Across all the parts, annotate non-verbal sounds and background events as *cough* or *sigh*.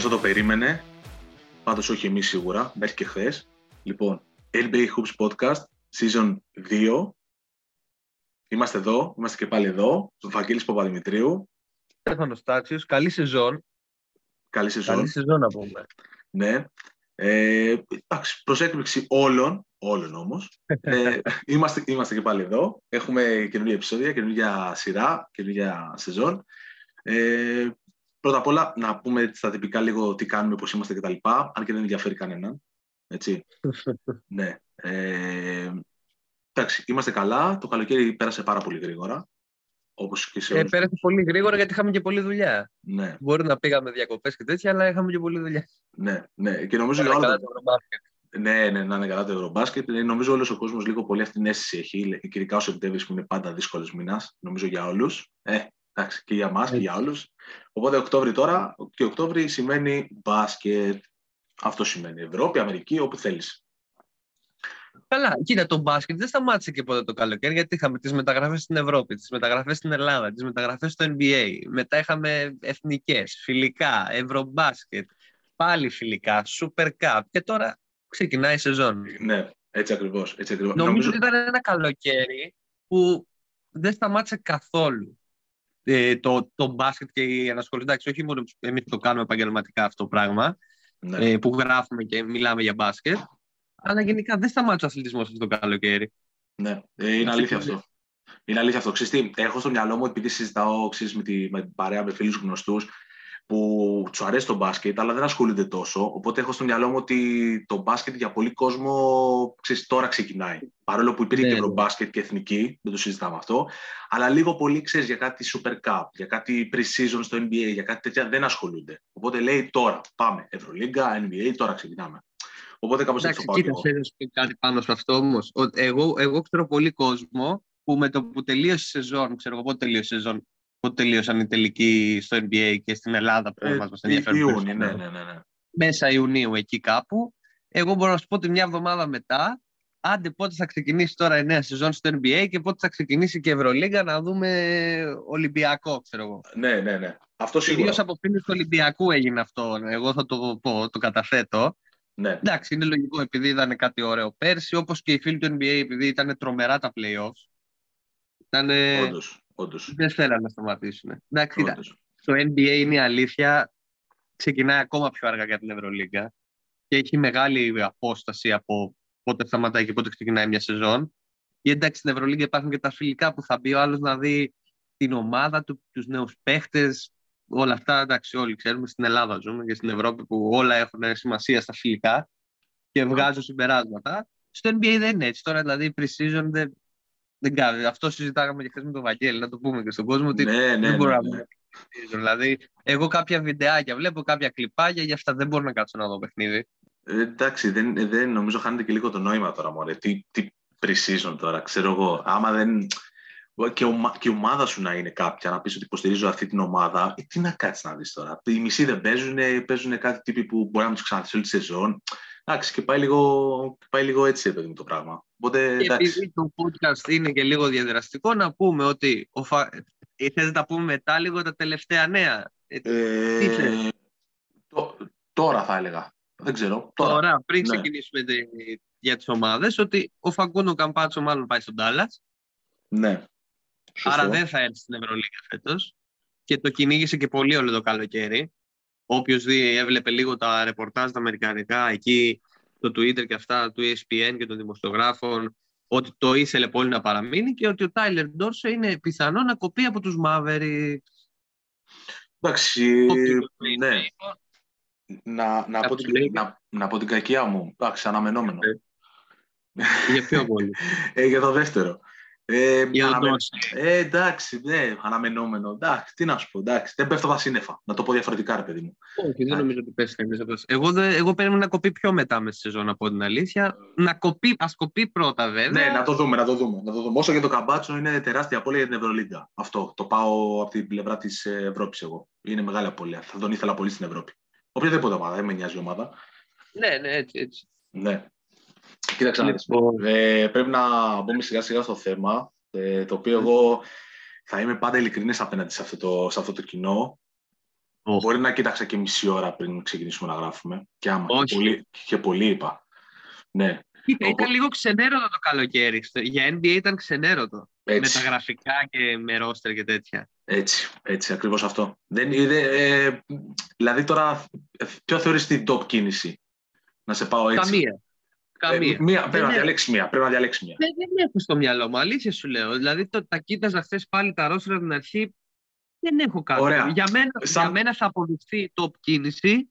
Ποιος θα το περίμενε, πάντως όχι εμείς σίγουρα, μέχρι και χθες. Λοιπόν, NBA Hoops Podcast, season 2. Είμαστε εδώ, είμαστε και πάλι εδώ, στο Βαγγέλης Παπαδημητρίου. Στέφανος Τάξιος, καλή σεζόν. Καλή σεζόν. Καλή σεζόν να πούμε. Ναι. Ε, εντάξει, προς έκπληξη όλων, όλων όμως, ε, *laughs* είμαστε, είμαστε και πάλι εδώ. Έχουμε καινούργια επεισόδια, καινούργια σειρά, καινούργια σεζόν. Ε, πρώτα απ' όλα, να πούμε στα τυπικά λίγο τι κάνουμε, πώς είμαστε κτλ. Αν και δεν ενδιαφέρει κανέναν. Έτσι. *laughs* ναι. Ε, εντάξει, είμαστε καλά. Το καλοκαίρι πέρασε πάρα πολύ γρήγορα. Όπως και σε Ε, όλους. πέρασε πολύ γρήγορα γιατί είχαμε και πολλή δουλειά. Ναι, Μπορεί να πήγαμε διακοπές και τέτοια, αλλά είχαμε και πολλή δουλειά. ναι, ναι. Και νομίζω για Καλά, όλο... το Ευρωμπάσκετ. Ναι, ναι, να είναι καλά το Ευρωμπάσκετ. Ε, Νομίζω όλος ο κόσμος λίγο πολύ αυτή την αίσθηση έχει. Και ειδικά ο Σεπτέμβρη που είναι πάντα δύσκολος μήνας, νομίζω για όλους. Ε, εντάξει, και για εμά και για όλου. Οπότε Οκτώβρη τώρα, και Οκτώβρη σημαίνει μπάσκετ. Αυτό σημαίνει Ευρώπη, Αμερική, όπου θέλεις. Καλά, κοίτα, το μπάσκετ δεν σταμάτησε και ποτέ το καλοκαίρι, γιατί είχαμε τις μεταγραφές στην Ευρώπη, τις μεταγραφές στην Ελλάδα, τις μεταγραφές στο NBA. Μετά είχαμε εθνικές, φιλικά, ευρωμπάσκετ, πάλι φιλικά, Super Cup. Και τώρα ξεκινάει η σεζόν. Ναι, έτσι ακριβώς. Έτσι ακριβώς. Νομίζω ότι ήταν ένα καλοκαίρι που δεν σταμάτησε καθόλου ε, το, το μπάσκετ και η ενασχολή. Εντάξει, όχι μόνο εμείς το κάνουμε επαγγελματικά αυτό το πράγμα, ναι. ε, που γράφουμε και μιλάμε για μπάσκετ, αλλά γενικά δεν σταμάτησε ο αθλητισμός αυτό το καλοκαίρι. Ναι, ε, είναι αλήθεια αυτό. Είναι αλήθεια αυτό. Ξέρεις τι, έχω στο μυαλό μου, επειδή συζητάω ξέρεις, με, τη, με την παρέα με φίλους γνωστούς που τους αρέσει το μπάσκετ, αλλά δεν ασχολούνται τόσο. Οπότε έχω στο μυαλό μου ότι το μπάσκετ για πολύ κόσμο ξέρεις, τώρα ξεκινάει. Παρόλο που υπήρχε Ναι, και ναι. ευρωμπάσκετ και εθνική, δεν το συζητάμε αυτό. Αλλά λίγο πολύ ξέρεις για κάτι Super Cup, για κάτι pre-season στο NBA, για κάτι τέτοια δεν ασχολούνται. Οπότε λέει τώρα πάμε. Ευρωλίγκα, NBA, τώρα ξεκινάμε. Οπότε κάπως έτσι Εντάξει, το πάω. κι κοίτας, εγώ. ξέρεις και κάτι πάνω σε αυτό όμως. Εγώ, εγώ ξέρω πολύ κόσμο που με το που τελείωσε η σεζόν, ξέρω εγώ πότε τελείωσε η σεζόν, πότε τελείωσαν οι τελικοί στο NBA και στην Ελλάδα που Ε, μας, μας Ι- ενδιαφέρουν Ιούνι, ναι, περισσότερο. ναι, ναι, ναι. Μέσα Ιουνίου εκεί κάπου. Εγώ μπορώ να σου πω ότι μια εβδομάδα μετά, άντε πότε θα ξεκινήσει τώρα η νέα σεζόν στο NBA και πότε θα ξεκινήσει και η Ευρωλίγκα να δούμε Ολυμπιακό, ξέρω εγώ. Ναι, ναι, ναι. Αυτό σίγουρα. Κυρίω από φίλους του Ολυμπιακού έγινε αυτό. Εγώ θα το πω, το καταθέτω. Ναι. Εντάξει, είναι λογικό επειδή ήταν κάτι ωραίο πέρσι, όπως και οι φίλοι του NBA επειδή ήταν τρομερά τα playoffs. Ήταν, Όντως, όντως, δεν θέλανε να σταματήσουν. Εντάξει, κοίτα, όντως. το NBA είναι η αλήθεια. Ξεκινάει ακόμα πιο αργά για την Ευρωλίγκα και έχει μεγάλη απόσταση από πότε σταματάει και πότε ξεκινάει μια σεζόν. Και εντάξει, στην Ευρωλίγκα υπάρχουν και τα φιλικά που θα μπει ο άλλος να δει την ομάδα του, τους νέους παίχτες. Όλα αυτά, εντάξει, όλοι ξέρουμε. Στην Ελλάδα ζούμε και στην Ευρώπη που όλα έχουν σημασία στα φιλικά και βγάζουν συμπεράσματα. Στο NBA δεν είναι έτσι. Τώρα δηλαδή pre-season δεν, δεν κάνει. Αυτό συζητάγαμε και χθες με τον Βαγγέλη, να το πούμε και στον κόσμο. Ότι Ναι, ναι, δεν ναι, μπορούμε ναι. να πούμε pre-season. Δηλαδή, εγώ κάποια βιντεάκια βλέπω, κάποια κλιπάκια, για αυτά δεν μπορώ να κάτσω να δω παιχνίδι. Ε, εντάξει, δεν, ε, δεν, νομίζω χάνεται και λίγο το νόημα τώρα, μωρέ. Τι, τι pre-season τώρα, ξέρω εγώ. Άμα δεν... Και, ομα, και η ομάδα σου να είναι κάποια, να πεις ότι υποστηρίζω αυτή την ομάδα, ε, τι να κάτσεις να δεις τώρα. Οι μισοί δεν παίζουν, παίζουν κάτι τύποι που μπορεί να τους ξαναθέσει όλη τη σεζόν. Εντάξει, και πάει λίγο, πάει λίγο έτσι, ρε παιδί μου, το πράγμα. Οπότε, Και εντάξει. επειδή το podcast είναι και λίγο διαδραστικό, να πούμε ότι. Ο Φα... ε, Θες να τα πούμε μετά λίγο τα τελευταία νέα; Ε, Ε, θες; τω- τώρα θα έλεγα. Δεν ξέρω. Τώρα. Τώρα, πριν Ναι. ξεκινήσουμε τη- για τις ομάδες, ότι ο Φαγκούνο Καμπάτσο μάλλον πάει στον Τάλλας, Ναι. Σωστό. άρα δεν θα έρθει στην Ευρωλίγα φέτος και το κυνήγησε και πολύ όλο το καλοκαίρι. Όποιος δει, έβλεπε λίγο τα ρεπορτάζ τα αμερικανικά εκεί, το Twitter και αυτά του E ESPN και των δημοσιογράφων, ότι το ήθελε πολύ να παραμείνει και ότι ο Τάιλερ Ντόρσο είναι πιθανό να κοπεί από τους Mavericks. Εντάξει, Όποιος το λέει, ναι. Να, να, πω Κάποιος την, λέει. να, να πω την κακιά μου. Εντάξει, αναμενόμενο. Για ποιο πολύ. Ε, για το δεύτερο. Ε, Για τον αναμε- Ντόρσο. ε, εντάξει, ναι, αναμενόμενο. Εντάξει, τι να σου πω. Εντάξει, δεν πέφτω τα σύννεφα. Να το πω διαφορετικά, ρε παιδί μου. Όχι, δεν νομίζω ότι πέσει κανείς από αυτό. Εγώ, δεν- εγώ περίμενα να κοπεί πιο μετά με στη σεζόν, από την αλήθεια. Να κοπεί, ας κοπεί πρώτα βέβαια. Ναι, να το δούμε, να το δούμε. Να το δούμε. Όσο για το καμπάτσο είναι τεράστια απώλεια για την Ευρωλίγκα. Αυτό. Το πάω από την πλευρά της Ευρώπης εγώ. Είναι μεγάλη απώλεια. Θα τον ήθελα πολύ στην Ευρώπη. Οποιαδήποτε ομάδα, δεν με νοιάζει η ομάδα. ναι, ναι, έτσι, έτσι. Ναι. Κοίταξε να δεις. Λοιπόν, Ε, πρέπει να μπούμε σιγά σιγά στο θέμα, ε, το οποίο εγώ θα είμαι πάντα ειλικρινής απέναντι σε αυτό το, σε αυτό το κοινό. Oh. Μπορεί να κοίταξα και μισή ώρα πριν ξεκινήσουμε να γράφουμε. Και άμα Όχι. και πολύ, και πολύ είπα. Ναι. Ήταν, ήταν λίγο ξενέρωτο το καλοκαίρι. Για NBA ήταν ξενέρωτο. Έτσι. Με τα γραφικά και με ρόστερ και τέτοια. Έτσι, έτσι, ακριβώς αυτό. Δεν, είδε, ε, δηλαδή τώρα, ε, ποιο θεωρείς την top κίνηση, να σε πάω έτσι. Καμία. Καμία. Ε, μία, πρέπει Δεν να έχω. διαλέξεις μία, πρέπει να διαλέξεις μία. Δεν, δεν έχω στο μυαλό μου, αλήθεια σου λέω. Δηλαδή το, τα κοίταζα χθες πάλι τα ρόστερ από την αρχή. Δεν έχω κάτι. Ωραία. Για μένα, Σαν- για μένα θα αποδειχθεί top κίνηση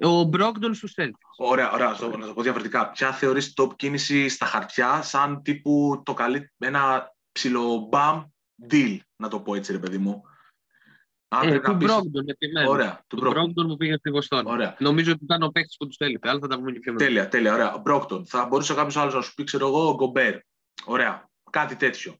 ο Brogdon στους Celtics. Ωραία, ωραία, να το, να το πω διαφορετικά. Ποια θεωρείς top κίνηση στα χαρτιά, σαν τύπου το καλοκαίρι, ένα ψηλό μπαμ deal, να το πω έτσι ρε παιδί μου. Αν Ε, πρέπει του να πεις- Brogdon, επιμένω. Ωραία, του Του Brogdon. Brogdon που πήγε στη Βοστόνη. Ωραία. Νομίζω ότι ήταν ο παίκτης που τους έλειπε, αλλά θα τα πούμε και πιο μετά. Τέλεια, τέλεια, ωραία. Brogdon. Θα μπορούσε κάποιος άλλος να σου πει, ξέρω εγώ, Γκομπέρ. Ωραία. Κάτι τέτοιο.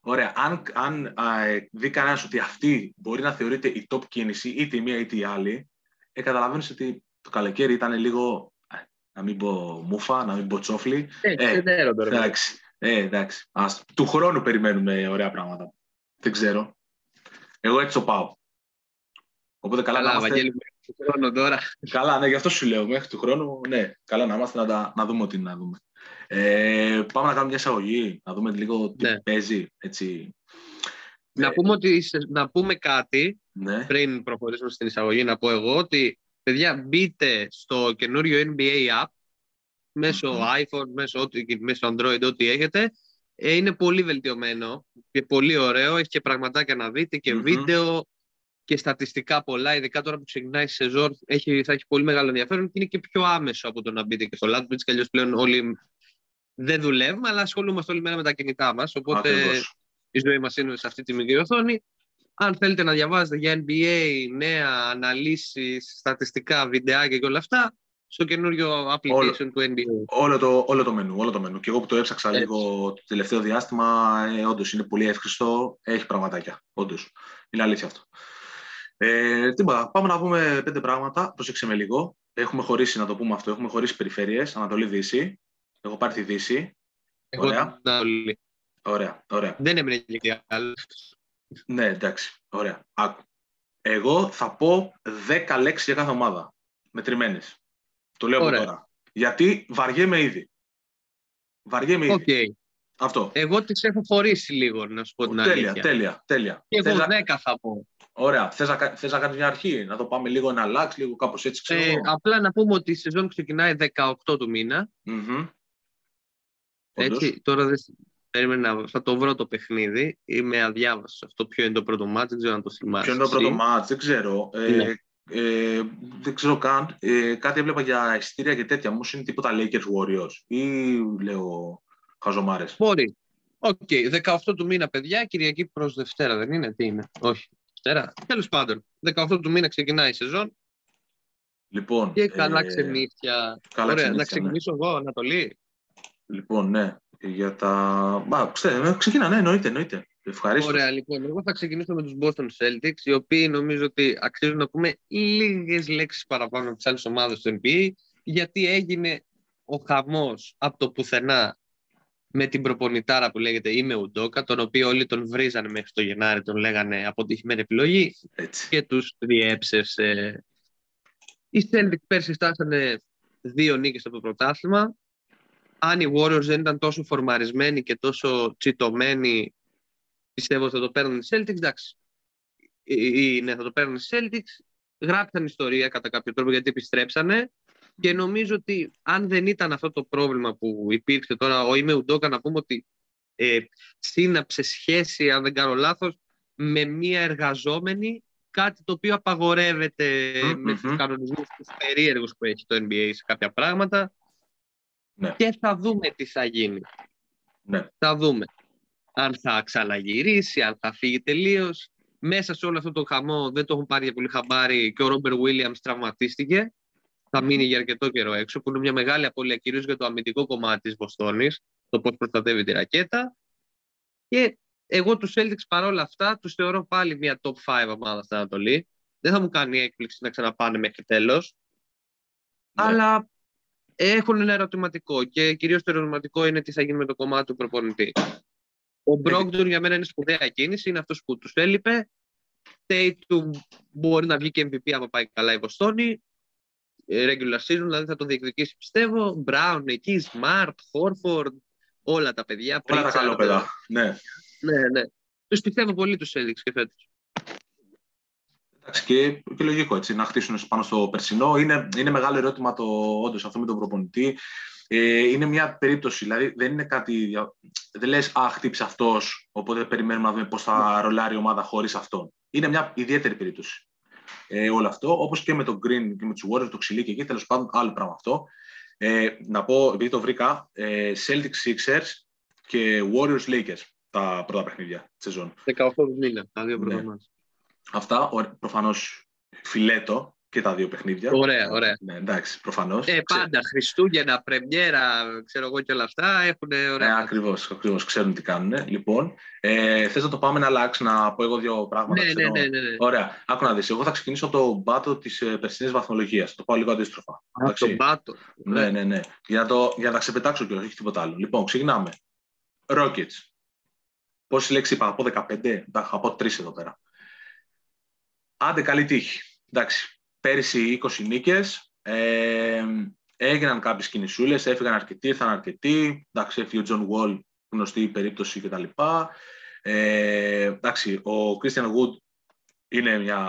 Ωραία. Αν, αν α, ε, δει κανένας ότι αυτή μπορεί να θεωρείται η top κίνηση, είτε η μία είτε η άλλη, ε, καταλαβαίνεις ότι το καλοκαίρι ήταν λίγο. ε, να μην πω μούφα, να μην πω τσόφλι. Ε, Ε, ξενέρωτο, ρε παιδί. Εντάξει. Ε, εντάξει. Ας, του χρόνου περιμένουμε ωραία πράγματα. Δεν ξέρω. Εγώ έτσι το πάω. Οπότε καλά, να Καλά, είμαστε... Βαγγέλη, του χρόνου τώρα. Καλά, ναι, γι' αυτό σου λέω. Μέχρι του χρόνου, ναι, καλά να είμαστε να, τα, να δούμε ό,τι είναι να δούμε. Ε, πάμε να κάνουμε μια εισαγωγή, να δούμε λίγο τι Ναι. παίζει. Έτσι. Να Ε, πούμε, ότι, σε- να πούμε κάτι Ναι, πριν προχωρήσουμε στην εισαγωγή, να πω εγώ ότι παιδιά μπείτε στο καινούριο NBA app μέσω Μμμ. iPhone, μέσω, ό,τι- μέσω Android, ό,τι έχετε. Ε, είναι πολύ βελτιωμένο και πολύ ωραίο. Έχει και πραγματάκια να δείτε και Μμμ. βίντεο και στατιστικά πολλά. Ειδικά τώρα που ξεκινάει η σεζόν έχει, θα έχει πολύ μεγάλο ενδιαφέρον και είναι και πιο άμεσο από το να μπείτε και στο Landbridge και αλλιώς πλέον όλοι δεν δουλεύουμε, αλλά ασχολούμαστε όλη μέρα με τα κινητά μας. Οπότε ακριβώς. η ζωή μας είναι σε αυτή τη μικρή οθόνη. Αν θέλετε να διαβάζετε για NBA, νέα, αναλύσεις, στατιστικά, βιντεάκια και όλα αυτά, στο καινούριο application Όλο. του NBA. Όλο το, όλο το μενού, όλο το μενού. Και εγώ που το έψαξα Έτσι. λίγο το τελευταίο διάστημα, ε, όντως είναι πολύ εύχριστο. Έχει πραγματάκια. Όντως. Είναι αλήθεια αυτό. Ε, τίποτα, πάμε να πούμε πέντε πράγματα. Πρόσεξε με λίγο. Έχουμε χωρίσει, να το πούμε αυτό, έχουμε χωρίσει περιφέρειες, Ανατολή-Δύση. Έχω πάρει τη Δύση. Εγώ Ωραία. τα όλοι. Ωραία, ωραία. Δεν έμεινε και κάτι άλλος. Ναι, εντάξει. Ωραία. Άκου. Εγώ θα πω 10 λέξεις για κάθε ομάδα. Μετρημένες. Το λέω από Ωραία. τώρα. Γιατί βαριέμαι ήδη. Βαριέμαι ήδη. Οκ. Αυτό. Εγώ τις έχω χωρίσει λίγο, να σου πω την τέλεια, αλήθεια. τέλεια, τέλεια. Και Θες εγώ να- 10 θα πω. Ωραία. Θες να, κα- θες να κάνεις μια αρχή, να το πάμε λίγο να αλλάξει, λίγο κάπως έτσι, ξέρω Ε, εγώ. απλά να πούμε ότι η σεζόν ξεκινάει 18 του μήνα. Μμμ. Όντως. Έτσι, τώρα δεν... Περίμενα, να- θα το βρω το παιχνίδι. Είμαι αδιάβαστος. Αυτό ποιο είναι το πρώτο ματς, δεν ξέρω αν το θυμάσαι. Ποιο είναι το εσύ. πρώτο ματς, δεν ξέρω. Ε, Ναι. ε, δεν ξέρω καν. Ε, κάτι έβλεπα για εισιτήρια και τέτοια. Όμως είναι τίποτα Lakers Warriors. Ή λέω χαζομάρες. Μπορεί. Οκ, 18 του μήνα, παιδιά, Κυριακή προς Δευτέρα, δεν είναι, τι είναι. Όχι. Δευτέρα. Τέλος πάντων, 18 του μήνα ξεκινάει η σεζόν Λοιπόν, και καλά ε, ξενύχια. καλά Ωραία, να ξενύχια, ναι. ξεκινήσω εγώ, Ανατολή. Λοιπόν, ναι. Για τα. Μπα, ξέρετε, ξεκινά, ναι, εννοείται, εννοείται. Ευχαρίστως. Ωραία, λοιπόν, εγώ θα ξεκινήσω με τους Boston Celtics, οι οποίοι νομίζω ότι αξίζουν να πούμε λίγες λέξεις παραπάνω από τις άλλες ομάδες του NBA, γιατί έγινε ο χαμός από το πουθενά με την προπονητάρα που λέγεται Είμαι Ουντόκα, τον οποίο όλοι τον βρίζανε μέχρι το Γενάρη, τον λέγανε αποτυχημένη επιλογή Έτσι. και τους διέψευσε. Οι Celtics πέρσι στάσανε δύο νίκες από το πρωτάθλημα. Αν οι Warriors δεν ήταν τόσο φορμαρισμένοι και τόσο τσιτωμένοι, πιστεύω ότι θα το παίρνουν οι Celtics. Εντάξει. Ή, ή, ναι, θα το παίρνουν οι Celtics. Γράψαν ιστορία κατά κάποιο τρόπο γιατί επιστρέψανε. Και νομίζω ότι αν δεν ήταν αυτό το πρόβλημα που υπήρξε τώρα, ο Είμαι Ουντόκα να πούμε ότι ε, σύναψε σχέση, αν δεν κάνω λάθος, με μία εργαζόμενη, κάτι το οποίο απαγορεύεται Μμμ, με μμμ. τους κανονισμούς τους περίεργους που έχει το NBA σε κάποια πράγματα. Ναι. Και θα δούμε τι θα γίνει. Ναι. Θα δούμε. Αν θα ξαναγυρίσει, αν θα φύγει τελείως. Μέσα σε όλο αυτό το χαμό δεν το έχουν πάρει για πολύ χαμπάρι και ο Ρόμπερ Βίλιαμς τραυματίστηκε. Θα μείνει για αρκετό καιρό έξω, που είναι μια μεγάλη απώλεια κυρίως για το αμυντικό κομμάτι της Βοστόνης, το πώς προστατεύει τη ρακέτα. Και εγώ τους Celtics παρόλα αυτά τους θεωρώ πάλι μια top 5 ομάδα στην Ανατολή. Δεν θα μου κάνει έκπληξη να ξαναπάνε μέχρι τέλος. Ναι. Αλλά έχουν ένα ερωτηματικό και κυρίως το ερωτηματικό είναι τι θα γίνει με το κομμάτι του προπονητή. Ο Μπρόγκτον για μένα είναι σπουδαία κίνηση, είναι αυτός που τους έλειπε Tatum μπορεί να βγει και MVP άμα πάει καλά η Βοστόνη. Ε, regular season, δηλαδή θα το διεκδικήσει πιστεύω. Brown εκεί, Smart, Horford, όλα τα παιδιά. Όλα τα καλόπεδα. Ναι. Ναι, ναι. Τους πιστεύω πολύ τους έδειξε και φέτος. Εντάξει, και, και λογικό έτσι, να χτίσουν πάνω στο περσινό. Είναι, είναι μεγάλο ερώτημα το όντως αυτό με τον προπονητή. Ε, είναι μια περίπτωση, δηλαδή δεν είναι κάτι. Δεν λες, Α, χτύπησε αυτός, οπότε περιμένουμε να δούμε πώς θα ρολάρει η ομάδα χωρίς αυτόν. Είναι μια ιδιαίτερη περίπτωση. Ε, όλο αυτό, όπως και με τον Green και με τους Warriors, το ξυλί και εκεί, τέλος πάντων, άλλο πράγμα αυτό. Ε, να πω, επειδή το βρήκα, ε, Celtics Sixers και Warriors Lakers τα πρώτα παιχνίδια της σεζόν. 18 μήνα, τα δύο πρώτα ναι. Αυτά, προφανώς φιλέτο και τα δύο παιχνίδια. Ωραία, ωραία. Ναι, εντάξει, προφανώς. Ε, πάντα Χριστούγεννα, Πρεμιέρα, ξέρω εγώ και όλα αυτά έχουν ωραία. Ε, ακριβώς, ακριβώς, ξέρουν τι κάνουν. Λοιπόν, ε, θες να το πάμε να αλλάξει, να πω εγώ δύο πράγματα. Ναι, ναι, ναι, ναι, ναι. Ωραία, άκου να δεις. Εγώ θα ξεκινήσω τον πάτο της ε, περσινής βαθμολογίας. Το πάω λίγο αντίστροφα. Α, τον πάτο. Ναι, ναι, ναι. Για να, το, για να ξεπετάξω και όχι τίποτα άλλο. Λοιπόν, ξεκινάμε. Rockets. Πόση λέξη είπα, από 15, από τρεις εδώ πέρα. Άντε, καλή τύχη. Εντάξει, πέρυσι 20 νίκες, ε, έγιναν κάποιες κινησούλες, έφυγαν αρκετοί, ήρθαν αρκετοί, εντάξει, έφυγε ο John Wall, γνωστή περίπτωση κτλ. Ε, εντάξει, ο Christian Wood είναι μια,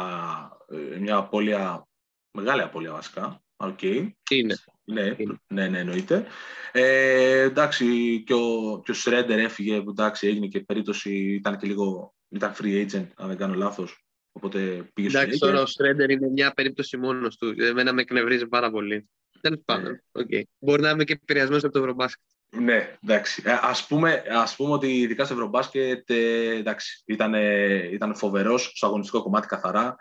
ε, μια απώλεια, μεγάλη απώλεια βασικά. Okay. Είναι. Ναι, ναι, ναι, εννοείται. Ε, εντάξει, και ο, και ο Σρέντερ έφυγε, εντάξει, έγινε και περίπτωση, ήταν και λίγο, ήταν free agent, αν δεν κάνω λάθος. Οπότε πήγε στο Εντάξει, τώρα ο Στρέντερ είναι μια περίπτωση μόνος του. Εμένα με εκνευρίζει πάρα πολύ. Τέλος πάντων. Okay. Μπορεί να είμαι και επηρεασμένος από το Ευρωμπάσκετ. Ναι, εντάξει. Ε, ας πούμε, ας πούμε ότι ειδικά στο Ευρωμπάσκετ ε, εντάξει, ήταν, ήταν φοβερός στο αγωνιστικό κομμάτι καθαρά.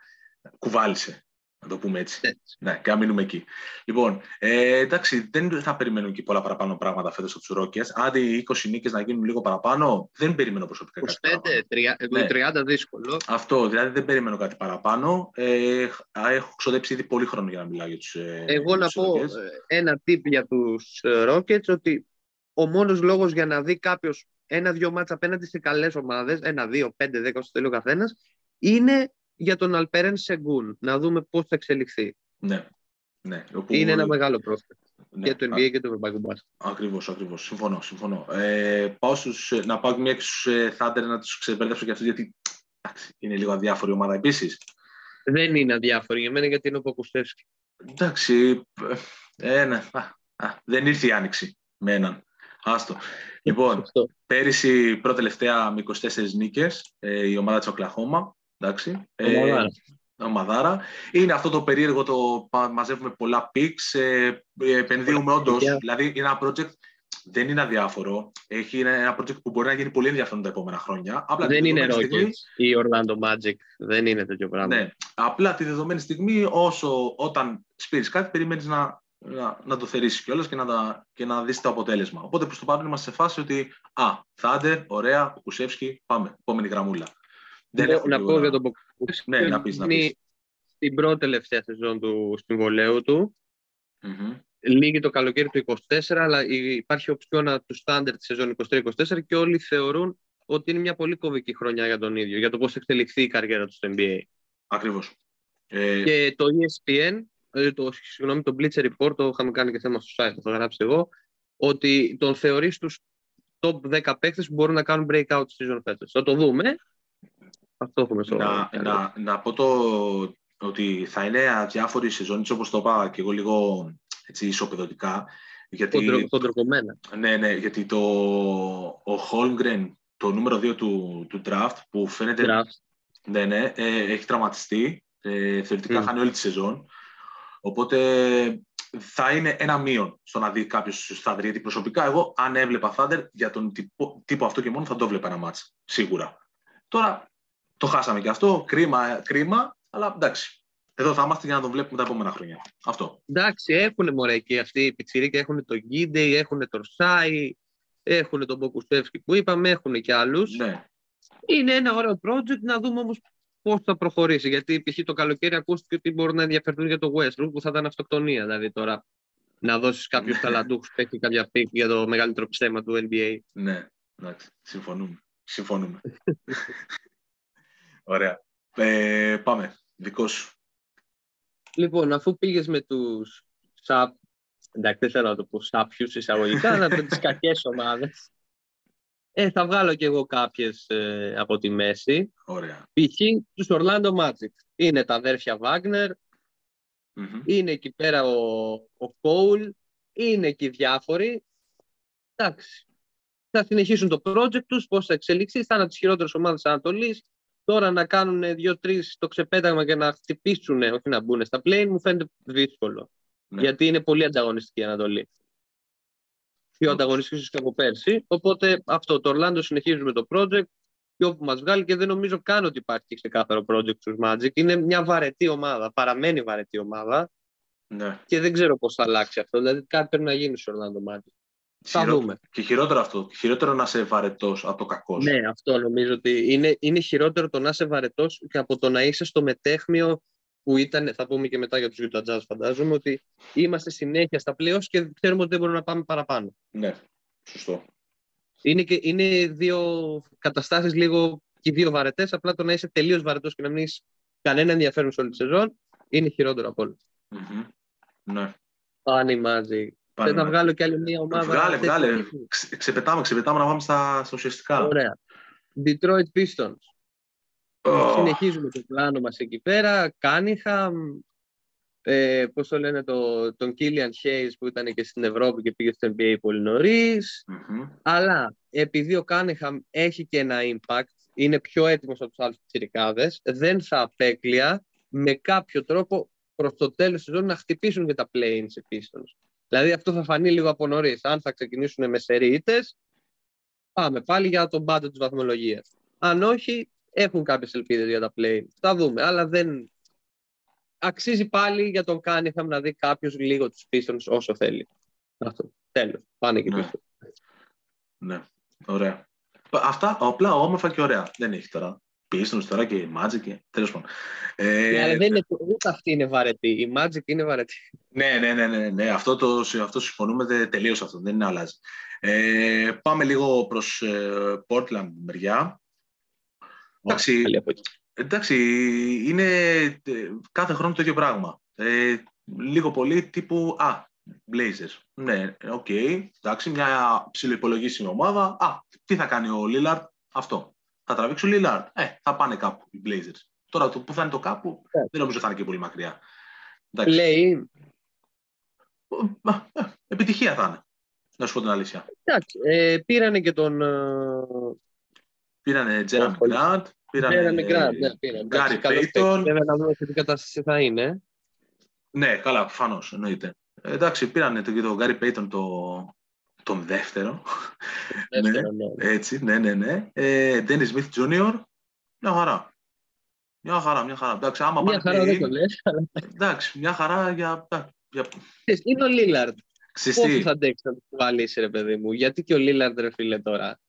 Κουβάλισε. Να το πούμε έτσι. Ναι, και να μείνουμε εκεί. Λοιπόν, ε, εντάξει, δεν θα περιμένουν και πολλά παραπάνω πράγματα φέτος από τους Ρόκες. Άντε οι 20 νίκες να γίνουν λίγο παραπάνω, δεν περιμένω προσωπικά 25, κάτι 30, ναι. δύσκολο. Αυτό, δηλαδή δεν περιμένω κάτι παραπάνω. Ε, έχω ξοδέψει ήδη πολύ χρόνο για να μιλάω για τους. Ε, Εγώ να πω ε, ένα tip για τους Ρόκετ ότι ο μόνος λόγος για να δει κάποιος ένα-δυο μάτσα απέναντι σε καλές ομάδες, ένα, δύο, πέντε, δέκα, όσο θέλει ο καθένας, είναι για τον Αλπέρεν Σεγκούν, να δούμε πώς θα εξελιχθεί. Ναι. ναι. Όπου... Είναι ένα μεγάλο πρόσφατο. Ναι. Και το NBA και το Ευρωπαϊκό Μπάσκετ. Ακριβώς, ακριβώς. Συμφωνώ. συμφωνώ. Ε, πάω στους, να πάω μια και στου Thunder να τους ξεμπερδέψω και αυτούς, γιατί εντάξει, είναι λίγο αδιάφορη ομάδα επίσης. Δεν είναι αδιάφορη για μένα γιατί είναι ο Ποκουστεύσκη. Εντάξει. Ε, ναι. α, δεν ήρθε η άνοιξη με έναν. Άστο. Λοιπόν, *laughs* πέρυσι πρώτη τελευταία με 24 νίκες ε, η ομάδα της Οκλαχώμα. Εντάξει. Ε, ομαδάρα. Είναι αυτό το περίεργο το μαζεύουμε πολλά πίξ, ε, επενδύουμε όντως. Δηλαδή είναι ένα project, δεν είναι αδιάφορο. Έχει ένα project που μπορεί να γίνει πολύ ενδιαφέρον τα επόμενα χρόνια. Απλά δεν είναι Rockets ή Orlando Magic. Δεν είναι τέτοιο πράγμα. Ναι. Απλά τη δεδομένη στιγμή, όσο όταν σπείρεις κάτι, περιμένεις να, να, να το θερήσεις κιόλας και να, και να δεις το αποτέλεσμα. Οπότε προς το παρόν είμαστε σε φάση ότι Α, Θάντερ, ωραία, Κουσεύσκι, πάμε. Επόμενη γραμμούλα. Δεν να πω για τον Ποκούσκι. Ναι, να πεις, να πεις. Στην πρώτη τελευταία σεζόν του συμβολέου του. mm Λίγη το καλοκαίρι του 24, αλλά υπάρχει οψιόνα του στάνταρ τη σεζόν 23-24 και όλοι θεωρούν ότι είναι μια πολύ κομβική χρονιά για τον ίδιο, για το πώς εξελιχθεί η καριέρα του στο NBA. Ακριβώς. Ε... Και το ESPN, ε, το, συγγνώμη, το Bleacher Report, το είχαμε κάνει και θέμα στο site, το έχω γράψει εγώ, ότι τον θεωρείς στους top 10 παίκτες που μπορούν να κάνουν breakout season φέτος. Θα το δούμε, αυτό έχουμε στο να, να, να πω το ότι θα είναι αδιάφορη η σεζόν, όπως το είπα και εγώ λίγο έτσι, ισοπεδωτικά. Γιατί, Κοντροκομμένα. Ναι, ναι, γιατί το, ο Holmgren, το νούμερο 2 του, του draft, που φαίνεται... Draft. Ναι, ναι, ε, έχει τραυματιστεί. Ε, θεωρητικά mm. χάνει όλη τη σεζόν. Οπότε θα είναι ένα μείον στο να δει κάποιος στου Thunder. Γιατί προσωπικά εγώ, αν έβλεπα Thunder για τον τύπο, τύπο αυτό και μόνο, θα το βλέπα ένα μάτς. Σίγουρα. Τώρα το χάσαμε και αυτό. Κρίμα, κρίμα, αλλά εντάξει. Εδώ θα είμαστε για να τον βλέπουμε τα επόμενα χρόνια. Αυτό. Εντάξει, έχουν μωρέ και αυτοί οι πιτσιρίκοι. Έχουν τον Γκίντεϊ, έχουν τον Σάι, έχουν τον Μποκουστεύσκι που είπαμε, έχουν και άλλους. Ναι. Είναι ένα ωραίο project να δούμε όμως πώς θα προχωρήσει. Γιατί π.χ. το καλοκαίρι ακούστηκε ότι μπορούν να ενδιαφερθούν για το Westbrook που θα ήταν αυτοκτονία. Δηλαδή τώρα να δώσεις κάποιους ναι. ταλαντούχους που έχει κάποια πίκ για το μεγαλύτερο ψέμα του NBA. Ναι, εντάξει. Συμφωνούμε. Συμφωνούμε. *laughs* Ωραία. Ε, πάμε. Δικός σου. Λοιπόν, αφού πήγες με τους σαπ. Εντάξει, δεν θέλω να το πω σάπιου εισαγωγικά, αλλά με τις κακές ομάδες. Ε, θα βγάλω κι εγώ κάποιες ε, από τη μέση. Ωραία. Π.χ. τους Orlando Magic. Είναι τα αδέρφια Wagner, Μμμ. είναι εκεί πέρα ο, ο Cole, είναι εκεί διάφοροι. Εντάξει. Θα συνεχίσουν το project τους, πώς θα εξελιχθεί, θα είναι από τις χειρότερες ομάδες της Ανατολής. Τώρα να κάνουν δύο-τρεις το ξεπέταγμα και να χτυπήσουν, όχι να μπουν στα play, μου φαίνεται δύσκολο. Ναι. Γιατί είναι πολύ ανταγωνιστική η Ανατολή. Πιο ανταγωνιστική ίσως και από πέρσι. Οπότε αυτό, το Orlando συνεχίζουμε το project και όπου μας βγάλει και δεν νομίζω καν ότι υπάρχει ξεκάθαρο project στους Magic. Είναι μια βαρετή ομάδα, παραμένει βαρετή ομάδα Ναι. και δεν ξέρω πώς θα αλλάξει αυτό. Δηλαδή κάτι πρέπει να γίνει στο Orlando Magic. Θα Χειρό- δούμε. Και χειρότερο αυτό. Χειρότερο να είσαι βαρετός από το κακό. σου. Ναι, αυτό νομίζω ότι είναι, είναι χειρότερο το να είσαι βαρετός και από το να είσαι στο μετέχμιο που ήταν, θα πούμε και μετά για τους Utah Jazz φαντάζομαι, ότι είμαστε συνέχεια στα playoffs και ξέρουμε ότι δεν μπορούμε να πάμε παραπάνω. Ναι. Σωστό. Είναι, και, είναι δύο καταστάσεις λίγο και οι δύο βαρετές, απλά το να είσαι τελείως βαρετός και να μην έχεις κανένα ενδιαφέρον σε όλη τη σεζόν είναι χειρότερο από όλα. Μμμ. Ναι. Πάνε οι Magic. Πάνε Θες να με- βγάλω κι άλλη μια ομάδα. Βγάλε, τέτοιου βγάλε. τύπου; Ξε- Ξεπετάμε, ξεπετάμε να πάμε στα, στα ουσιαστικά. Ωραία. Detroit Pistons. Ω, Συνεχίζουμε το πλάνο μας εκεί πέρα. Κάνιχαμ, ε, πώς το λένε, το, τον Killian Hayes που ήταν και στην Ευρώπη και πήγε στο NBA πολύ νωρίς. μμμ. Αλλά επειδή ο Κάνιχαμ έχει και ένα impact, είναι πιο έτοιμος από τους άλλους τσιρικάδες, δεν θα απέκλεια με κάποιο τρόπο προς το τέλος της σεζόν να χτυπήσουν και τα play-in σε Pistons. Δηλαδή αυτό θα φανεί λίγο από νωρίς. Αν θα ξεκινήσουν με σερίτες, πάμε πάλι για τον πάντο της βαθμολογίας. Αν όχι, έχουν κάποιες ελπίδες για τα play. Θα δούμε, αλλά δεν... Αξίζει πάλι για τον Κάνιχαμ να δει κάποιος λίγο τους Pistons όσο θέλει. Αυτό. Τέλος. Πάνε και Ναι. Pistons. Ναι. Ωραία. Πα- Αυτά απλά όμορφα και ωραία. Δεν έχει τώρα. Pistons τώρα και Magic και τέλος πάντων. Ε, Ναι, αλλά δεν είναι, ούτε αυτή είναι βαρετή. Η Magic είναι βαρετή. Ναι, ναι, ναι, ναι, ναι. Αυτό, το, αυτό συμφωνούμε δε- τελείως αυτό. Δεν είναι αλλάζει. Ε, πάμε λίγο προς ε, Portland μεριά. Εντάξει, Καλή από εκεί. εντάξει, είναι ε, κάθε χρόνο το ίδιο πράγμα. Ε, λίγο πολύ τύπου, α, Blazers. Ναι, οκ, εντάξει, μια ψιλοϋπολογίσιμη ομάδα. Α, τι θα κάνει ο Lillard, αυτό. Θα τραβήξει ο Lillard. Ε, θα πάνε κάπου οι Blazers. Τώρα το που θα είναι το κάπου, Ε. δεν νομίζω θα είναι και πολύ μακριά. Εντάξει. Λέει, Ε, ε, Επιτυχία θα είναι. Να σου πω την αλήθεια. εντάξει, ε, πήρανε και τον ε, Πήρανε Τζέρεμι πολύ. Γκραντ, Πήρανε πήρανε Γκραντ. Ναι, πήρανε. Εντάξει, Γκάρι καλός Πέιτον. παίκτης. Βέβαια να δούμε σε τι κατάσταση θα είναι. Ναι, καλά, προφανώς εννοείται. Ε, εντάξει, πήρανε το- και τον Γκάρι Πέιτον το, τον δεύτερο. Δεύτερο, ναι. Έτσι, ναι, ναι, ναι. Ε, Dennis Smith Jr. Μια χαρά. Μια χαρά, μια χαρά. Εντάξει, άμα Μια πάνε χαρά δεν play-in, το λες. αλλά Εντάξει, μια χαρά για. για ξέρεις, Είναι ο Λίλαρντ. Ξεστή. Πόσο θα αντέξει να το κουβαλήσει, ρε παιδί μου; Γιατί και ο Λίλαρντ, ρε φίλε, τώρα;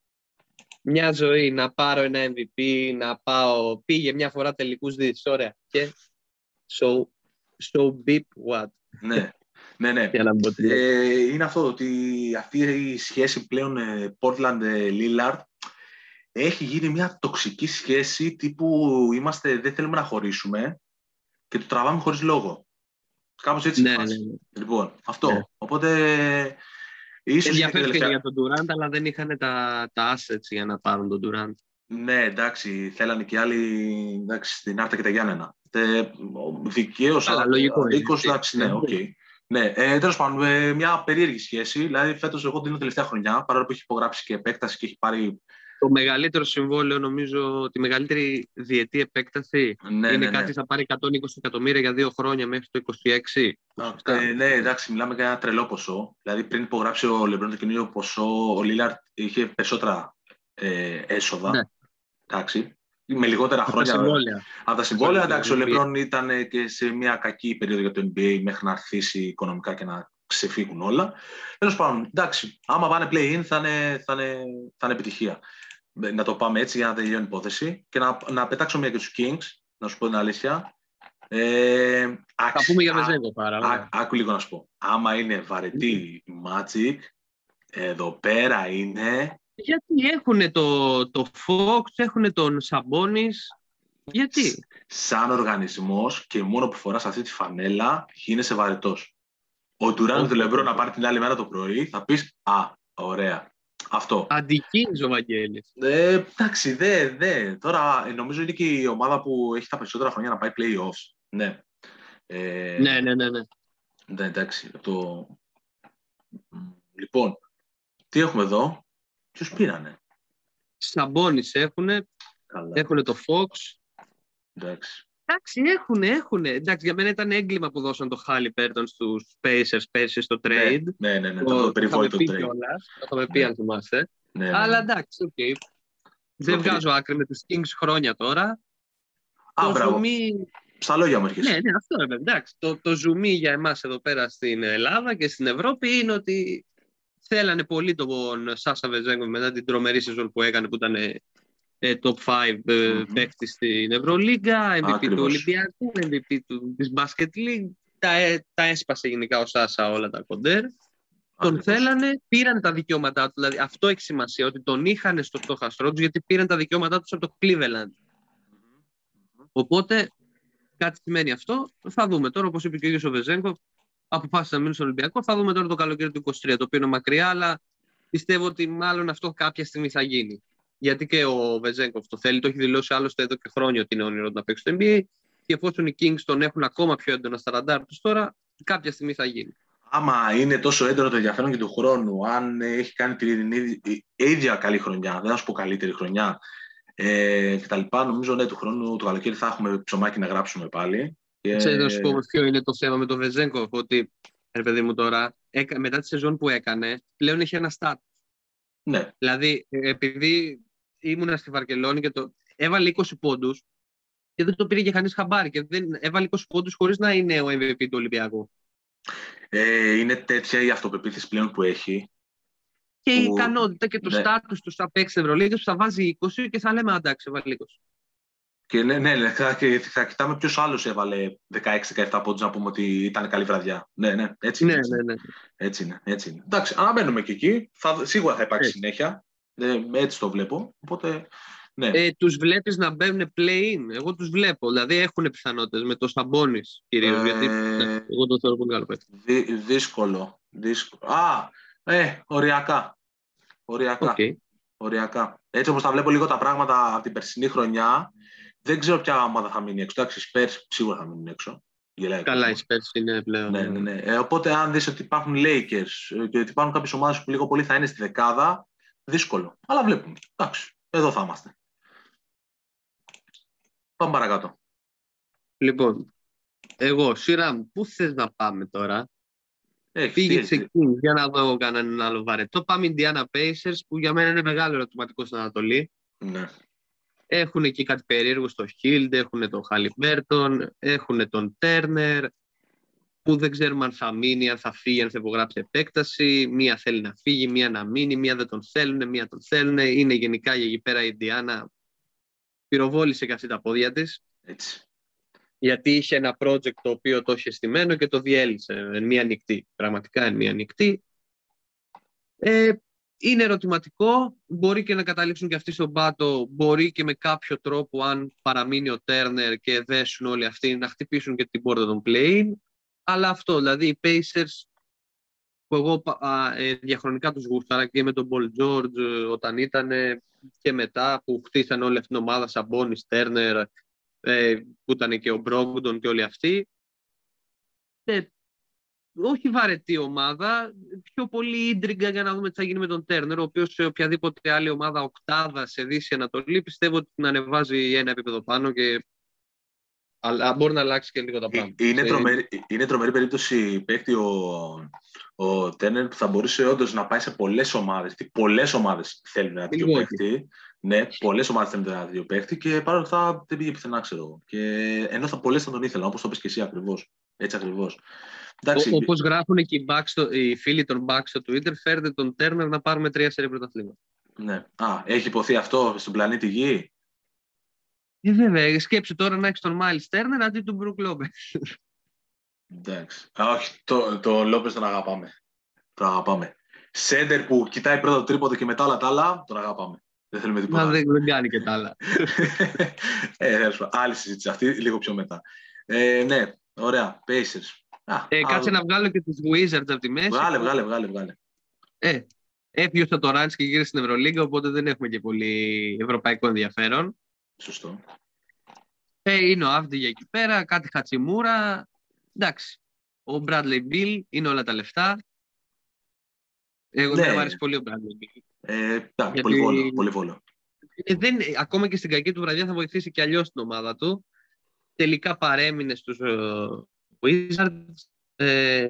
Μια ζωή να πάρω ένα MVP, να πάω. Πήγε μια φορά τελικούς δις. Ωραία. Και. So, so beep what; Ναι, ναι, ναι. Για να μην πω τι λέω. Ε, είναι αυτό ότι αυτή η σχέση πλέον ε, Portland-Lillard έχει γίνει μια τοξική σχέση τύπου είμαστε, δεν θέλουμε να χωρίσουμε και το τραβάμε χωρίς λόγο. Κάπως έτσι Ναι, είναι η ναι, φάση. ναι. Λοιπόν, αυτό. Ναι. Οπότε ίσως είναι και Ενδιαφέρθηκε τελευταία. για τον Durant, αλλά δεν είχαν τα, τα assets για να πάρουν τον Durant. Ναι, εντάξει, θέλανε και άλλοι εντάξει, στην Άρτα και τα Γιάννενα. Ε, Δικαίως, Καλά, λογικό είναι. Νίκος, εντάξει, ναι, Ναι. οκ. Ναι, ε, τέλος πάντων, ε, μια περίεργη σχέση. Δηλαδή, φέτος εγώ την τελευταία χρονιά, παρόλο που έχει υπογράψει και επέκταση και έχει πάρει. Το μεγαλύτερο συμβόλαιο, νομίζω, τη μεγαλύτερη διετή επέκταση Ναι, είναι ναι, ναι. κάτι θα πάρει 120 εκατομμύρια για δύο χρόνια μέχρι το 26. Ε, ναι, εντάξει, μιλάμε για ένα τρελό ποσό. Δηλαδή, πριν υπογράψει ο Λεμπρόν το καινούριο ποσό, ο Λίλαρτ είχε περισσότερα ε, έσοδα. Ναι. Εντάξει. Με λιγότερα Τα χρόνια. συμβόλαια. Από τα συμβόλαια, Χρόνια εντάξει, ο NBA. Λεμπρόν ήταν και σε μια κακή περίοδο για το NBA μέχρι να αρχίσει οικονομικά και να ξεφύγουν όλα. Τέλος πάντων, εντάξει, άμα πάνε play-in θα είναι, θα, είναι, θα είναι επιτυχία. Ε, Να το πάμε έτσι για να τελειώνει η υπόθεση και να, να πετάξω μια και τους Kings, να σου πω την αλήθεια. Ε, Θα άξι- πούμε για α- Βεζέγκο πάρα. Α, άκου λίγο να σου πω. Άμα είναι βαρετή η Magic, εδώ πέρα είναι. Γιατί έχουν το, το Fox, έχουν τον Σαμπόνις, Γιατί; Σαν οργανισμός και μόνο που φοράς αυτή τη φανέλα γίνεσαι βαρετός. Ο Τουράν του Λεμπρό να πάρει την άλλη μέρα το πρωί, θα πεις «Α, ωραία». Αυτό. Αντικίνης ο Βαγγέλης. Ε, εντάξει, δε, δε. Τώρα ε, νομίζω είναι και η ομάδα που έχει τα περισσότερα χρόνια να πάει play-offs. Ναι. Ε, ναι, ναι, ναι, ναι. Ναι, εντάξει. Το... Λοιπόν, τι έχουμε εδώ; Ποιους πήρανε; Σαμπόνις έχουν. Έχουν το Fox. Εντάξει. Εντάξει, έχουν, έχουν. Εντάξει, για μένα ήταν έγκλημα που δώσαν το Χάλι Πέρτον στους Pacers πέρσι στο ναι, trade. Ναι, ναι, ναι, ναι το, το περιβόητο trade. Το είχαμε πει, αν θυμάστε. Ναι, ναι, Αλλά εντάξει, OK. Okay. Δεν βγάζω άκρη με τους Kings χρόνια τώρα. Α, το μπράβο. Ζουμί... Στα λόγια μου έρχεσαι. Ναι, ναι, αυτό είναι. Εντάξει. Το, το ζουμί για εμάς εδώ πέρα στην Ελλάδα και στην Ευρώπη είναι ότι θέλανε πολύ τον Σάσα Βεζέγκο μετά την τρομερή σεζόν που έκανε που ήταν ε, top 5 mm-hmm. παίκτης στην Ευρωλίγκα, MVP Ακριβώς. του Ολυμπιακού, MVP του, της Basket League. Τα, ε, τα έσπασε γενικά ο Σάσα όλα τα κοντέρ. Τον θέλανε, πήραν τα δικαιώματά του. Δηλαδή αυτό έχει σημασία, ότι τον είχαν στο στόχαστρό του γιατί πήραν τα δικαιώματά τους από το Cleveland. Οπότε κάτι σημαίνει αυτό. Θα δούμε τώρα, όπως είπε και ο ίδιος ο Βεζέγκο, αποφάσισε να μείνει στο Ολυμπιακό. Θα δούμε τώρα το καλοκαίρι του 23, το οποίο είναι μακριά, αλλά πιστεύω ότι μάλλον αυτό κάποια στιγμή θα γίνει γιατί και ο Βεζέγκοφ το θέλει, το έχει δηλώσει άλλωστε εδώ και χρόνια ότι είναι όνειρο να παίξει στο NBA. Και εφόσον οι Kings τον έχουν ακόμα πιο έντονα στα ραντάρ τους τώρα, κάποια στιγμή θα γίνει. Άμα είναι τόσο έντονο το ενδιαφέρον και του χρόνου, αν έχει κάνει την ίδια καλή χρονιά, δεν θα σου πω καλύτερη χρονιά ε, λοιπά, Νομίζω ναι, του χρόνου το καλοκαίρι θα έχουμε ψωμάκι να γράψουμε πάλι. Και... Ξέρετε να σου πω ποιο είναι το θέμα με τον Βεζέγκοφ, ότι ρε παιδί μου τώρα, μετά τη σεζόν που έκανε, πλέον έχει ένα στάτ. Ναι. Δηλαδή, ε, επειδή ήμουνα στη Βαρκελόνη και το έβαλε 20 πόντους και δεν το πήρε και κανείς χαμπάρι. Και δεν έβαλε 20 πόντους χωρίς να είναι ο MVP του Ολυμπιακού. Ε, είναι τέτοια η αυτοπεποίθηση πλέον που έχει. Και που... η ικανότητα και το ναι. στάτους τους στα παίξει Ευρωλίγα που θα βάζει 20 και θα λέμε αντάξει, έβαλε 20. Και ναι, ναι, ναι θα, θα κοιτάμε ποιος άλλος έβαλε 16-17 πόντους να πούμε ότι ήταν καλή βραδιά. Ναι, ναι, έτσι είναι. Ναι, ναι, ναι. Έτσι είναι, έτσι είναι. Εντάξει, αναμένουμε και εκεί. Θα, σίγουρα θα υπάρξει έτσι. συνέχεια. Ε, έτσι το βλέπω. Οπότε, ναι. Ε, τους βλέπεις να μπαίνουν play-in. Εγώ τους βλέπω. Δηλαδή έχουν πιθανότητες με το Σαμπόνις κυρίως. Ε, γιατί ναι, εγώ το θέλω πολύ καλό Δύ, δύσκολο. δύσκολο. Α, ε, οριακά. Οριακά. Okay. οριακά. Έτσι όπως τα βλέπω λίγο τα πράγματα από την περσινή χρονιά, δεν ξέρω ποια ομάδα θα μείνει έξω. Εντάξει, οι Spurs σίγουρα θα μείνουν έξω. Γελάει Καλά, οι Spurs είναι πλέον. Ναι, ναι, ναι. Ε, οπότε, αν δεις ότι υπάρχουν Lakers και ότι υπάρχουν κάποιες ομάδες που λίγο πολύ θα είναι στη δεκάδα, Δύσκολο. Αλλά βλέπουμε. Εντάξει. Εδώ θα είμαστε. Πάμε παρακάτω. Λοιπόν, εγώ, σειρά μου, πού θες να πάμε τώρα; Έχεις, Πήγε εκεί για να δω εγώ κανέναν άλλο βαρετό. Πάμε Indiana Pacers, που για μένα είναι μεγάλο ερωτηματικό στην Ανατολή. Ναι. Έχουν εκεί κάτι περίεργο στο Hild, έχουν τον Χαλιμπέρτον, έχουν τον Τέρνερ, που δεν ξέρουμε αν θα μείνει, αν θα φύγει, αν θα υπογράψει επέκταση. Μία θέλει να φύγει, μία να μείνει, μία δεν τον θέλουν, μία τον θέλουν. Είναι γενικά εκεί πέρα η Ιντιάνα πυροβόλησε και αυτή τα πόδια της. Έτσι. Γιατί είχε ένα project το οποίο το είχε στημένο και το διέλυσε εν μία νυχτή. Πραγματικά εν μία νυχτή. Ε, είναι ερωτηματικό. Μπορεί και να καταλήξουν και αυτοί στον πάτο. Μπορεί και με κάποιο τρόπο, αν παραμείνει ο Τέρνερ και δέσουν όλοι αυτοί, να χτυπήσουν και την πόρτα των play αλλά αυτό, δηλαδή οι Pacers που εγώ α, ε, διαχρονικά τους γούσταρα και με τον Paul George ε, όταν ήταν και μετά που χτίσαν όλη αυτή την ομάδα Σαμπόνι, Στέρνερ ε, που ήταν και ο Μπρόγκτον και όλοι αυτοί ε, όχι βαρετή ομάδα, πιο πολύ ίντριγκα για να δούμε τι θα γίνει με τον Τέρνερ, ο οποίος σε οποιαδήποτε άλλη ομάδα οκτάδα σε Δύση Ανατολή πιστεύω ότι την ανεβάζει ένα επίπεδο πάνω και αλλά μπορεί να αλλάξει και λίγο τα πράγματα. Είναι, τρομερή, είναι τρομερή περίπτωση παίχτη ο, ο Τένερ που θα μπορούσε όντως να πάει σε πολλές ομάδες. Πολλές ομάδες θέλουν ένα τέτοιο παίχτη. Ναι, πολλές ομάδες θέλουν ένα τέτοιο παίχτη και παρόλα αυτά δεν πήγε πουθενά, ξέρω. Και ενώ θα πολλές θα τον ήθελαν, όπως το πει και εσύ ακριβώς. Έτσι ακριβώς. Όπως γράφουν και οι, στο, οι φίλοι των Bucks στο Twitter, φέρτε τον Τέρνερ να πάρουμε τρία σερή πρωταθλήματα. Ναι. Α, έχει υποθεί αυτό στον πλανήτη Γη; Ε, βέβαια, σκέψου τώρα να έχεις τον Μάιλ Στέρνερ αντί του Μπρουκ Λόπε. Εντάξει. όχι, το, το Λόπε τον αγαπάμε. Τον αγαπάμε. Σέντερ που κοιτάει πρώτα το τρίποδο και μετά όλα τα άλλα, τον αγαπάμε. Δεν θέλουμε τίποτα. Μα δεν, δεν κάνει και τα άλλα. *laughs* ε, τέλος πάντων. άλλη συζήτηση αυτή, λίγο πιο μετά. Ε, ναι, ωραία. Pacers. Α, Ε, άλλο. κάτσε να βγάλω και τους Wizards από τη μέση. Βγάλε, βγάλε, βγάλε, βγάλε. Ε, έφυγε στο Τωράντς και γύρισε στην Ευρωλίγκα, οπότε δεν έχουμε και πολύ ευρωπαϊκό ενδιαφέρον. Σωστό. Ε, είναι ο Αύδη εκεί πέρα, κάτι Χατσιμούρα. Εντάξει. Ο Bradley Bill είναι όλα τα λεφτά. Εγώ Ναι. δεν μου αρέσει πολύ ο Bradley Bill. Ε, εντάξει, Γιατί- πολύ βόλο. Πολύ βόλο. Ε, δεν, ε, ακόμα και στην κακή του βραδιά θα βοηθήσει και αλλιώς την ομάδα του. Τελικά παρέμεινε στους ε, Wizards. Ε,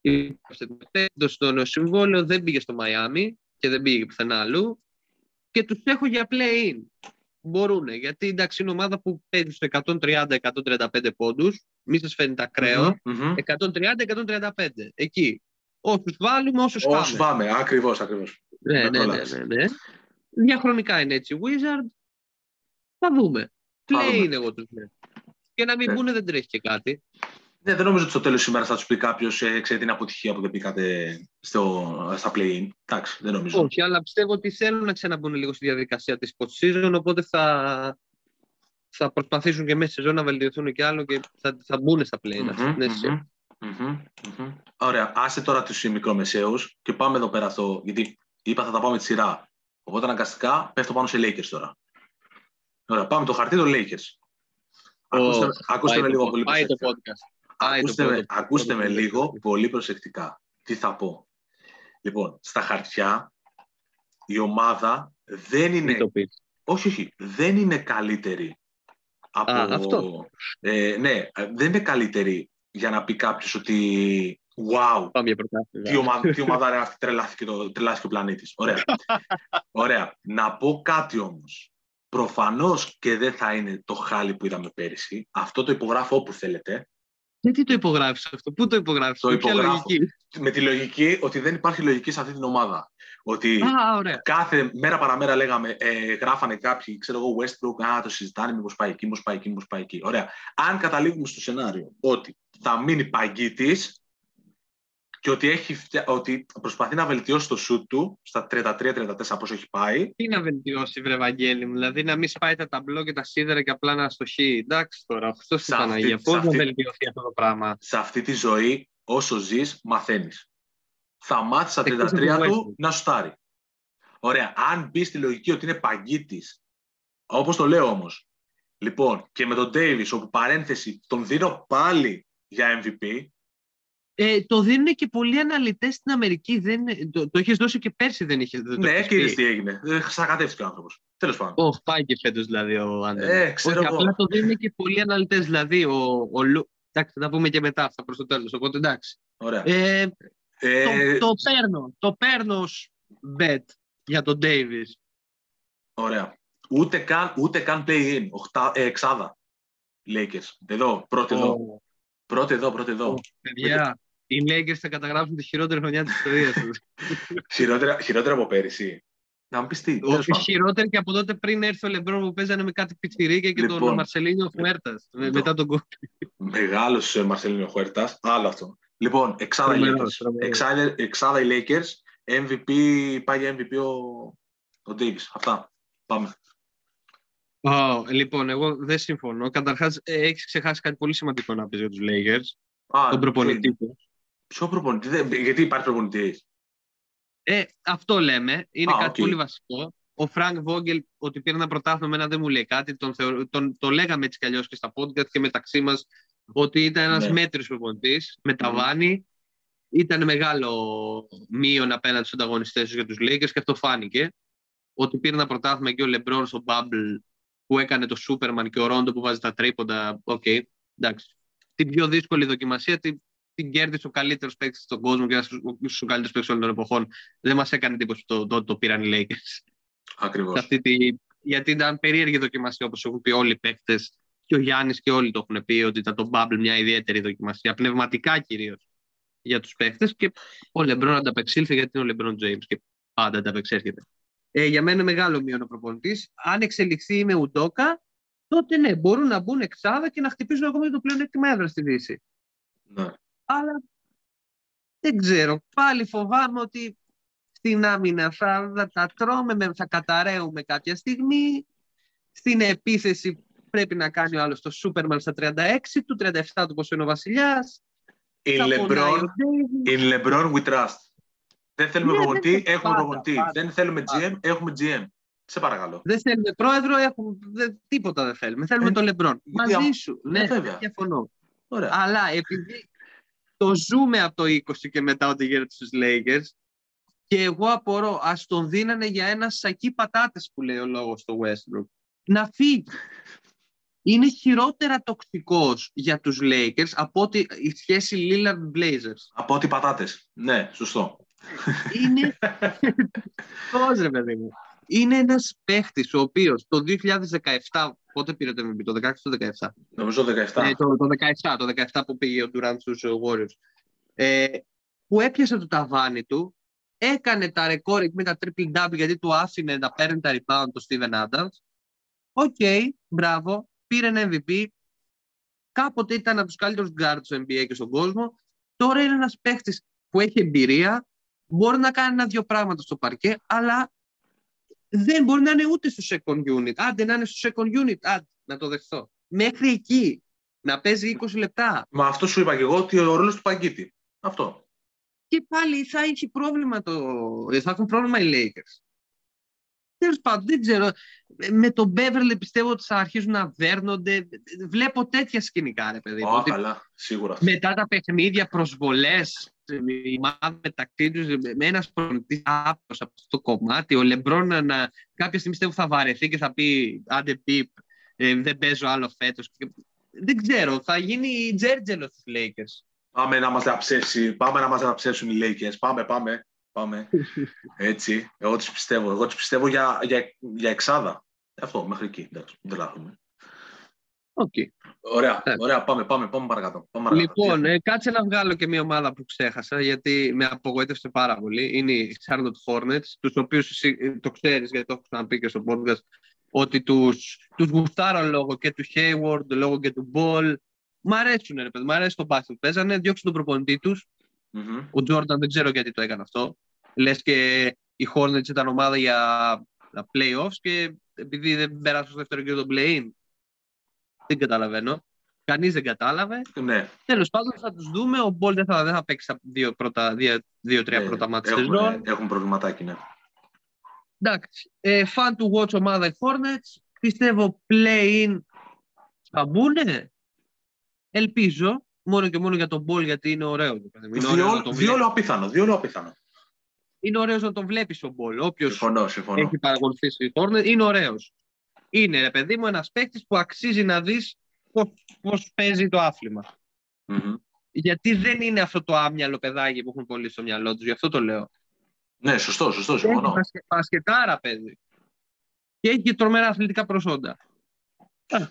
υπέγραψε το πέμπτο στο νέο συμβόλαιο, δεν πήγε στο Μαϊάμι και δεν πήγε πουθενά αλλού. Και τους έχω για play-in. Μπορούν, γιατί εντάξει είναι ομάδα που παίζει στο 130-135 πόντους. Μη σας φαίνεται ακραίο. Μμμ, μμμ. 130-135. Εκεί. Όσους βάλουμε, όσους Όσους πάμε. πάμε, ακριβώς, ακριβώς. Ναι, Δεν ναι, ναι, προλάβεις. ναι, ναι. Διαχρονικά είναι έτσι οι Wizard. Θα δούμε. Θα Play δούμε. είναι εγώ τους λέω. Και να μην Ναι. μπουν δεν τρέχει και κάτι. Ναι, δεν νομίζω ότι στο τέλος σήμερα θα τους πει κάποιος, ε, ξέρετε την αποτυχία που δεν πήγατε στο, στα play-in. Εντάξει, δεν νομίζω. Όχι, αλλά πιστεύω ότι θέλουν να ξαναμπούν λίγο στη διαδικασία της post-season, οπότε θα, θα προσπαθήσουν και μέσα στη σεζόν να βελτιωθούν και άλλο και θα, θα μπουν στα play. Μμμ, Ναι, μμμ, μμμ, μμμ. Ωραία, άσε τώρα τους μικρομεσαίους και πάμε εδώ πέρα στο. Γιατί είπα θα τα πάμε τη σειρά. Οπότε αναγκαστικά πέφτω πάνω σε Lakers τώρα. Ωραία, πάμε το χαρτί των Lakers. Ακούστε, με- ακούστε με Πάει λίγο το- πολύ Πάει το προσεκτικά. podcast. Πάει το Ακούστε, με, πρώτο- ακούστε με πρώτο- λίγο πολύ προσεκτικά. Τι θα πω; Λοιπόν, στα χαρτιά η ομάδα δεν είναι Μην το πεις. όχι, όχι. Δεν είναι καλύτερη από... Α, αυτό. Ε, ναι, ε, δεν είναι καλύτερη για να πει κάποιος ότι wow, Πάμε για πρωτάθλημα. τι ομάδα, τι ομάδα είναι αυτή, τρελάθηκε, το, τρελάθηκε ο πλανήτης. Ωραία. Ωραία. Να πω κάτι όμως. Προφανώς και δεν θα είναι το χάλι που είδαμε πέρυσι. Αυτό το υπογράφω όπου θέλετε. Γιατί το υπογράφεις αυτό, πού το υπογράφεις, Το με ποια υπογράφω. λογική; Με τη λογική ότι δεν υπάρχει λογική σε αυτή την ομάδα. Ότι Α, ωραία. κάθε μέρα παραμέρα λέγαμε, ε, γράφανε κάποιοι, ξέρω εγώ, Westbrook, α, το συζητάνε, μήπως πάει εκεί, μήπως πάει εκεί, μήπως πάει εκεί. Ωραία. Αν καταλήγουμε στο σενάριο ότι θα μείνει παγκίτης και ότι, έχει, φτια- ότι προσπαθεί να βελτιώσει το σουτ του στα 33-34 πώς έχει πάει, Τι να βελτιώσει, βρε Βαγγέλη μου, δηλαδή να μην σπάει τα ταμπλό και τα σίδερα και απλά να αστοχεί. Εντάξει τώρα, αυτό στην Σε αυτή- Παναγία. σε Πώς να αυτή- βελτιωθεί αυτό το πράγμα; σε αυτή τη ζωή, όσο ζεις, μαθαίνεις. Θα μάθεις στα Εκτός 33 από το του να σουτάρει. Ωραία. Αν μπει στη λογική ότι είναι παγκίτης, όπως το λέω όμως, λοιπόν, και με τον Davis, όπου παρένθεση τον δίνω πάλι για MVP, Ε, το δίνουν και πολλοί αναλυτές στην Αμερική. Δεν, το, το έχεις δώσει και πέρσι, δεν είχε. δεν το ναι, έχεις και είδες πει. τι έγινε. Ε, Σακατεύτηκε ο άνθρωπος. Τέλος πάντων. Οχ, πάει και φέτος δηλαδή ο Άντερ. Ε, ξέρω Όχι, εγώ. απλά το δίνουν και πολλοί αναλυτές. Δηλαδή, ο, ο Λου... Εντάξει, θα τα πούμε και μετά αυτά προς το τέλος. Οπότε εντάξει. Ωραία. Ε, Ε, το, το παίρνω. Το παίρνω ως bet για τον Davis. Ωραία. Ούτε καν, ούτε καν play-in. Οχτά, ε, εξάδα. Lakers. Εδώ, πρώτη εδώ. Ω, Πρώτη εδώ, πρώτη εδώ. Παιδιά, οι Lakers θα καταγράψουν τη χειρότερη χρονιά της ιστορίας τους. χειρότερα, χειρότερα από πέρυσι. Να μου πεις τι. τέλος Όχι πάντων. χειρότερη και από τότε πριν έρθει ο Λεμπρόν που παίζανε με κάτι πιτσιρίκια και Λοιπόν. τον Μαρσελίνιο Φουέρτα. Μετά τον κόμμα. Μεγάλος ε, Μαρσελίνο Χουέρτας. Άλλο αυτό. Λοιπόν, εξάδα οι Τρομερός, Lakers. τρομερός. Εξάδα, εξάδα οι Lakers. MVP, πάει για MVP ο, ο Davis. Αυτά. Πάμε. Ω, λοιπόν, εγώ δεν συμφωνώ. Καταρχάς, έχεις ξεχάσει κάτι πολύ σημαντικό να πεις για τους Lakers. Α, τον προπονητή ποιο, τους. Ποιο προπονητή. Δεν- γιατί υπάρχει προπονητής; Ε, αυτό λέμε. Είναι Α, κάτι οκ. πολύ βασικό. Ο Frank Vogel, ότι πήρε ένα πρωτάθλημα, εμένα δεν μου λέει κάτι. Τον, θεωρώ- τον, το λέγαμε έτσι κι αλλιώς και στα podcast και μεταξύ μας ότι ήταν ένας Ναι. μέτριος προπονητής. Με ταβάνι. Ήταν μεγάλο μείον απέναντι στους ανταγωνιστές τους για τους Lakers και αυτό φάνηκε. Ότι πήρε ένα πρωτάθλημα και ο Λεμπρόν στο Bubble που έκανε τον Superman και ο Ρόντο που βάζει τα τρίποντα. Οκ, εντάξει. Την πιο δύσκολη δοκιμασία την, την κέρδισε ο καλύτερος παίκτης στον κόσμο και ένας απ' τους καλύτερους παίκτες όλων των εποχών. Δεν μας έκανε εντύπωση που το, το, το πήραν οι Lakers. Ακριβώς. Σε αυτή τη, γιατί ήταν περίεργη δοκιμασία όπως έχουν πει όλοι οι παίκτες. Και ο Γιάννης και όλοι το έχουν πει ότι ήταν το Bubble μια ιδιαίτερη δοκιμασία, πνευματικά κυρίως για τους παίκτες. Και ο Λεμπρόν ανταπεξήλθε γιατί είναι ο Λεμπρόν James και πάντα ανταπεξέρχεται. Ε, για μένα είναι μεγάλο μείον ο προπονητής. Αν εξελιχθεί με Ουντόκα, τότε ναι, μπορούν να μπουν εξάδα και να χτυπήσουν ακόμα και το πλεονέκτημα έδρα στη Δύση. Ναι. Αλλά δεν ξέρω. Πάλι φοβάμαι ότι στην άμυνα θα, θα τα τρώμε, θα καταραίουμε κάποια στιγμή. Στην επίθεση πρέπει να κάνει ο άλλος το Σούπερμαν στα 36 του, 37 του πόσο είναι ο Βασιλιάς. In LeBron, in LeBron we trust. Δεν θέλουμε ναι, προπονητή, έχουμε προπονητή. Δεν θέλουμε GM, έχουμε GM. Σε παρακαλώ. Δεν θέλουμε πρόεδρο, έχουμε, δεν, τίποτα δεν θέλουμε. Θέλουμε ε, τον Λεμπρόν. Μαζί σου. Ναι, ναι διαφωνώ. Ωραία. Αλλά επειδή το ζούμε από το 20 και μετά ότι γίνεται στους Lakers και εγώ απορώ, ας τον δίνανε για ένα σακί πατάτες που λέει ο λόγος στο Westbrook. Να φύγει. Είναι χειρότερα τοξικός για τους Lakers από ότι η σχέση Lillard Blazers. Από ότι πατάτες. Ναι, σωστό. Είναι... *laughs* Πώς ρε παιδί μου είναι ένας παίχτης ο οποίος το 2017. Πότε πήρε το MVP, το 16 το 17. Νομίζω το 17. Ε, το, το 17, το 17 που πήγε ο Durant στους Warriors. Ε, που έπιασε το ταβάνι του, έκανε τα ρεκόρ με τα triple double γιατί του άφηνε να παίρνει τα rebound το Steven Adams. OK, okay, μπράβο, πήρε ένα MVP. Κάποτε ήταν από τους καλύτερους guards του NBA και στον κόσμο. Τώρα είναι ένας παίχτης που έχει εμπειρία, μπορεί να κάνει ένα-δύο πράγματα στο παρκέ, αλλά δεν μπορεί να είναι ούτε στο second unit. Άντε να είναι στο second unit, άντε να το δεχθώ. Μέχρι εκεί, να παίζει 20 λεπτά. Μα αυτό σου είπα και εγώ ότι ο ρόλος του παγκίτη. Αυτό. Και πάλι θα έχει πρόβλημα το... θα έχουν πρόβλημα οι Lakers. Τέλος πάντων, δεν ξέρω. Με τον Μπέβερλε πιστεύω ότι θα αρχίσουν να δέρνονται. Βλέπω τέτοια σκηνικά, ρε παιδί. Oh, καλά, σίγουρα. Μετά τα παιχνίδια, προσβολές, η μάδα μεταξύ τους, με ένας προπονητής από αυτό το κομμάτι. Ο Λεμπρόν να, κάποια στιγμή πιστεύω θα βαρεθεί και θα πει άντε πιπ, ε, δεν παίζω άλλο φέτος. Δεν ξέρω, θα γίνει τζέρτζελος στου Lakers. Πάμε να μας διαψεύσει, πάμε να μας διαψεύσουν οι Lakers. Πάμε, πάμε. Πάμε. *laughs* Έτσι. Εγώ τις πιστεύω. Εγώ τις πιστεύω για, για, για εξάδα. Αυτό, μέχρι εκεί. Εντάξει, δεν λάθουμε. Okay. Ωραία, ωραία, πάμε, πάμε, πάμε παρακάτω. Πάμε λοιπόν, ε, κάτσε να βγάλω και μια ομάδα που ξέχασα, γιατί με απογοήτευσε πάρα πολύ. Είναι οι Charlotte Hornets, τους οποίους το ξέρεις, γιατί το έχω ξαναπεί και στο podcast, ότι τους, τους γουστάρω λόγω και του Hayward, λόγω και του Ball. Μ' αρέσουν, ρε παιδί, μ' αρέσει το μπάσκετ παίζανε, διώξουν τον προπονητή τους. Mm-hmm. Ο Jordan δεν ξέρω γιατί το έκανε αυτό. Λες και η Hornets ήταν ομάδα για τα playoffs και επειδή δεν πέρασε στο δεύτερο γύρο το play-in, δεν καταλαβαίνω. Κανείς δεν κατάλαβε. Ναι. Τέλος πάντων θα τους δούμε. Ο Ball δεν θα, δεν θα παίξει δύο, πρώτα, δύο, δύο τρία ναι, πρώτα ματς έχουν, έχουν, έχουν προβληματάκι, ναι. Εντάξει. Ε, fun to watch ομάδα οι Hornets. Πιστεύω play-in θα μπουν. Ελπίζω. Μόνο και μόνο για τον Ball γιατί είναι ωραίο. Είναι δύο, απίθανο. Δύο απίθανο. Είναι ωραίο να τον βλέπεις τον Ball. Όποιος έχει παρακολουθήσει οι Hornets είναι ωραίος είναι, ρε παιδί μου, ένας παίκτης που αξίζει να δεις πώς, παίζει το άθλημα Γιατί δεν είναι αυτό το άμυαλο παιδάκι που έχουν πολύ στο μυαλό τους, γι' αυτό το λέω. Ναι, σωστό, σωστό, συμφωνώ. Έχει μπασκετάρα, παιδί. Και έχει και τρομερά αθλητικά προσόντα.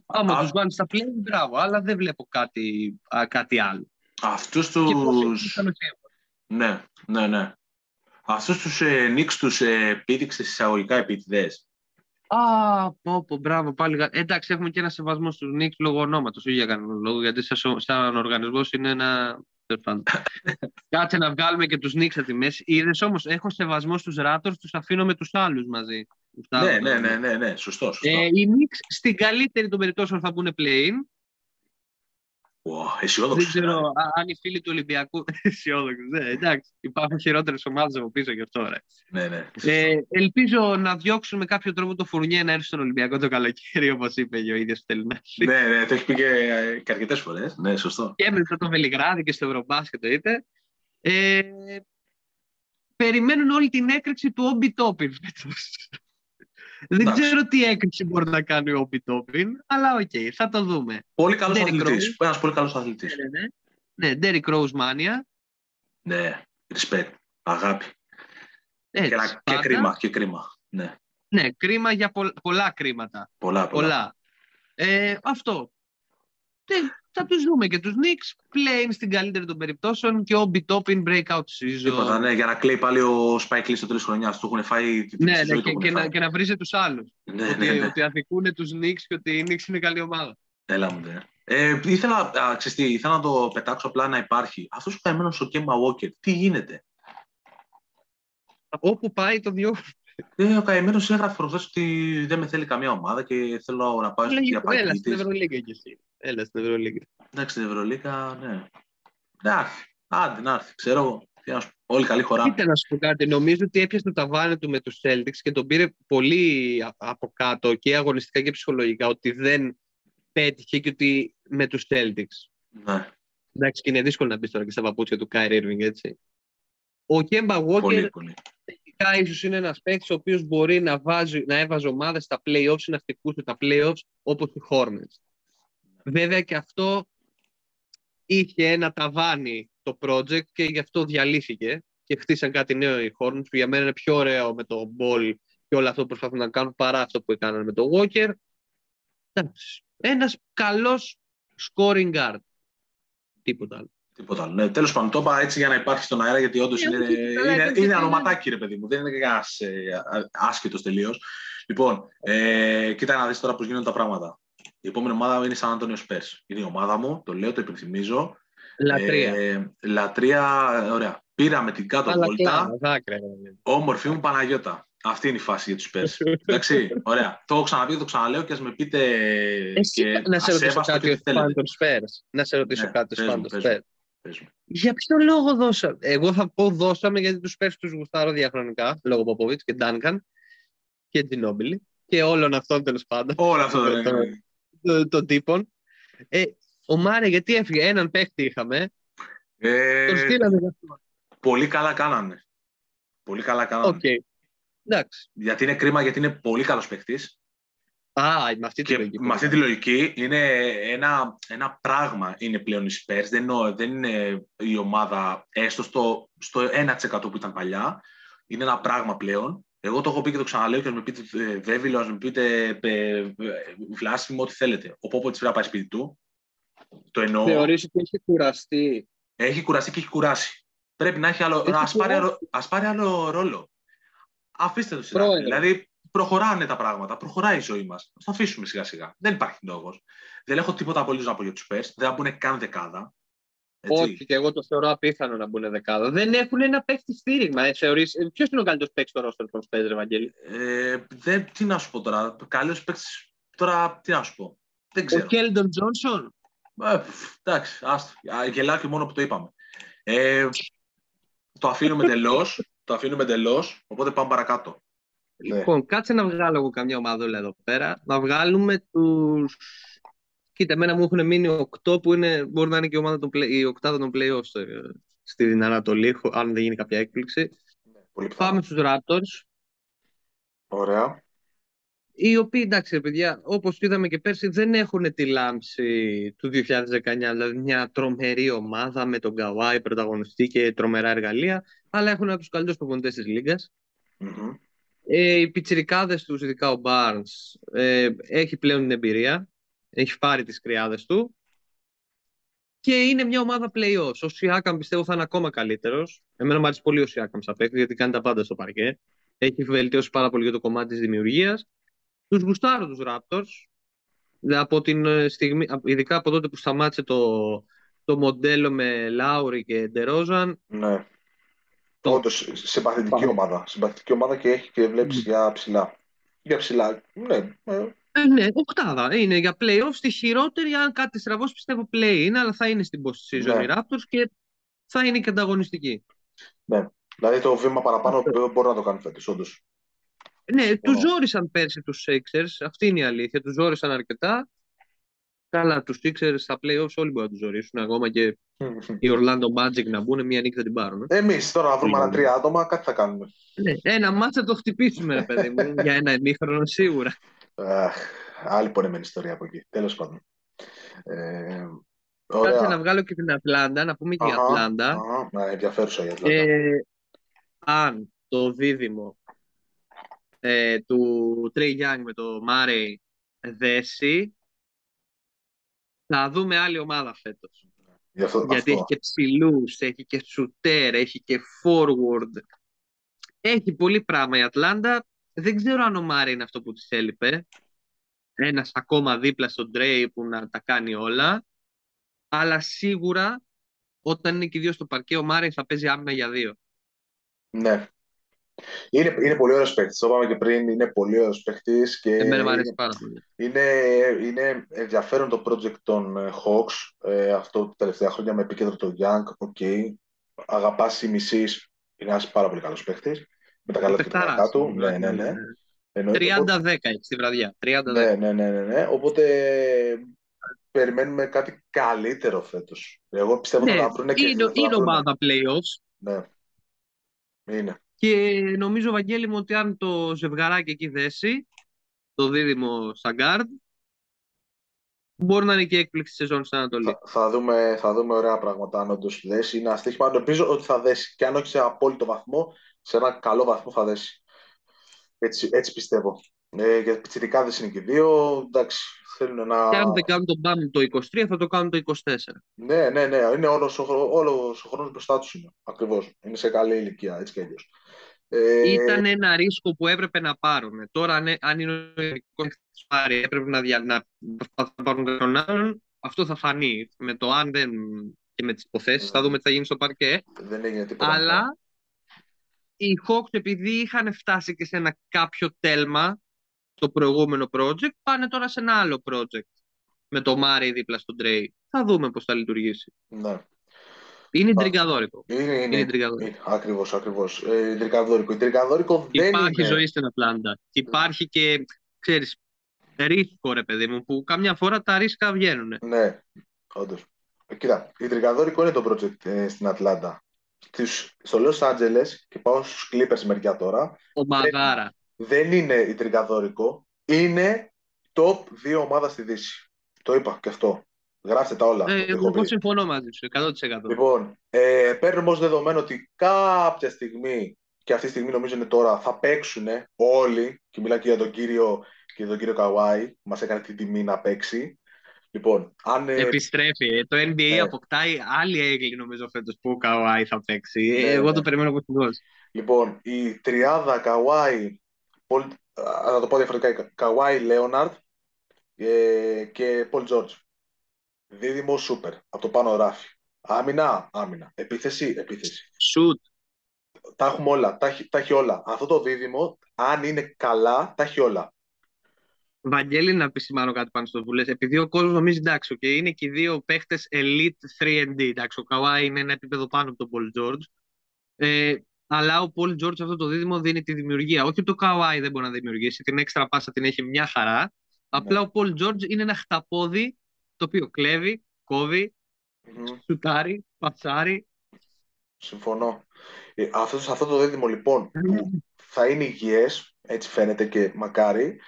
Άμα τους βάλεις στα πλέον, μπράβο, αλλά δεν βλέπω κάτι, κάτι άλλο. Αυτούς τους... Ναι, ναι, ναι. Αυτούς τους ε, Νίξ τους ε, πήδηξες εισαγωγικά επίτηδες. Α, πω, πω, μπράβο, πάλι. Εντάξει, έχουμε και ένα σεβασμό στους Νίξ λόγω ονόματος, όχι για κανέναν λόγο, γιατί σαν, σαν οργανισμός είναι ένα. *laughs* Κάτσε να βγάλουμε και τους Νίξ από τη μέση. Είδες όμως, έχω σεβασμό στους Ράτορ, τους αφήνω με τους άλλους μαζί. Ναι, ναι, ναι, ναι, ναι, σωστό. σωστό. Ε, οι Νίξ στην καλύτερη των περιπτώσεων θα μπουν play Wow, αισιόδοξος. Δεν ξέρω αν οι φίλοι του Ολυμπιακού. *laughs* αισιόδοξος. Ναι, εντάξει. Υπάρχουν χειρότερες ομάδες από πίσω γι' αυτό. Ρε. Ναι, ναι. Ε, ελπίζω να διώξουν με κάποιο τρόπο το Φουρνιέ να έρθει στον Ολυμπιακό το καλοκαίρι, όπως είπε και ο ίδιος Τελεινά. ναι, ναι, το έχει πει και, και αρκετές φορές. Ναι, σωστό. Και έμεινε το Βελιγράδι και στο Ευρωμπάσκετ το είπε. Ε, περιμένουν όλη την έκρηξη του Obi Toppin δεν ξέρω τι έκρηξη μπορεί να κάνει ο Obi Toppin, αλλά OK, okay, θα το δούμε. Πολύ καλός αθλητής. Ένας πολύ καλός αθλητής. Ναι, ναι. Ναι, Derrick Rose Mania. Ναι, respect. Αγάπη. Έτσι, και, και, κρίμα, και κρίμα. Ναι. ναι, κρίμα για πολλά κρίματα. Πολλά, πολλά. πολλά. Ε, αυτό θα τους δούμε και τους Knicks play-in στην καλύτερη των περιπτώσεων και ο Obi Toppin breakout season. Τίποτα, ναι, για να κλαίει πάλι ο Spike Lee στο τέλο χρονιάς. Του έχουν φάει. Ναι, ναι, και, και, να, και να βρίζει τους άλλους. Ναι, ότι, ναι, ναι. ότι αδικούν τους Knicks και ότι οι Knicks είναι καλή ομάδα. Έλα μου, ναι. Ε, ήθελα, α, ξεστή, ήθελα να το πετάξω απλά να υπάρχει. Αυτός που καημένο ο Κέμα Walker, τι γίνεται; Όπου πάει το δυο. Ε, ο καημένο έγραφε προχθέ ότι δεν με θέλει καμία ομάδα και θέλω να πάω Λέγε, για Έλα παγίτη. στην Ευρωλίγκα κι εσύ. Έλα στην Ευρωλίγκα. Εντάξει, στην Ευρωλίκα, ναι. Εντάξει, άντε να έρθει, ξέρω εγώ. Τι να σου πω, Όλοι καλή χωρά. Κοίτα να σου πω κάτι. Νομίζω ότι έπιασε το ταβάνι του με τους Celtics και τον πήρε πολύ α- από κάτω και αγωνιστικά και ψυχολογικά ότι δεν πέτυχε και ότι με τους Celtics. Ναι, Εντάξει, και είναι δύσκολο να μπεις τώρα και στα παπούτσια του Kyrie Irving, έτσι. Ο Κέμπα Walker πολύ, πολύ. τεχνικά ίσως είναι ένας παίκτης ο οποίος μπορεί να, βάζει, να έβαζε ομάδες στα playoffs ή να χτυπούσε τα playoffs όπως οι Hornets. Βέβαια και αυτό είχε ένα ταβάνι το project και γι' αυτό διαλύθηκε και χτίσαν κάτι νέο οι Hornets που για μένα είναι πιο ωραίο με το ball και όλο αυτό που προσπαθούν να κάνουν παρά αυτό που έκαναν με το Walker. Εντάξει. Ένας καλός scoring guard. Τίποτα άλλο. Τίποτα άλλο. Ναι, Τέλος πάντων, το είπα έτσι για να υπάρχει στον αέρα, γιατί όντως Ναι, είναι, όχι, καλά, είναι, εντάξει, είναι είναι- ανοματάκι, ρε παιδί μου. Δεν είναι κανένας ε, άσχετος τελείως. Λοιπόν, ε, κοίτα να δεις τώρα πώς γίνονται τα πράγματα. Η επόμενη ομάδα μου είναι η San Antonio Spurs. Είναι η ομάδα μου, το λέω, το υπενθυμίζω. Λατρεία. Ε, λατρεία, ωραία. Πήραμε την κάτω Αλλά βόλτα. κλάμα, δάκρυα. δηλαδή. Όμορφη μου Παναγιώτα. Αυτή είναι η φάση για τους Spurs. Εντάξει, ωραία. Το έχω ξαναπεί, το ξαναλέω και ας με πείτε. Εσύ και να σε ρωτήσω ασέβαστο κάτι και ως τι θέλετε. φαν των Spurs. Να σε ρωτήσω Ναι, κάτι ως πες φαν μου, των πες μου. Spurs. Πες μου. Για ποιο λόγο δώσαμε. Εγώ θα πω δώσαμε γιατί τους Spurs τους γουστάρω διαχρονικά λόγω Ποποβίτς και Ντάνκαν και Τζινόμπιλι και όλων αυτών τέλος πάντων Όλο αυτό δεν Το- είναι. Των- των τύπων. Ε, ο Μάρεϊ γιατί έφυγε, έναν παίχτη είχαμε, Ε, τον στείλαμε για αυτό. Πολύ καλά κάνανε. Πολύ καλά κάνανε. Οκ. Εντάξει. Γιατί είναι κρίμα, γιατί είναι πολύ καλός παίκτης. Α, με αυτή τη Και λογική. με αυτή τη λογική είναι ένα, ένα πράγμα είναι πλέον οι Spurs. Δεν, εννοώ- δεν είναι η ομάδα έστω στο, στο 1% που ήταν παλιά. Είναι ένα πράγμα πλέον. Εγώ το έχω πει και το ξαναλέω και να με πείτε ε, βέβαιο, να με πείτε ε, ε, βλάσιμο, ό,τι θέλετε. Ο Πόπο τη πρέπει να πάει σπίτι του. Το εννοώ. Θεωρείς ότι έχει κουραστεί; Έχει κουραστεί και έχει κουράσει. Πρέπει να έχει άλλο, Έχει ας, πάρει, κουράσει. άλλο- ας πάρει άλλο ρόλο. Αφήστε το σειρά. Πρόεδρε. Δηλαδή, προχωράνε τα πράγματα. Προχωράει η ζωή μας. Θα το αφήσουμε σιγά σιγά. Δεν υπάρχει λόγος. Δεν έχω τίποτα απολύτως να πω για τους Πέρ. Δεν θα μπουν καν δεκάδα. Έτσι. Όχι, και εγώ το θεωρώ απίθανο να μπουν δεκάδα. Δεν έχουν ένα παίχτη στήριγμα. Ε, θεωρείς... ε, Ποιος είναι ο καλύτερος παίκτης στο ρόστερ των Spurs, ρε Βαγγέλη; Ε, δεν, τι να σου πω τώρα. Καλός παίκτης. Τώρα, τι να σου πω. Δεν Ο ξέρω. Κέλντον Τζόνσον; Ε, πφ, εντάξει, άστο. Α, Γελάω και μόνο που το είπαμε. Ε, το αφήνουμε εντελώς. το αφήνουμε εντελώς. Οπότε πάμε παρακάτω. Ναι. Λοιπόν, κάτσε να βγάλω εγώ καμιά ομαδούλα εδώ πέρα. Να βγάλουμε τους... Κοίτα, εμένα μου έχουν μείνει οκτώ που είναι, μπορεί να είναι και η, ομάδα των play, η οκτάδα των playoffs ε, στην Ανατολή, χω- αν δεν γίνει κάποια έκπληξη. Πολύ πιθανό. Πάμε στους Raptors, Ωραία. οι οποίοι, εντάξει, ρε παιδιά, όπως είδαμε και πέρσι, δεν έχουν τη λάμψη του 2019, δηλαδή μια τρομερή ομάδα με τον Καουάι πρωταγωνιστή και τρομερά εργαλεία, αλλά έχουν από τους καλύτερους προπονητές της Λίγκας. Μμμ. Ε, οι πιτσιρικάδες τους, ειδικά ο Barnes, ε, έχει πλέον την εμπειρία. Έχει πάρει τις κρυάδες του. Και είναι μια ομάδα playoffs. Ο Σιάκαμ πιστεύω θα είναι ακόμα καλύτερος. Εμένα μου αρέσει πολύ ο Σιάκαμ σαν παίκτης, γιατί κάνει τα πάντα στο παρκέ. Έχει βελτιώσει πάρα πολύ για το κομμάτι της δημιουργίας. Τους γουστάρω τους Raptors. Από την ε, στιγμή, ειδικά από τότε που σταμάτησε το, το μοντέλο με Λάουρι και Ντερόζαν. Ναι. Το- Όντως συμπαθητική Πάμε. ομάδα. Συμπαθητική ομάδα και έχει και βλέπεις Μμ. για ψηλά. Για ψηλά. Ναι. Ε, Ε, ναι, οκτάδα. Είναι για playoffs στη χειρότερη, αν κάτι στραβώσει, πιστεύω play είναι, αλλά θα είναι στην post season Ναι. οι Raptors και θα είναι και ανταγωνιστικοί. Δηλαδή το βήμα παραπάνω μπορεί να το κάνει φέτος, όντως. Ναι, τους Ω. ζόρισαν πέρσι τους Sixers, αυτή είναι η αλήθεια, τους ζόρισαν αρκετά. Καλά, τους Sixers στα playoffs όλοι μπορούν να τους ζωρίσουν, ακόμα και οι *laughs* Orlando Magic να μπουν, μία νίκη θα την πάρουν. ε. Εμείς τώρα να βρούμε Ναι. ένα τρία άτομα, κάτι θα κάνουμε. Ναι, ένα ματς θα το χτυπήσουμε, ρε παιδί μου, για ένα ημίχρονο σίγουρα. Αχ, άλλη πονεμένη ιστορία από εκεί. Τέλος πάντων. Ε, Κάτσε να ωραία. βγάλω και την Ατλάντα, να πούμε και η Αχα, Ατλάντα. αχα, ναι, ενδιαφέρουσα η Ατλάντα. Ε, αν το δίδυμο ε, του Τρέι Young με το Μάρεϊ δέσει, θα δούμε άλλη ομάδα φέτος. Γι' αυτό, Γιατί αυτό. έχει και ψηλούς, έχει και σουτέρ, έχει και forward. Έχει πολύ πράγμα η Ατλάντα. Δεν ξέρω αν ο Μάρεϊ είναι αυτό που της έλειπε. Ένας ακόμα δίπλα στον Τρέι που να τα κάνει όλα. Αλλά σίγουρα όταν είναι και οι δύο στο παρκέ, ο Μάρεϊ θα παίζει άμυνα για δύο. Ναι. Είναι, είναι πολύ ωραίος παίκτης. Το είπαμε και πριν. Είναι πολύ ωραίος παίκτης. Και Εμένα μου αρέσει πάρα πολύ. είναι, είναι ενδιαφέρον το project των ε, Hawks. Ε, αυτό τα τελευταία χρόνια με επίκεντρο το Young. Οκ. Okay. Αγαπάς ή μισείς. Είναι ένας πάρα πολύ καλός παίκτης. Με τα καλά του Παιχταράς, παιχνιδιά του. Ναι, ναι, ναι. Εννοείται. 30-10 έχει στη βραδιά. 30-10. Ναι, ναι, ναι, ναι, ναι. Οπότε περιμένουμε κάτι καλύτερο φέτος. Εγώ πιστεύω Ναι, θα τα βρουν και είναι, θα τα είναι βρούνε. ομάδα playoffs Ναι. Είναι. και νομίζω, Βαγγέλη μου, ότι αν το ζευγαράκι εκεί δέσει, το δίδυμο στα guard, μπορεί να είναι και έκπληξη τη σεζόν στην Ανατολή. Θα, θα δούμε, θα δούμε ωραία πράγματα αν όντως δέσει. Είναι ένα στοίχημα. Νομίζω ότι θα δέσει. Και αν όχι σε απόλυτο βαθμό, σε ένα καλό βαθμό θα δέσει. Έτσι, έτσι πιστεύω. Ε, για πιτσιρικάδες είναι και οι δύο. Εντάξει, θέλουν να... Και αν δεν κάνουν τον μπαμ το 23, θα το κάνουν το 24. Ναι, ναι, ναι. Είναι όλος ο, χρόνο- όλος ο χρόνος μπροστά τους είναι. Ακριβώς. Είναι σε καλή ηλικία, έτσι και αλλιώς. Ε, Ήταν ένα ρίσκο που έπρεπε να πάρουν. Τώρα, αν, αν είναι ο ειδικός της πάρει, έπρεπε να, δια, να προσπαθούν να πάρουν τον άλλον, αυτό θα φανεί. Με το αν δεν και με τις υποθέσεις, θα δούμε τι θα γίνει στο παρκέ. δεν έγινε τίποτα. Αλλά οι Hawks, επειδή είχαν φτάσει και σε ένα κάποιο τέλμα το προηγούμενο project, πάνε τώρα σε ένα άλλο project. Με το Μάρι δίπλα στον Τρέι. Θα δούμε πώς θα λειτουργήσει. Ναι. Είναι τζογαδόρικο. Είναι, είναι, Είναι τζογαδόρικο. είναι. Ακριβώς, ακριβώς. Ε, τζογαδόρικο. Η τζογαδόρικο δεν Υπάρχει είναι... ζωή στην Ατλάντα. Και υπάρχει και, ξέρεις, ρίσκο ρε παιδί μου, που καμιά φορά τα ρίσκα βγαίνουν. Ναι, όντως. Κοίτα, η τζογαδόρικο είναι το project ε, στην Ατλάντα. Στους, στο Los Angeles, και πάω στους Clippers μεριά τώρα, Ομαδάρα. δεν είναι η τζογαδόρικο, είναι top 2 ομάδα στη Δύση. Το είπα και αυτό. Γράψτε τα όλα. Ε, το έχω εγώ πει. συμφωνώ μαζί σου, 100%. Λοιπόν, ε, παίρνουμε ως δεδομένο ότι κάποια στιγμή, και αυτή τη στιγμή νομίζω είναι τώρα, θα παίξουν όλοι, και μιλάω και για τον κύριο, και για τον κύριο Καουάι, που μας έκανε την τιμή να παίξει. Λοιπόν, αν, ε, Επιστρέφει. ε. Το NBA Ναι. αποκτάει άλλη έγκλη νομίζω φέτος που ο Καουάι θα παίξει. Ναι, Ε, Εγώ ναι. το περιμένω από ευτυχώς. Λοιπόν, η τριάδα Καουάι, Πολ, α, να το πω διαφορετικά, Καουάι Λέοναρντ ε, και Πολ Τζόρτζ. Δίδυμο σούπερ, από το πάνω ράφι. Άμυνα, άμυνα. Επίθεση, επίθεση. Σουτ. Τα έχουμε όλα, τα έχει, τα έχει όλα. Αυτό το δίδυμο, αν είναι καλά, τα έχει όλα. Βαγγέλη, να επισημάνω κάτι πάνω στο που λες. Επειδή ο κόσμος νομίζει εντάξει, okay, είναι και οι δύο παίχτες elite 3D. Εντάξει, ο Καουάι είναι ένα επίπεδο πάνω από τον Paul George. Ε, αλλά ο Paul George αυτό το δίδυμο δίνει τη δημιουργία. Όχι ότι ο Καουάι δεν μπορεί να δημιουργήσει, την έξτρα πάσα την έχει μια χαρά. Απλά ο Paul George είναι ένα χταπόδι το οποίο κλέβει, κόβει, Μμμ. σουτάρει, πασάρει. Συμφωνώ. Ε, αυτός, σε αυτό το δίδυμο λοιπόν που θα είναι υγιές, έτσι φαίνεται και μακάρι,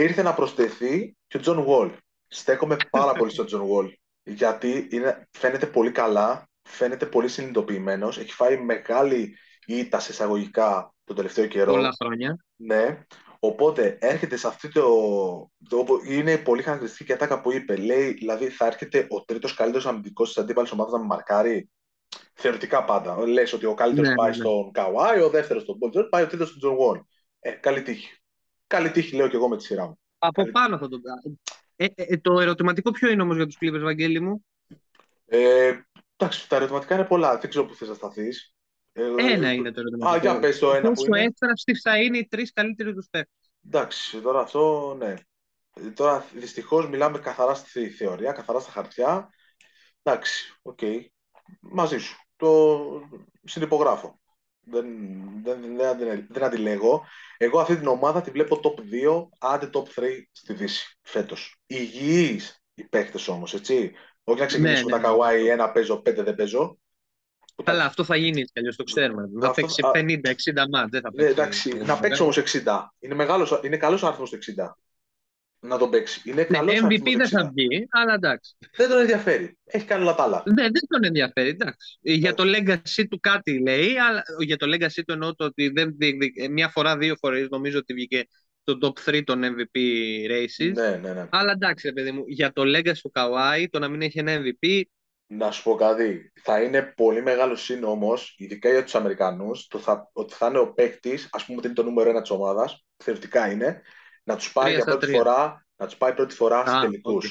ήρθε να προσθεθεί και ο Τζον Wall. Στέκομαι πάρα πολύ στον Τζον Wall, γιατί είναι, φαίνεται πολύ καλά, φαίνεται πολύ συνειδητοποιημένος, έχει φάει μεγάλη ήττα σε εισαγωγικά τον τελευταίο καιρό. Πολλά χρόνια. Ναι. Οπότε έρχεται σε αυτή το, το. Είναι πολύ χαρακτηριστική και ατάκα που είπε. Λέει, δηλαδή θα έρχεται ο τρίτος καλύτερος αμυντικός της αντίπαλης ομάδας να με μαρκάρει. Θεωρητικά πάντα. Λες ότι ο καλύτερος Ναι, πάει ναι, ναι. στον Καουάι, ο δεύτερος στον Πολ Τζόρτζ, πάει ο τρίτος στον Τζον Γουόλ. Ε, καλή τύχη. Καλή τύχη, λέω και εγώ με τη σειρά μου. Από πάνω θα το κάνω. Ε, ε, το ερωτηματικό ποιο είναι όμως για τους Clippers, Βαγγέλη μου; Ε, εντάξει, τα ερωτηματικά είναι πολλά. Δεν ξέρω πού θες να σταθείς. Ένα είναι το Α, ερωτηματικό. για πες το ένα που Πόσο είναι. εύθραυστοι θα είναι οι τρεις καλύτεροι τους παίκτες. Εντάξει, τώρα αυτό, ναι. Ε, Τώρα δυστυχώς μιλάμε καθαρά στη θεωρία, καθαρά στα χαρτιά. Εντάξει, οκ. Μαζί σου. Το συνυπογράφω. Δεν, δεν, δεν, δεν, δεν αντιλέγω. Εγώ αυτή την ομάδα τη βλέπω top 2, άντε top 3 στη Δύση φέτος. Υγιείς οι παίχτες όμως, έτσι. Όχι να ξεκινήσουμε Ναι, ναι, τα Καουάι, ένα παίζω, πέντε δεν παίζω. Καλά, αυτό θα γίνει έτσι κι αλλιώς, το ξέρουμε. Θα Αυτό- παίξει α- 50-60 ματς, δεν θα Ναι, παίξει. εντάξει, να παίξει όμως 60. Είναι, μεγάλος, είναι καλός αριθμός το 60. Να τον παίξει. Είναι Ναι, καλός MVP αριθμός το δεν 60. θα βγει, αλλά εντάξει. Δεν τον ενδιαφέρει. Έχει κάνει όλα τα άλλα. Ναι, δεν τον ενδιαφέρει, εντάξει. Για το legacy του κάτι λέει, αλλά για το legacy του εννοώ το ότι δεν διεκδικ- ε, μια φορά, δύο φορές νομίζω ότι βγήκε στο top 3 των MVP races. Ναι, ναι, ναι. Αλλά εντάξει, ρε παιδί μου, για το legacy του Kawhi, το να μην έχει ένα MVP, Να σου πω κάτι. Θα είναι πολύ μεγάλο σύν όμως, ειδικά για τους Αμερικανούς, το θα, ότι θα είναι ο παίκτης, ας πούμε ότι είναι το νούμερο ένα της ομάδας, θεωρητικά είναι, να τους πάει Τρία για στα πρώτη τρία. φορά, να τους πάει πρώτη φορά Α, στους τελικούς. οκ.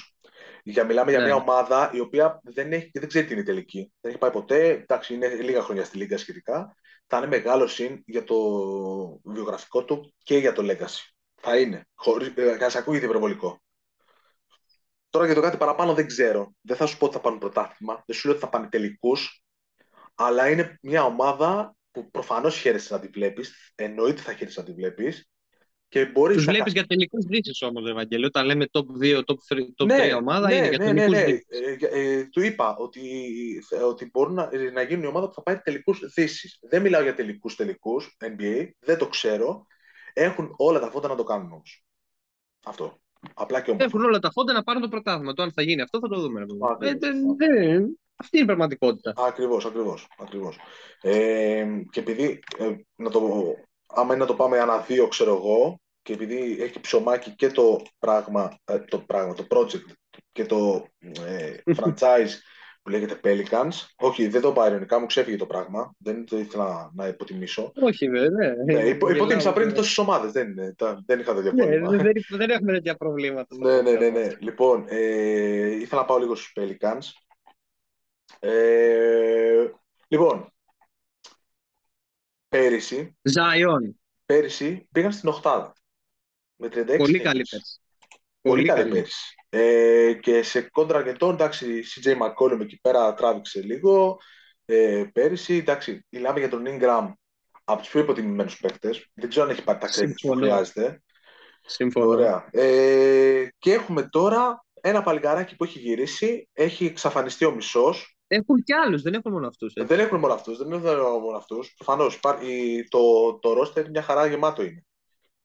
Για, μιλάμε για Ναι. μια ομάδα η οποία δεν, έχει, δεν ξέρει τι είναι οι τελικοί. Δεν έχει πάει ποτέ. Εντάξει, είναι λίγα χρόνια στη Λίγκα σχετικά. Θα είναι μεγάλο συν για το βιογραφικό του και για το legacy. Θα είναι. Χωρίς, ε, ας ακούγεται υπερβολικό. Τώρα για το κάτι παραπάνω δεν ξέρω. Δεν θα σου πω ότι θα πάρουν πρωτάθλημα. Δεν σου λέω ότι θα πάνε τελικούς. Αλλά είναι μια ομάδα που προφανώς χαίρεσαι να τη βλέπεις. Εννοείται θα χαίρεσαι να τη βλέπεις. Και μπορείς Τους βλέπεις για τελικούς δύσει όμως, Ευαγγέλιο. Όταν λέμε top 2, top 3, top 3 ομάδα, ναι, είναι για ναι, ναι, τελικούς ναι. δύσει. Ε, ε, του είπα ότι, ότι μπορούν να, να γίνουν η ομάδα που θα πάει τελικούς δύσει. Δεν μιλάω για τελικούς τελικούς NBA, δεν το ξέρω. Έχουν όλα τα φώτα να το κάνουν όμως. Αυτό. Απλά και όμως. Έχουν όλα τα φόντα να πάρουν το πρωτάθλημα. Το αν θα γίνει αυτό θα το δούμε. ρε παιδί. Ακριβώς. Ε, δεν- δεν- Αυτή είναι η πραγματικότητα. Ακριβώς, ακριβώς, ακριβώς. Ε, και επειδή, ε, να το, άμα είναι να το πάμε ένα δύο, ξέρω εγώ, και επειδή έχει ψωμάκι και το πράγμα, ε, το πράγμα, το project και το ε, *laughs* franchise που λέγεται Pelicans, όχι, δεν το πάω ειρωνικά, μου ξέφυγε το πράγμα, δεν το ήθελα να, να υποτιμήσω. Όχι, βέβαια. Ναι. Ναι, υπο, υποτίμησα πριν Γελάω. τόσες ομάδες, δεν, είναι, τα- δεν είχα τέτοιο Ναι, πρόβλημα. δεν, δεν έχουμε τέτοια προβλήματα. Ναι, ναι, ναι, ναι. Λοιπόν, ε, ήθελα να πάω λίγο στους Pelicans. Ε, λοιπόν, πέρυσι, Ζαϊόν. πέρυσι πήγαν στην οχτάδα. Με 36 Πολύ νίκες. καλή πέρσι. Πολύ καλή πέρυσι. Ε, και σε κόντρα αρκετών, εντάξει, CJ McCollum εκεί πέρα τράβηξε λίγο. Ε, πέρυσι, εντάξει, μιλάμε για τον Ingram από τους πιο υποτιμημένους παίκτες. Δεν ξέρω αν έχει πάρει τα credits που Συμφωνώ. χρειάζεται. Συμφωνώ. Ωραία. Ε, και έχουμε τώρα ένα παλικάράκι που έχει γυρίσει, έχει εξαφανιστεί ο μισός. Έχουν κι άλλους, δεν έχουν μόνο αυτούς. Δεν έχουν μόνο αυτούς, δεν έχουν μόνο αυτούς. Προφανώς, υπάρχει, το, το roster μια χαρά γεμάτο είναι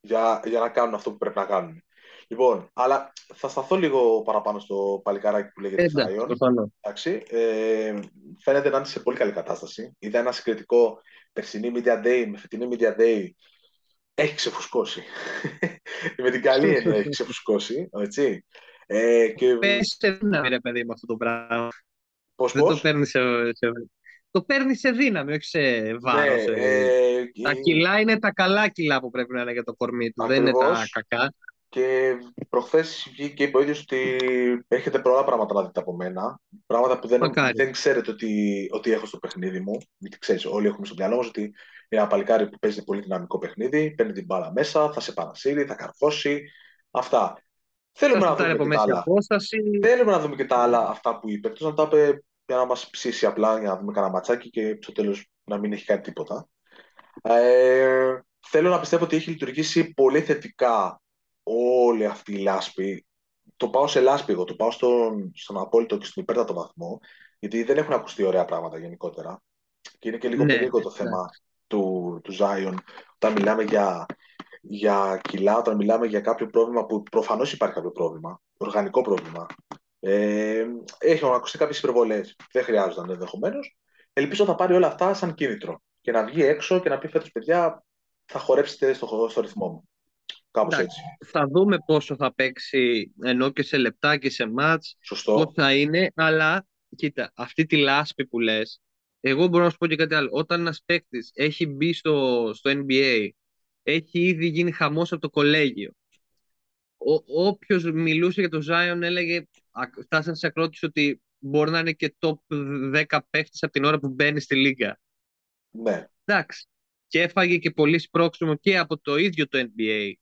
για, για να κάνουν αυτό που πρέπει να κάνουν. Λοιπόν, αλλά θα σταθώ λίγο παραπάνω στο παλικάράκι που λέγεται Εντάξει, Zion. προφανώς. Εντάξει, ε, φαίνεται να είναι σε πολύ καλή κατάσταση. Είδα ένα συγκριτικό περσινή Media Day με φετινή Media Day. Έχει ξεφουσκώσει. *laughs* με την καλή έννοια έχει ξεφουσκώσει. Έτσι. Ε, και Πες σε δύναμη, ρε παιδί, με αυτό το πράγμα. Πώς, Δεν το πώς; παίρνει σε, σε... Το παίρνει σε δύναμη, όχι σε βάρος. Ναι, ε, Τα η- κιλά είναι τα καλά κιλά που πρέπει να είναι για το κορμί του. Δεν είναι τα Ακριβώς. κακά. Και προχθές βγήκε είπε ο ίδιος ότι έχετε πολλά πράγματα να δείτε από μένα. Πράγματα που δεν, Μακάρι. δεν ξέρετε ότι, ότι έχω στο παιχνίδι μου. Γιατί ξέρεις, όλοι έχουμε στο μυαλό μας ότι είναι ένα παλικάρι που παίζει πολύ δυναμικό παιχνίδι, παίρνει την μπάλα μέσα, θα σε παρασύρει, θα καρφώσει. Αυτά. Θέλουμε Θα να σουτάρει δούμε από και τα μέση άλλα. απόσταση. Θέλουμε να δούμε και τα άλλα αυτά που είπε. Εκτός να τα είπε για να μας ψήσει απλά, για να δούμε κανένα ματσάκι και στο τέλος να μην έχει κάνει τίποτα. Ε, θέλω να πιστεύω ότι έχει λειτουργήσει πολύ θετικά όλη αυτή η λάσπη. Το πάω σε λάσπη εγώ, το πάω στον, στον απόλυτο και στον υπέρτατο βαθμό, γιατί δεν έχουν ακουστεί ωραία πράγματα γενικότερα. Και είναι και λίγο Ναι, περίεργο το ναι. θέμα του, του Zion, όταν μιλάμε για, για κιλά, όταν μιλάμε για κάποιο πρόβλημα που προφανώς υπάρχει κάποιο πρόβλημα, οργανικό πρόβλημα. Ε, έχουν ακουστεί κάποιες υπερβολές, δεν χρειάζονταν ενδεχομένως. Ελπίζω θα πάρει όλα αυτά σαν κίνητρο και να βγει έξω και να πει φέτος παιδιά θα χορέψετε στο, στο ρυθμό μου. Κάπως Εντάξει. έτσι. Θα δούμε πόσο θα παίξει ενώ και σε λεπτά και σε μάτς, Σωστό. πώς θα είναι, αλλά κοίτα, αυτή τη λάσπη που λες, εγώ μπορώ να σου πω και κάτι άλλο. Όταν ένας παίκτης έχει μπει στο, στο NBA, έχει ήδη γίνει χαμός από το κολέγιο. Ο, όποιος μιλούσε για το Zion έλεγε, α- φτάσανε σε ακρότηση ότι μπορεί να είναι και top 10 παίκτης από την ώρα που μπαίνει στη λίγα. Ναι. Εντάξει. Και έφαγε και πολύ σπρώξιμο και από το ίδιο το NBA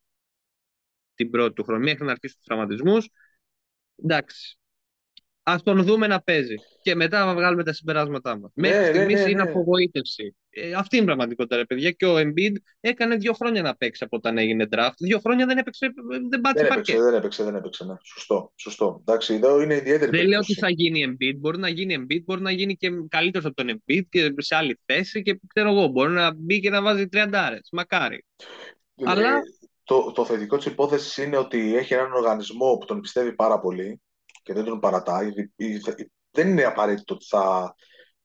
την πρώτη του χρονιά μέχρι να αρχίσουν τους τραυματισμούς. Εντάξει. Ας τον δούμε να παίζει. Και μετά θα βγάλουμε τα συμπεράσματά μας. Ναι, Μέχρι ναι, στιγμής ναι, είναι ναι. απογοήτευση. Ε, αυτή είναι η πραγματικότητα, ρε παιδιά. Και ο Embiid έκανε δύο χρόνια να παίξει από όταν έγινε draft. Δύο χρόνια δεν έπαιξε, δεν πάτησε Δεν παρκέ. έπαιξε, δεν έπαιξε, δεν έπαιξε. Ναι. Σωστό, σωστό. Εντάξει, εδώ είναι ιδιαίτερη Δεν λέω ότι περίπτωση. θα γίνει Embiid. Μπορεί να γίνει Embiid, μπορεί να γίνει και καλύτερος από τον Embiid και σε άλλη θέση και ξέρω εγώ. Μπορεί να μπει και να βάζει τριαντάρες. Μακάρι. Ε, Αλλά- το, το θετικό της υπόθεσης είναι ότι έχει έναν οργανισμό που τον πιστεύει πάρα πολύ και δεν τον παρατάει. Ε, ε, Δεν είναι απαραίτητο ότι θα.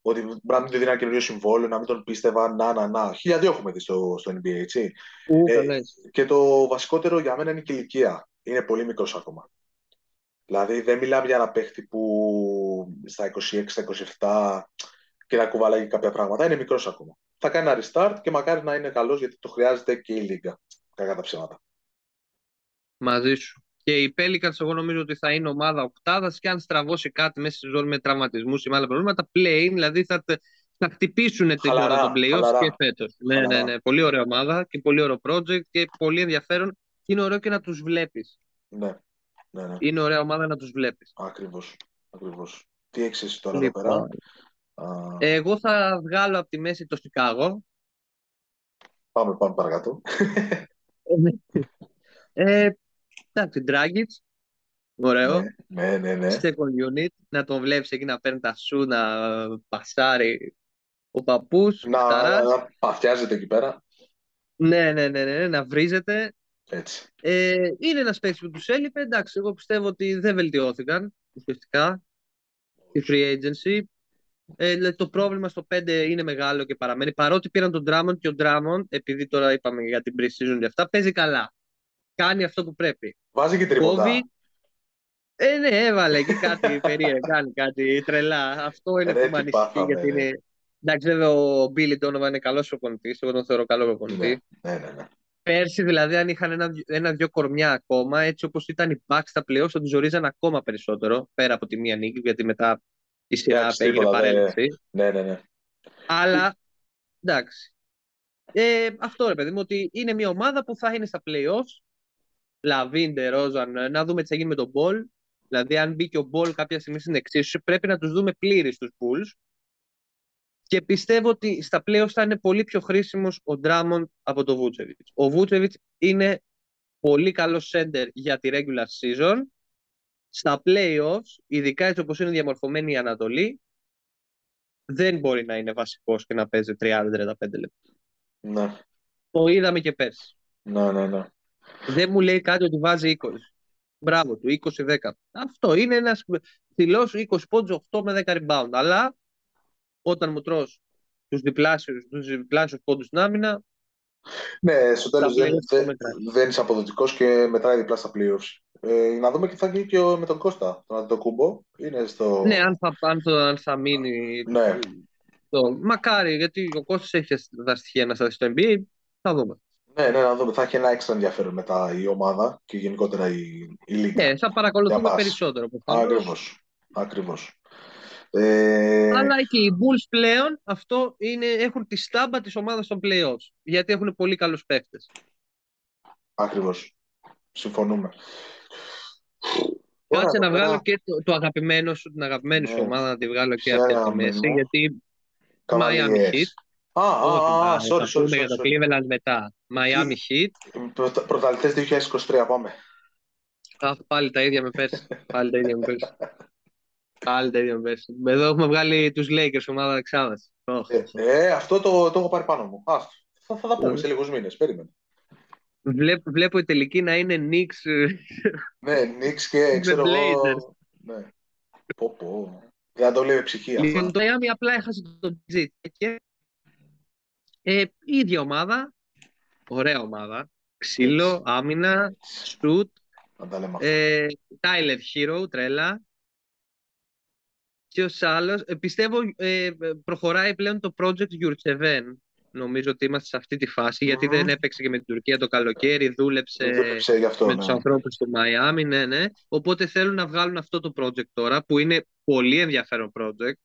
Ότι να μην του δίνει ένα καινούριο συμβόλαιο, να μην τον πίστευα, να, να, να. Χίλια έχουμε δει στο, στο NBA, έτσι. Ού, Ε, το λες. Και το βασικότερο για μένα είναι και η ηλικία. Είναι πολύ μικρός ακόμα. Δηλαδή δεν μιλάμε για ένα παίχτη που στα 26, στα 27 και να κουβαλάει κάποια πράγματα. Είναι μικρός ακόμα. Θα κάνει ένα restart και μακάρι να είναι καλός γιατί το χρειάζεται και η Λίγκα. Κακά τα ψέματα. Μαζί σου. Και οι Pelicans εγώ νομίζω ότι θα είναι ομάδα οκτάδας και αν στραβώσει κάτι μέσα στη ζώνη με τραυματισμούς ή με άλλα προβλήματα, play, δηλαδή θα, θα χτυπήσουν την ώρα των playoffs και φέτος. Ναι, ναι, ναι. Πολύ ωραία ομάδα και πολύ ωραίο project και πολύ ενδιαφέρον. Και είναι ωραίο και να τους βλέπεις. Ναι. ναι, ναι. Είναι ωραία ομάδα να τους βλέπεις. Ακριβώς. Ακριβώς. Τι έχεις εσύ τώρα λοιπόν, εδώ πέρα; Εγώ θα βγάλω από τη μέση το Σικάγο. Πάμε, πάμε παρακάτω. ε, εντάξει, Dragic. Ωραίο. Ναι, ναι, ναι. ναι. Second unit. Να τον βλέπεις εκεί να παίρνει τα σου, να πασάρει ο παππούς. Να, να, να παθιάζεται εκεί πέρα. Ναι, ναι, ναι, ναι, να βρίζεται. Έτσι. Ε, είναι ένας παίκτης που τους έλειπε. Εντάξει, εγώ πιστεύω ότι δεν βελτιώθηκαν ουσιαστικά η free agency. Ε, το πρόβλημα στο 5 είναι μεγάλο και παραμένει. Παρότι πήραν τον Drummond και ο Drummond, επειδή τώρα είπαμε για την pre-season και αυτά, παίζει καλά. Κάνει αυτό που πρέπει. Βάζει και τρίποτα. Ε, ναι, έβαλε και κάτι *laughs* περίεργο, κάνει κάτι τρελά. Αυτό είναι που με ανησυχεί, γιατί είναι... Εντάξει, βέβαια ο Μπίλι Ντόνοβαν είναι καλός προπονητής. Εγώ τον θεωρώ καλό προπονητή. Ναι, ναι, ναι. ναι. Πέρσι, δηλαδή, αν είχαν ένα-δυο ένα, κορμιά ακόμα, έτσι όπως ήταν οι Bucks στα playoffs, θα τους ζορίζαν ακόμα περισσότερο πέρα από τη μία νίκη, γιατί μετά η σειρά έγινε παρέλαση. Ναι, ναι, ναι. Αλλά εντάξει. Ε, αυτό ρε παιδί μου, ότι είναι μια ομάδα που θα είναι στα playoffs. Λαβίν, Ντε Ρόζαν, να δούμε τι θα γίνει με τον Μπολ. Δηλαδή, αν μπει και ο Μπολ κάποια στιγμή στην εξίσωση, πρέπει να τους δούμε πλήρη στους Bulls. Και πιστεύω ότι στα playoffs θα είναι πολύ πιο χρήσιμος ο Ντράμον από τον Βούτσεβιτς. Ο Βούτσεβιτς είναι πολύ καλός center για τη regular season στα playoffs, ειδικά έτσι όπως είναι διαμορφωμένη η Ανατολή, δεν μπορεί να είναι βασικός και να παίζει 30-35 λεπτά. Ναι. Το είδαμε και πέρσι. Ναι, ναι, ναι. Δεν μου λέει κάτι ότι βάζει 20. Μπράβο του, 20-10. Αυτό είναι ένας θυλός 20 πόντους, 8 με 10 rebound. Αλλά όταν μου τρως τους διπλάσιους, τους διπλάσιους πόντους στην άμυνα, ναι, στο τέλος δεν, δεν, δεν είσαι αποδοτικός και μετράει διπλά στα playoffs. Ε, να δούμε και θα γίνει και με τον Κώστα, τον Αντοκούμπο. Είναι στο... Ναι, αν θα, αν θα, αν θα μείνει. Ναι. Το... Μακάρι, γιατί ο Κώστας έχει τα στοιχεία να σταθεί στο NBA. Θα δούμε. Ναι, ναι, να δούμε. Θα έχει ένα έξτρα ενδιαφέρον μετά η ομάδα και γενικότερα η, η Λίγκα. Ναι, θα παρακολουθούμε περισσότερο. Ακριβώς. Ακριβώς. Ε... Αλλά και οι Bulls πλέον αυτό είναι, έχουν τη στάμπα της ομάδας των playoffs. Γιατί έχουν πολύ καλούς παίχτες. Ακριβώς. Συμφωνούμε. Κάτσε να βγάλω και το, το αγαπημένο σου, την αγαπημένη σου ναι. ομάδα να τη βγάλω και αυτή τη μέση, γιατί Miami Heat. Α, α, α, sorry, sorry, για το Cleveland μετά. Miami Heat. Πρωταλητές 2023, πάμε. Αχ, πάλι τα ίδια με πέρσι. πάλι τα ίδια με πέρσι. Πάλι τα ίδια με πέρσι. Εδώ έχουμε βγάλει τους Lakers, ομάδα δεξάδας. Ε, ε, αυτό το, το έχω πάρει πάνω μου. Άστο. Θα, θα τα πούμε σε λίγους μήνες. Περίμενε. Βλέπω, βλέπω η τελική να είναι Knicks. ναι, Knicks και ξέρω εγώ. Ναι. Πω, πω. Δεν το λέει ψυχή αυτό. Λοιπόν, το Miami απλά έχασε το Τζιτ. Και ε, η ίδια ομάδα, ωραία ομάδα, ξύλο, άμυνα, σουτ, ε, Tyler Hero, τρέλα. Και ο άλλος, ε, πιστεύω ε, προχωράει πλέον το project Yurtseven νομίζω ότι είμαστε σε αυτή τη φάση, γιατί δεν έπαιξε και με την Τουρκία το καλοκαίρι, δούλεψε, αυτό, με ναι. τους ανθρώπους του Μαϊάμι, ναι, ναι. Οπότε θέλουν να βγάλουν αυτό το project τώρα, που είναι πολύ ενδιαφέρον project.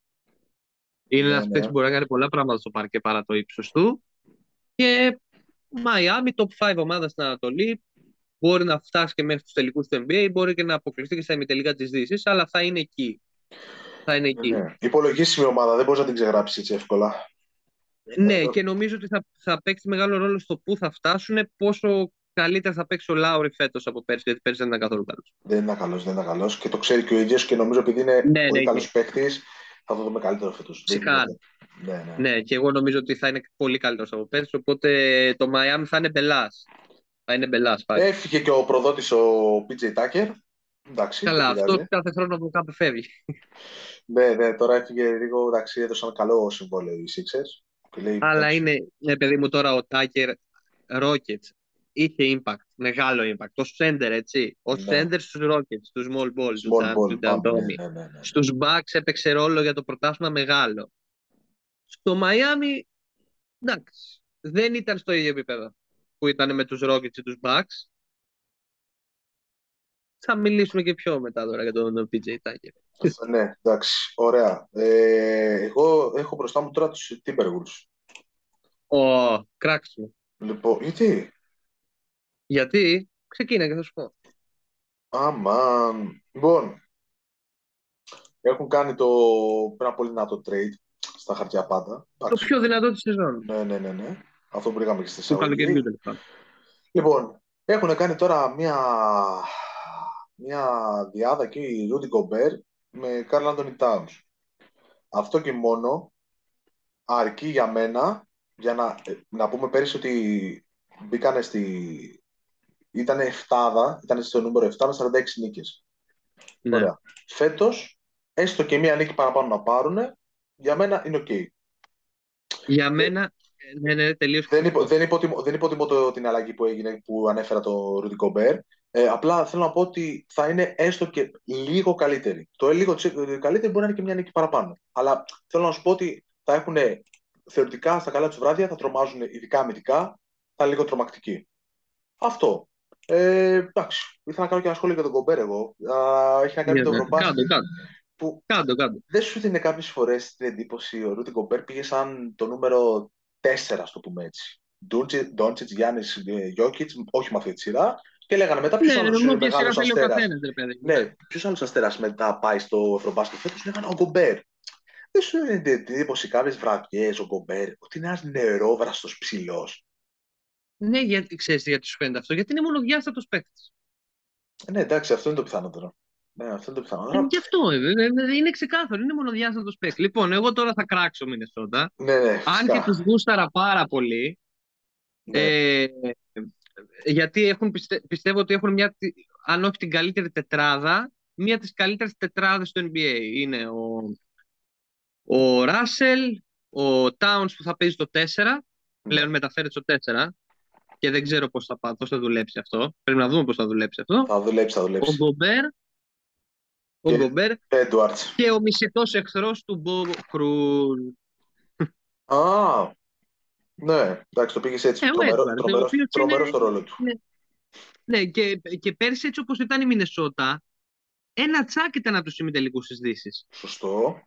Είναι ναι, ένας ναι. που μπορεί να κάνει πολλά πράγματα στο παρκέ παρά το ύψος του. Και Μαϊάμι, top 5 ομάδας στην Ανατολή, μπορεί να φτάσει και μέχρι τους τελικούς του NBA, μπορεί και να αποκλειστεί και στα ημιτελικά της Δύσης, αλλά θα είναι εκεί. Θα είναι εκεί. Ναι. Υπολογίσιμη ομάδα, δεν μπορείς να την ξεγράψεις έτσι εύκολα. Ναι, και νομίζω ότι θα, θα παίξει μεγάλο ρόλο στο πού θα φτάσουν, πόσο καλύτερα θα παίξει ο Λάουρι φέτος από πέρσι, γιατί πέρσι δεν ήταν καθόλου καλός. Δεν ήταν καλός, δεν ήταν καλός και το ξέρει και ο ίδιος και νομίζω επειδή είναι ναι, πολύ ναι, καλός παίκτης, θα το δούμε καλύτερο φέτο. Φυσικά. Ναι, ναι. ναι, και εγώ νομίζω ότι θα είναι πολύ καλύτερος από πέρσι, οπότε το Miami θα είναι μπελάς. Θα είναι μπελάς πάλι. Έφυγε και ο προδότης ο PJ Tucker. Εντάξει, Καλά, αυτό κάθε χρόνο από κάπου φεύγει. ναι, ναι, τώρα έφυγε λίγο, εντάξει, έδωσαν καλό συμβόλαιο οι Sixers. Αλλά είναι, ναι, παιδί μου, τώρα ο Τάκερ Rockets είχε impact, μεγάλο impact. Το center, έτσι. Ο ναι. center στους Rockets, στους small ball, small ball, του ναι, ναι, ναι, ναι, Στους Bucks έπαιξε ρόλο για το πρωτάθλημα μεγάλο. Στο Miami, εντάξει, δεν ήταν στο ίδιο επίπεδο που ήταν με τους Rockets ή τους Bucks. θα μιλήσουμε και πιο μετά τώρα για τον PJ Tucker. ναι, εντάξει, ωραία. Ε, εγώ έχω μπροστά μου τώρα τους Timberwolves. Ω, κράξου. Λοιπόν, γιατί; Γιατί, ξεκίνα και θα σου πω. Αμάν. Λοιπόν, έχουν κάνει το ένα πολύ δυνατό trade στα χαρτιά πάντα. Το πιο δυνατό της σεζόν. Ναι, ναι, ναι, ναι. Αυτό που πήγαμε και στη Το Θεσσαλονίκη. καλοκαιριού τελικά. Λοιπόν, έχουν κάνει τώρα μια, μια διάδα εκεί η Rudy Gobert με Carl Anthony Towns. Αυτό και μόνο αρκεί για μένα για να, ε, να πούμε πέρυσι ότι μπήκανε στη... Ήταν 7, ήταν στο νούμερο 7 με 46 νίκες. Ναι. Ωραία. Φέτος, έστω και μία νίκη παραπάνω να πάρουν, για μένα είναι οκ. Για μένα, ε, ναι, ναι, τελείως. Δεν, υπο, δεν, υποτιμώ, δεν υποτιμώ το, την αλλαγή που έγινε, που ανέφερα το Rudy Gobert. Ε, απλά θέλω να πω ότι θα είναι έστω και λίγο καλύτερη. Το λίγο τσι- καλύτερη μπορεί να είναι και μια νίκη παραπάνω. Αλλά θέλω να σου πω ότι θα έχουν θεωρητικά στα καλά τους βράδια, θα τρομάζουν ειδικά αμυντικά, θα είναι λίγο τρομακτικοί. Αυτό. Ε, εντάξει, ήθελα να κάνω και ένα σχόλιο για τον Gobert εγώ. Α, έχει να κάνει Ναι, το ναι. Ευρωμπάσκετ Κάντο, κάντο. που Κάντο, κάντο. δεν σου δίνει κάποιες φορές την εντύπωση ο Ρούτι Γκομπέρ πήγε σαν το νούμερο 4, ας το πούμε έτσι. Ντόντσιτς, Γιάννης, Γιώκητς, όχι με αυτή τη σειρά. Και λέγανε μετά ποιος Ναι, άλλος ναι, είναι όποια σειρά μεγάλος θέλει ο αστέρας. καθένας, ρε παιδί. Ναι, ποιος άλλος αστέρας μετά πάει στο Ευρωμπάσκετ φέτος, λέγανε ο Γκομπέρ. Δεν σου δίνει την εντύπωση κάποιες βραδιές ο Γκομπέρ ότι είναι ένας νερόβραστος ψηλός. Ναι, γιατί, ξέρεις γιατί σου φαίνεται αυτό. Γιατί είναι μονοδιάστατος παίκτης. Ναι, εντάξει, αυτό είναι το πιθανότερο. Ναι, αυτό είναι το Ε, πιθανότερο. Γι' αυτό, ε, ε, ε, είναι ξεκάθαρο. Είναι μονοδιάστατος παίκτης. Λοιπόν, εγώ τώρα θα κράξω Μινεσότα. Ναι, ναι, Αν και φυσικά. τους γούσταρα πάρα πολύ, Ναι. ε, γιατί έχουν, πιστε- πιστεύω ότι έχουν μια, τη- αν όχι την καλύτερη τετράδα, μια από τις καλύτερες τετράδες στο NBA. Είναι ο, ο Ράσελ, ο Towns που θα παίζει το 4, πλέον μεταφέρεται στο 4 και δεν ξέρω πώς θα, πά- πώς θα δουλέψει αυτό. Πρέπει να δούμε πώς θα δουλέψει αυτό. Θα δουλέψει, θα Ο δουλέψει. Γκομπέρ, ο Και- Γκομπέρ Έντουαρτς. και ο μισητός εχθρός του Μπο Κρούζ. Α, ναι, εντάξει, το πήγες έτσι. Ε, ο Τρομερό, Edwards, ο τρομερός, οποίος τρομερός είναι- στο ρόλο του. Ναι, και, και πέρσι έτσι όπως ήταν η Μινεσότα, ένα τσάκ ήταν από τους ημιτελικούς στις Δύσεις. Σωστό.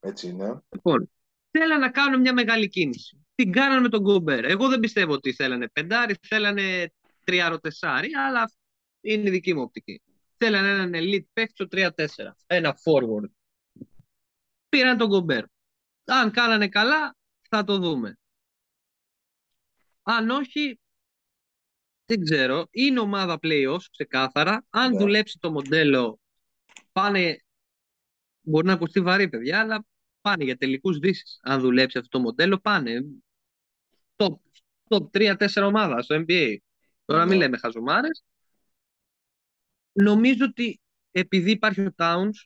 Έτσι είναι. Λοιπόν, θέλανε να κάνουν μια μεγάλη κίνηση. Την κάνανε με τον Γκομπέρ. Εγώ δεν πιστεύω ότι θέλανε πεντάρι, θέλανε τριάρο-τεσάρι, αλλά είναι η δική μου οπτική. Θέλανε έναν elite παίκτη στο 3-4, ένα forward. Πήραν τον Γκομπέρ. Αν κάνανε καλά, θα το δούμε. Αν όχι, δεν ξέρω. Είναι ομάδα playoffs, ξεκάθαρα. Αν Ναι. δουλέψει το μοντέλο, πάνε. Μπορεί να ακουστεί βαρύ, παιδιά, αλλά πάνε για τελικούς δύσεις. Αν δουλέψει αυτό το μοντέλο, πάνε. Top, top 3-4 ομάδα στο NBA. Τώρα μην Ναι. λέμε χαζομάρες. Νομίζω ότι επειδή υπάρχει ο Towns,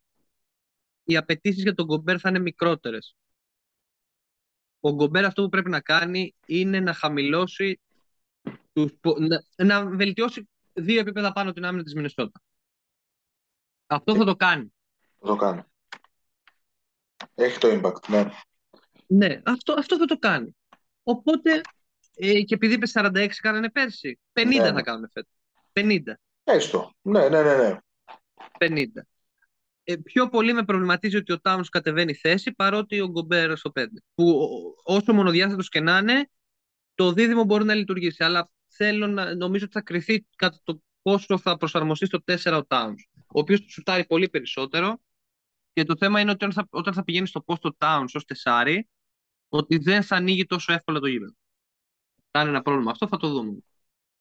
οι απαιτήσεις για τον Γκομπέρ θα είναι μικρότερες. Ο Γκομπέρ αυτό που πρέπει να κάνει είναι να χαμηλώσει τους, πο- να, να βελτιώσει δύο επίπεδα πάνω την άμυνα της Μινεσότα. Αυτό θα το κάνει. Θα το κάνει. Έχει το impact, ναι. Ναι, αυτό, αυτό θα το κάνει. Οπότε, ε, και επειδή είπε 46 κάνανε πέρσι, 50 Ναι, θα ναι. κάνουν φέτος. 50. Έστω. Ναι, ναι, ναι, ναι. 50. Ε, πιο πολύ με προβληματίζει ότι ο Τάουνς κατεβαίνει θέση παρότι ο Γκομπέρ στο 5. Που ο- όσο μονοδιάστατος και να είναι, το δίδυμο μπορεί να λειτουργήσει. Αλλά θέλω να νομίζω ότι θα κρυθεί κατά το πόσο θα προσαρμοστεί στο 4 ο Towns. Ο οποίος του σουτάρει πολύ περισσότερο. Και το θέμα είναι ότι όταν θα, όταν θα πηγαίνει στο post ο Towns ως τεσάρι, ότι δεν θα ανοίγει τόσο εύκολα το γήπεδο. Θα είναι ένα πρόβλημα. Αυτό θα το δούμε.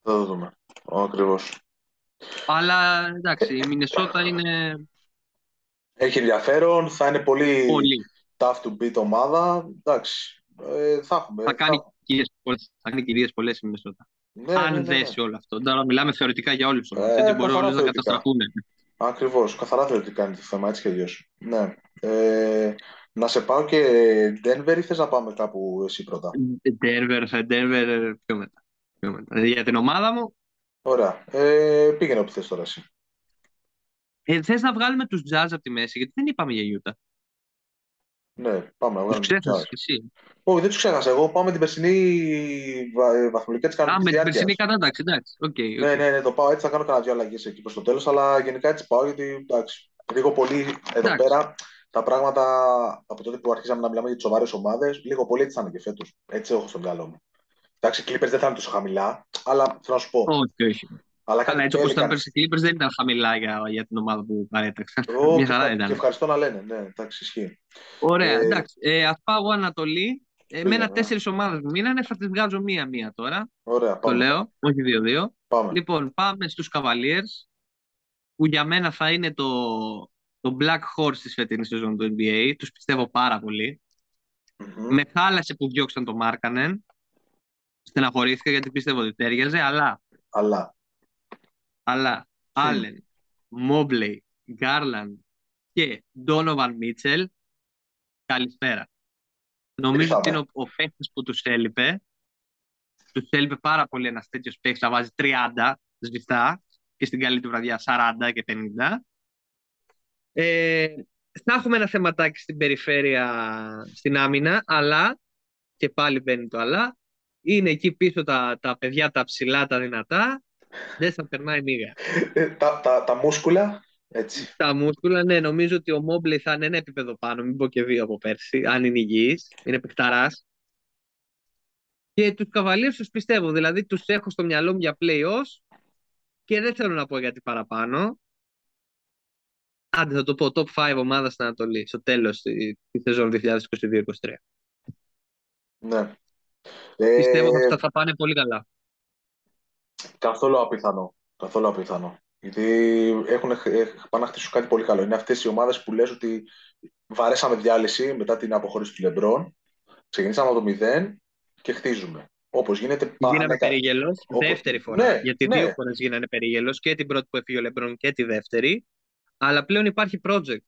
Θα το δούμε. Ακριβώς. Αλλά εντάξει, η Μινεσότα είναι Έχει ενδιαφέρον. Θα είναι πολύ πολύ. tough to beat ομάδα. Εντάξει. Ε, θα έχουμε. Θα κάνει κυρίες πολλές, θα κάνει κυρίες πολλές η Μινεσότα. Ναι, Αν ναι, ναι, ναι. δέσει όλο αυτό. Τώρα μιλάμε θεωρητικά για όλους. όμως, Ε, έτσι μπορεί καθαρά όλους να θεωρητικά. καταστραφούν. Ακριβώς. Καθαρά θεωρητικά είναι το θέμα, έτσι και αλλιώς. Ναι. Ε, να σε πάω και Denver ή θες να πάμε κάπου εσύ πρώτα; Denver, Denver, πιο μετά. Πιο μετά. Για την ομάδα μου, Ωραία. Ε, πήγαινε όπου θες τώρα εσύ. ε, θες να βγάλουμε τους Jazz από τη μέση, γιατί δεν είπαμε για Utah. Ναι, πάμε να Τους βγάλουμε τους ξέχασες Jazz. εσύ. Όχι, δεν τους ξέχασα. Εγώ πάω με την περσινή βα- ε, βαθμολογία της Α, κανονική με την διάρκεια. περσινή κατάταξη, εντάξει. OK, OK. Ναι, ναι, ναι, το πάω έτσι. Θα κάνω κανένα δύο αλλαγές εκεί προς το τέλος. Αλλά γενικά έτσι πάω γιατί εντάξει, λίγο πολύ εδώ Εντάξει. πέρα τα πράγματα από τότε που αρχίσαμε να μιλάμε για τις σοβαρές ομάδες, λίγο πολύ έτσι θα είναι και φέτος. Έτσι έχω στο μυαλό μου. Εντάξει, οι Clippers δεν θα είναι τόσο χαμηλά, αλλά θέλω να σου πω. Όχι, όχι. Αλλά Καλά, κάτι έτσι όπως ήταν Pelicans- πέρσι οι Clippers δεν ήταν χαμηλά για, για την ομάδα που παρέταξαν. Ω, Μια και, χαρά ευχα- και ήταν. ευχαριστώ να λένε. Ναι, εντάξει, ισχύει. Ωραία, Ε, εντάξει. Ε, ας πάω εγώ Ανατολή. Ε, Πήγαινε, Εμένα ναι. τέσσερις ομάδες μου μείνανε, θα τις βγάζω μία-μία τώρα. Ωραία, Το πάμε. λέω, όχι δύο-δύο. πάμε. Λοιπόν, πάμε στους Cavaliers, που για μένα θα είναι το, το Black Horse της φετινής σεζόν του NBA. Τους πιστεύω πάρα πολύ. Μμμ. Με χάλασε που διώξαν το Μάρκανεν. Στεναχωρήθηκα γιατί πίστευα ότι τέριαζε, αλλά, Αλλά. αλλά Allen, Mobley, Garland και Donovan Mitchell, καλησπέρα. Νομίζω Ήρθαμε. ότι είναι ο, ο παίκτης που τους έλειπε. Τους έλειπε πάρα πολύ ένας τέτοιος παίκτης να βάζει 30 σβηστά και στην καλή του βραδιά 40 και 50. Ε, θα έχουμε ένα θεματάκι στην περιφέρεια στην άμυνα, αλλά και πάλι μπαίνει το αλλά. Είναι εκεί πίσω τα, τα παιδιά τα ψηλά, τα δυνατά. Δεν θα περνάει μίγα. Ε, τα, τα, τα μούσκουλα, έτσι. Τα μούσκουλα, ναι, νομίζω ότι ο Μόμπλε θα είναι ένα επίπεδο πάνω, μην πω και δύο από πέρσι, αν είναι υγιής, είναι παιχταράς. Και τους καβαλίους τους πιστεύω, δηλαδή τους έχω στο μυαλό μου για play-offs και δεν θέλω να πω γιατί παραπάνω. Άντε θα το πω, top 5 ομάδας στην Ανατολής, στο τέλος τη, τη σεζόν 2022-2023. Ναι. Πιστεύω ότι Ε, αυτά θα πάνε πολύ καλά. Καθόλου απίθανο. Καθόλου απίθανο. Γιατί έχουν, έχ- πάνε να χτίσουν κάτι πολύ καλό. Είναι αυτές οι ομάδες που λες ότι βαρέσαμε διάλυση μετά την αποχώρηση του Λεμπρόν. Ξεκινήσαμε από το μηδέν και χτίζουμε. Όπως γίνεται Γίναμε πανέκα- περίγελος Όπως- δεύτερη φορά. Ναι, γιατί ναι. δύο φορές γίνανε περίγελος και την πρώτη που έφυγε ο Λεμπρόν και τη δεύτερη. Αλλά πλέον υπάρχει project.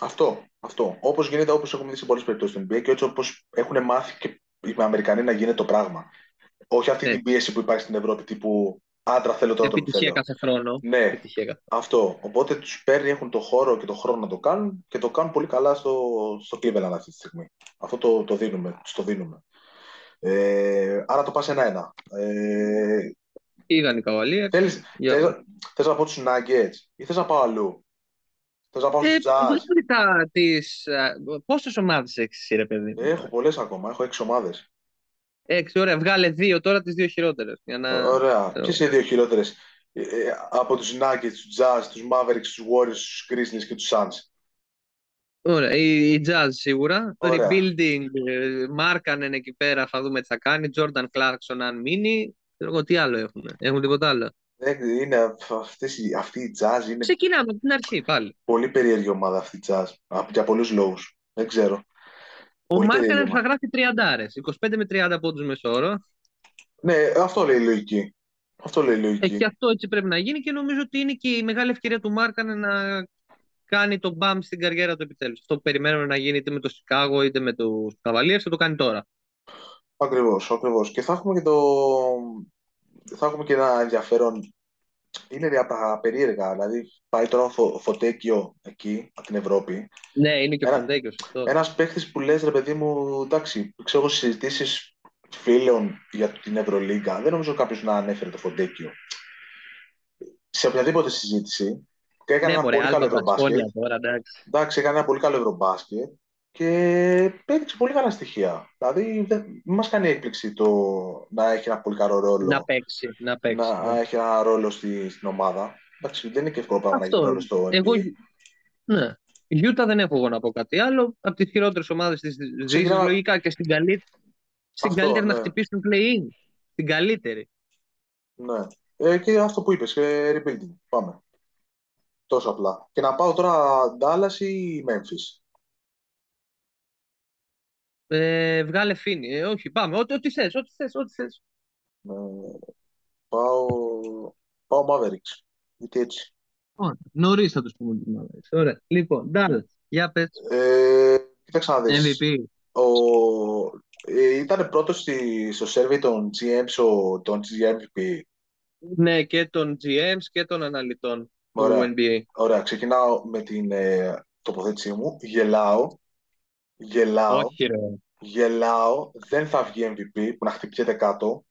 Αυτό, αυτό. Όπως γίνεται, όπως έχουμε δει σε πολλές περιπτώσεις στην NBA και έτσι όπως έχουν μάθει και οι Αμερικανοί να γίνεται το πράγμα. Όχι αυτή Ναι. την πίεση που υπάρχει στην Ευρώπη τύπου άντρα θέλω τώρα το που Επιτυχία θέλω. κάθε χρόνο. Ναι, Επιτυχία κάθε αυτό. Οπότε τους παίρνει, έχουν το χώρο και το χρόνο να το κάνουν και το κάνουν πολύ καλά στο, στο Cleveland αυτή τη στιγμή. Αυτό το, το δίνουμε, τους το δίνουμε. Ε, άρα το πας ένα-ένα. Ε, Πήγαν οι καβαλίες. θέλεις, Για- θες, θες να πω τους Nuggets ή θες να πάω αλλού; Θες να πάω Ε, στους Jazz. βλέπουμε τα, τις, ε, πόσες ομάδες έχεις εσύ ρε παιδί μου; Έχω πολλές ακόμα, έχω έξι ομάδες. Έξι, ωραία. Βγάλε δύο τώρα τις δύο χειρότερες. Για να... Ωραία. ξέρω. Ποιες είναι οι δύο χειρότερες; Ε, ε, από τους Nuggets, τους Jazz, τους Mavericks, τους Warriors, τους Grizzlies και τους Suns. Ωραία. Η, η Jazz σίγουρα. Το Ωραία. rebuilding, ε, Μάρκανεν εκεί πέρα, θα δούμε τι θα κάνει. Jordan Clarkson αν μείνει. Ξέρω εγώ τι άλλο έχουν. Έχουν τίποτα άλλο. Δεν- Είναι, αυτές, οι- αυτή η Jazz είναι Ξεκινάμε από την αρχή πάλι. πολύ περίεργη ομάδα αυτή η Jazz. Α, Για πολλούς λόγους. Δεν ξέρω. Ο Πολύ Μάρκανεν περίεργη θα γράφει 30 25 με 30 πόντους μεσόωρο. Ναι, αυτό λέει η λογική. Αυτό λέει η Ε, λογική. και αυτό έτσι πρέπει να γίνει και νομίζω ότι είναι και η μεγάλη ευκαιρία του Μάρκανεν να κάνει το μπαμ στην καριέρα του επιτέλους. Αυτό που περιμένουμε να γίνει είτε με το Σικάγο είτε με τους Cavaliers θα το κάνει τώρα. Ακριβώς, ακριβώς. Και θα έχουμε και το... Θα έχουμε και ένα ενδιαφέρον... Είναι από τα περίεργα. Δηλαδή, πάει τώρα ο Φο- Φοντέκιο εκεί, από την Ευρώπη. Ναι, είναι και ο Ένα- Φοντέκιος αυτό. Ένας παίχτης που λες, ρε παιδί μου, εντάξει, ξέρω εγώ συζητήσεις φίλων για την Ευρωλίγκα, δεν νομίζω κάποιος να ανέφερε το Φοντέκιο. Σε οποιαδήποτε συζήτηση, και έκανε Ναι, ένα μωρέ, πολύ καλό άλμα τα σχόλια ευρωμπάσκετ. τώρα, εντάξει. Εντάξει, έκανε ένα πολύ καλό ευρωμπάσκετ και έδειξε πολύ καλά στοιχεία. Δηλαδή, δεν μην μας κάνει έκπληξη το να έχει ένα πολύ καλό ρόλο, Να παίξει, να παίξει. να ναι. έχει ένα ρόλο στη, στην ομάδα. Εντάξει, δεν είναι και εύκολο πράγμα να έχει Αυτό. ρόλο στο NBA. Εγώ, ναι. Η Utah δεν έχω εγώ να πω κάτι άλλο. Από τις χειρότερες ομάδες της ζήσης, Ξεκινάμε- λογικά και στην, καλή... στην Αυτό, καλύτερη να ναι. χτυπήσουν play-in. Στην καλύτερη. Ναι. Ε, και αυτό που είπες, και rebuilding. Πάμε. Τόσο απλά. Και να πάω τώρα Dallas ή Memphis. Ε, βγάλε φίνι. Ε, όχι, πάμε. Ό,τι, ό,τι θες, ό,τι θες, ό,τι θες. Ε, πάω, πάω Mavericks. Γιατί έτσι. Ωραία. Νωρίς θα τους πούμε τους Mavericks. Ωραία. Λοιπόν, Dallas, για πες. Ε, κοίταξε να δεις. MVP. Ο, ε, ήταν πρώτος στη, στο survey των GMs ο, τον GMVP. Ναι, και των GMs και των αναλυτών του Ωραία. NBA. Ωραία, ξεκινάω με την ε, τοποθέτησή μου. Γελάω. Γελάω. Όχι, ρε. Γελάω. Δεν θα βγει MVP που να χτυπιέται κάτω.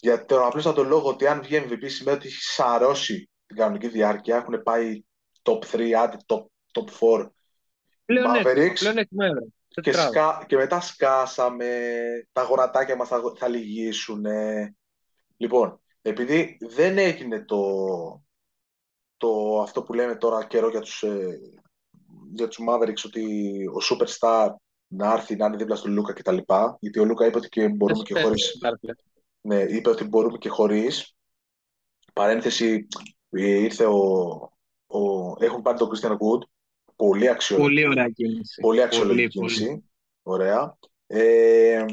Για τον απλούστατο λόγο ότι αν βγει MVP σημαίνει ότι έχει σαρώσει την κανονική διάρκεια. Έχουν πάει top 3, άντε top, top 4 Πλέον Mavericks. έτοιμο, πλέον έτοιμο έδρα. και, Τετράδα. σκα... και μετά σκάσαμε, τα γονατάκια μας θα, θα λυγίσουν. Λοιπόν, επειδή δεν έγινε το, το αυτό που λέμε τώρα καιρό για τους, ε, για τους Mavericks ότι ο Superstar να έρθει να είναι δίπλα στον Λούκα κτλ. Γιατί ο Λούκα είπε ότι και μπορούμε και χωρίς ναι, είπε ότι μπορούμε και χωρίς. Παρένθεση, ε, ήρθε ο, ο, έχουν πάρει τον Christian Wood. Πολύ αξιόλογη, Πολύ ωραία κίνηση. πολύ αξιόλογη Πολύ, κίνηση. Ωραία. Ε,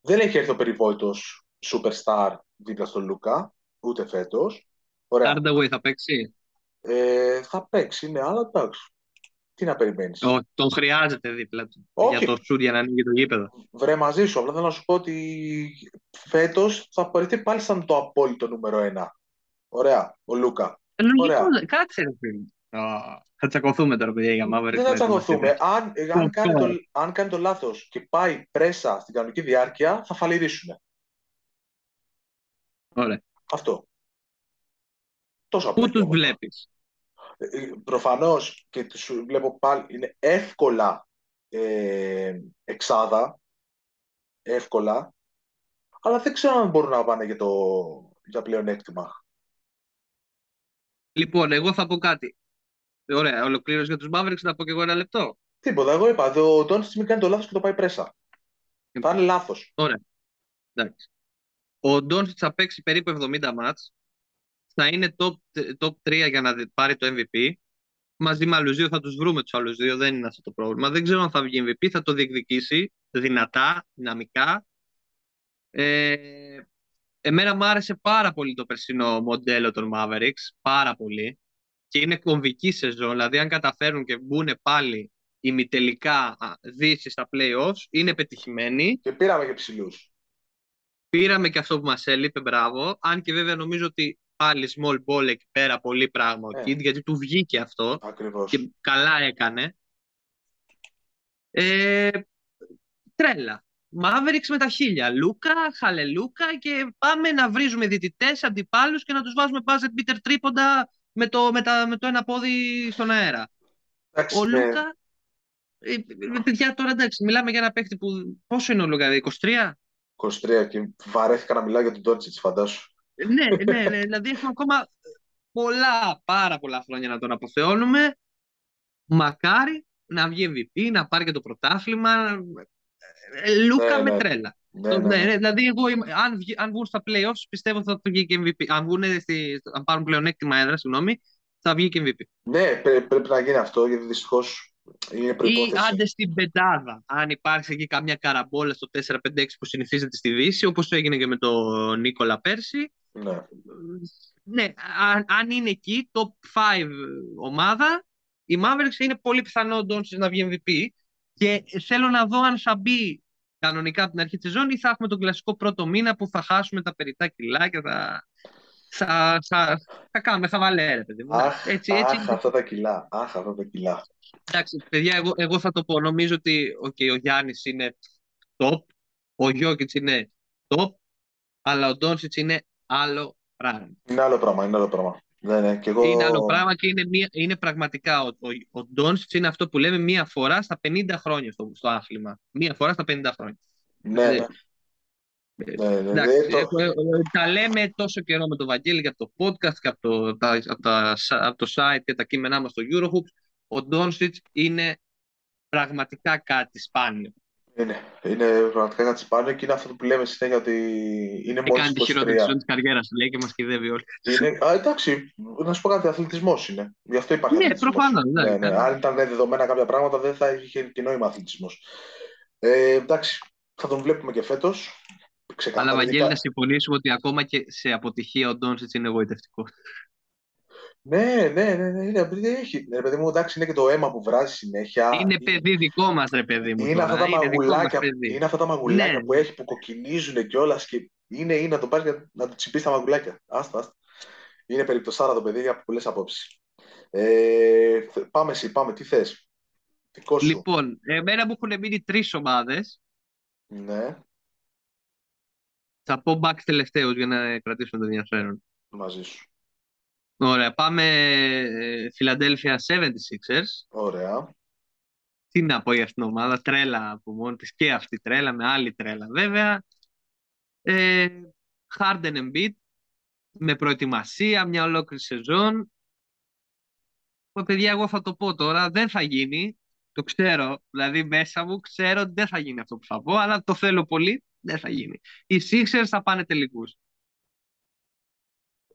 δεν έχει έρθει ο περιβόητος superstar δίπλα στον Λούκα, ούτε φέτος. Ωραία. Hardaway θα παίξει; Ε, θα παίξει, ναι, αλλά εντάξει. Τι να περιμένεις; Ο, τον χρειάζεται δίπλα του. Όχι. Για το σουτ για να ανοίγει το γήπεδο. Βρε μαζί σου, απλά θέλω να σου πω ότι φέτος θα απορριφθεί πάλι σαν το απόλυτο νούμερο ένα. Ωραία, ο Λούκα. Λογικό, Ωραία. κάτσε ρε φίλε. Α, Θα τσακωθούμε τώρα, παιδιά, για Mavericks. Δεν θα τσακωθούμε. Αν, ε, αν, Το κάνει τώρα. το, αν κάνει το λάθος και πάει πρέσα στην κανονική διάρκεια, θα φαλυρίσουν. Ωραία. Αυτό. Τόσο Πού απλό. τους βλέπεις; Ε, Προφανώς και τους βλέπω πάλι, είναι εύκολα ε, εξάδα, εύκολα, αλλά δεν ξέρω αν μπορούν να πάνε για, το, για πλεονέκτημα. Λοιπόν, εγώ θα πω κάτι. Ωραία, ολοκλήρωση για τους Mavericks, να πω και εγώ ένα λεπτό. Τίποτα, εγώ είπα, ο Ντόντσιτς μην κάνει το λάθος και το πάει πρέσα. Θα είναι λάθος. Εντάξει. Ο Ντόνσιτς θα παίξει περίπου 70 μάτς. Θα είναι top, top 3 για να δι- πάρει το MVP. Μαζί με άλλους δύο θα τους βρούμε τους άλλους δύο, δεν είναι αυτό το πρόβλημα. Δεν ξέρω αν θα βγει MVP, θα το διεκδικήσει δυνατά, δυναμικά. Ε, εμένα μου άρεσε πάρα πολύ το περσινό μοντέλο των Mavericks, πάρα πολύ. Και είναι κομβική σεζόν, δηλαδή αν καταφέρουν και μπουν πάλι ημιτελικά α, δύση στα playoffs, είναι πετυχημένοι. Και πήραμε και ψηλούς. Πήραμε και αυτό που μας έλειπε, μπράβο. Αν και βέβαια νομίζω ότι πάλι small ball εκεί πέρα πολύ πράγμα ο Ε. Kid, γιατί του βγήκε αυτό Ακριβώς. και καλά έκανε. Ε, τρέλα. Mavericks με τα χίλια. Λούκα, χαλελούκα και πάμε να βρίζουμε διαιτητές, αντιπάλους και να τους βάζουμε budget beater τρίποντα με το, με, τα, με το ένα πόδι στον αέρα. Εντάξει, Ο ναι. Λούκα, ε, ε, παιδιά τώρα εντάξει, μιλάμε για ένα παίχτη που πόσο είναι ο Λούκα, 23? 23 και βαρέθηκα να μιλάω για τον Ντόντσιτς, φαντάσου. Ναι, ναι, ναι, δηλαδή έχουμε ακόμα πολλά, πάρα πολλά χρόνια να τον αποθεώνουμε. Μακάρι να βγει MVP, να πάρει και το πρωτάθλημα. Ε, Λούκα Ναι, με ναι. τρέλα. Ναι, Το- ναι, ναι, ναι. ναι, δηλαδή, εγώ, είμαι- αν, βγει- αν βγουν στα playoffs, πιστεύω θα το βγει και MVP. Αν, βγουν στη, αν πάρουν πλεονέκτημα έδρα, συγγνώμη, θα βγει και MVP. Ναι, πρέ- πρέπει να γίνει αυτό, γιατί δυστυχώς είναι Ή προϋπόθεση. άντε στην πεντάδα. Αν υπάρξει εκεί καμιά καραμπόλα στο 4-5-6 που συνηθίζεται στη Δύση, όπως έγινε και με τον Νίκολα πέρσι. Ναι. Ναι, αν, αν είναι εκεί, top 5 ομάδα, η Mavericks είναι πολύ πιθανό ο Doncic να βγει MVP. Και θέλω να δω αν θα μπει κανονικά από την αρχή της ζώνη ή θα έχουμε τον κλασικό πρώτο μήνα που θα χάσουμε τα περιτά κιλά και θα, θα, θα, θα κάνουμε χαβαλέ, ρε παιδί μου. Αχ, έτσι, έτσι. αχ, αυτά τα κιλά. Αχ, αυτά τα κιλά. Εντάξει, παιδιά, εγώ, εγώ θα το πω. Νομίζω ότι okay, ο Γιάννης είναι top, ο Γιώκητς είναι top, αλλά ο Ντόνσιτς είναι άλλο πράγμα. Είναι άλλο πράγμα, είναι άλλο πράγμα. Ναι, ναι, και εγώ... Είναι άλλο πράγμα και είναι, μία, είναι πραγματικά ο, ο, ο Ντόνσιτς είναι αυτό που λέμε μία φορά στα 50 χρόνια στο, στο άθλημα. Μία φορά στα 50 χρόνια. Ναι, ναι. Ε, Ναι, ναι, Εντάξει, ναι, το- έχω- ε, ε, τα λέμε τόσο καιρό με τον Βαγγέλη και από το podcast και από το, τα, από τα, από το site και τα κείμενά μας στο Eurohoops. Ο Ντόνσιτς είναι πραγματικά κάτι σπάνιο. Είναι, είναι πραγματικά κάτι σπάνιο και είναι αυτό που λέμε συνέχεια ότι είναι Και μόλις κάνει τη χειρότερη 23. σεζόν της καριέρας, λέει, και μας κυδεύει όλοι. Είναι, α, εντάξει, να σου πω κάτι, αθλητισμός είναι. Γι' αυτό υπάρχει Ναι, αθλητισμός. προφανώς, ναι. Ναι, ναι. Αν ήταν δεδομένα κάποια πράγματα δεν θα είχε και νόημα αθλητισμός. Ε, εντάξει, θα τον βλέπουμε και φέτος. Αλλά Ξεκάθαρα, Βαγγέλη, ειδικά- να συμφωνήσουμε ότι ακόμα και σε αποτυχία ο Ντόνσιτς είναι εγωιτευτικός. Ναι, ναι, ναι, ναι, είναι, επειδή έχει, ρε παιδί μου, εντάξει, είναι και το αίμα που βράζει συνέχεια. Είναι παιδί δικό μας, ρε παιδί μου. Είναι τώρα. αυτά τα Είναι δικό μας μαγουλάκια, παιδί. είναι αυτά τα μαγουλάκια Ναι. που έχει που κοκκινίζουν κιόλα και είναι ή να το πάρεις για να του τσιμπήσεις τα μαγουλάκια. Άστα, άστα. Είναι περιπτωσάρα το παιδί από πολλές απόψεις. Ε, θε- πάμε εσύ, πάμε, τι θες; Δικό σου. Λοιπόν, εμένα μου έχουν μείνει τρεις ομάδες. Ναι, Θα πω Bucks τελευταίους για να κρατήσουμε το ενδιαφέρον. μαζί σου. Ωραία, πάμε ε, Philadelphia 76ers. Ωραία. Τι να πω για αυτήν την ομάδα, τρέλα από μόνη της και αυτή τρέλα με άλλη τρέλα βέβαια. Ε, Harden Embiid με προετοιμασία, μια ολόκληρη σεζόν. Πω, παιδιά, εγώ θα το πω τώρα, δεν θα γίνει. Το ξέρω, δηλαδή μέσα μου ξέρω ότι δεν θα γίνει αυτό που θα πω, αλλά το θέλω πολύ, δεν θα γίνει. Οι Sixers θα πάνε τελικούς.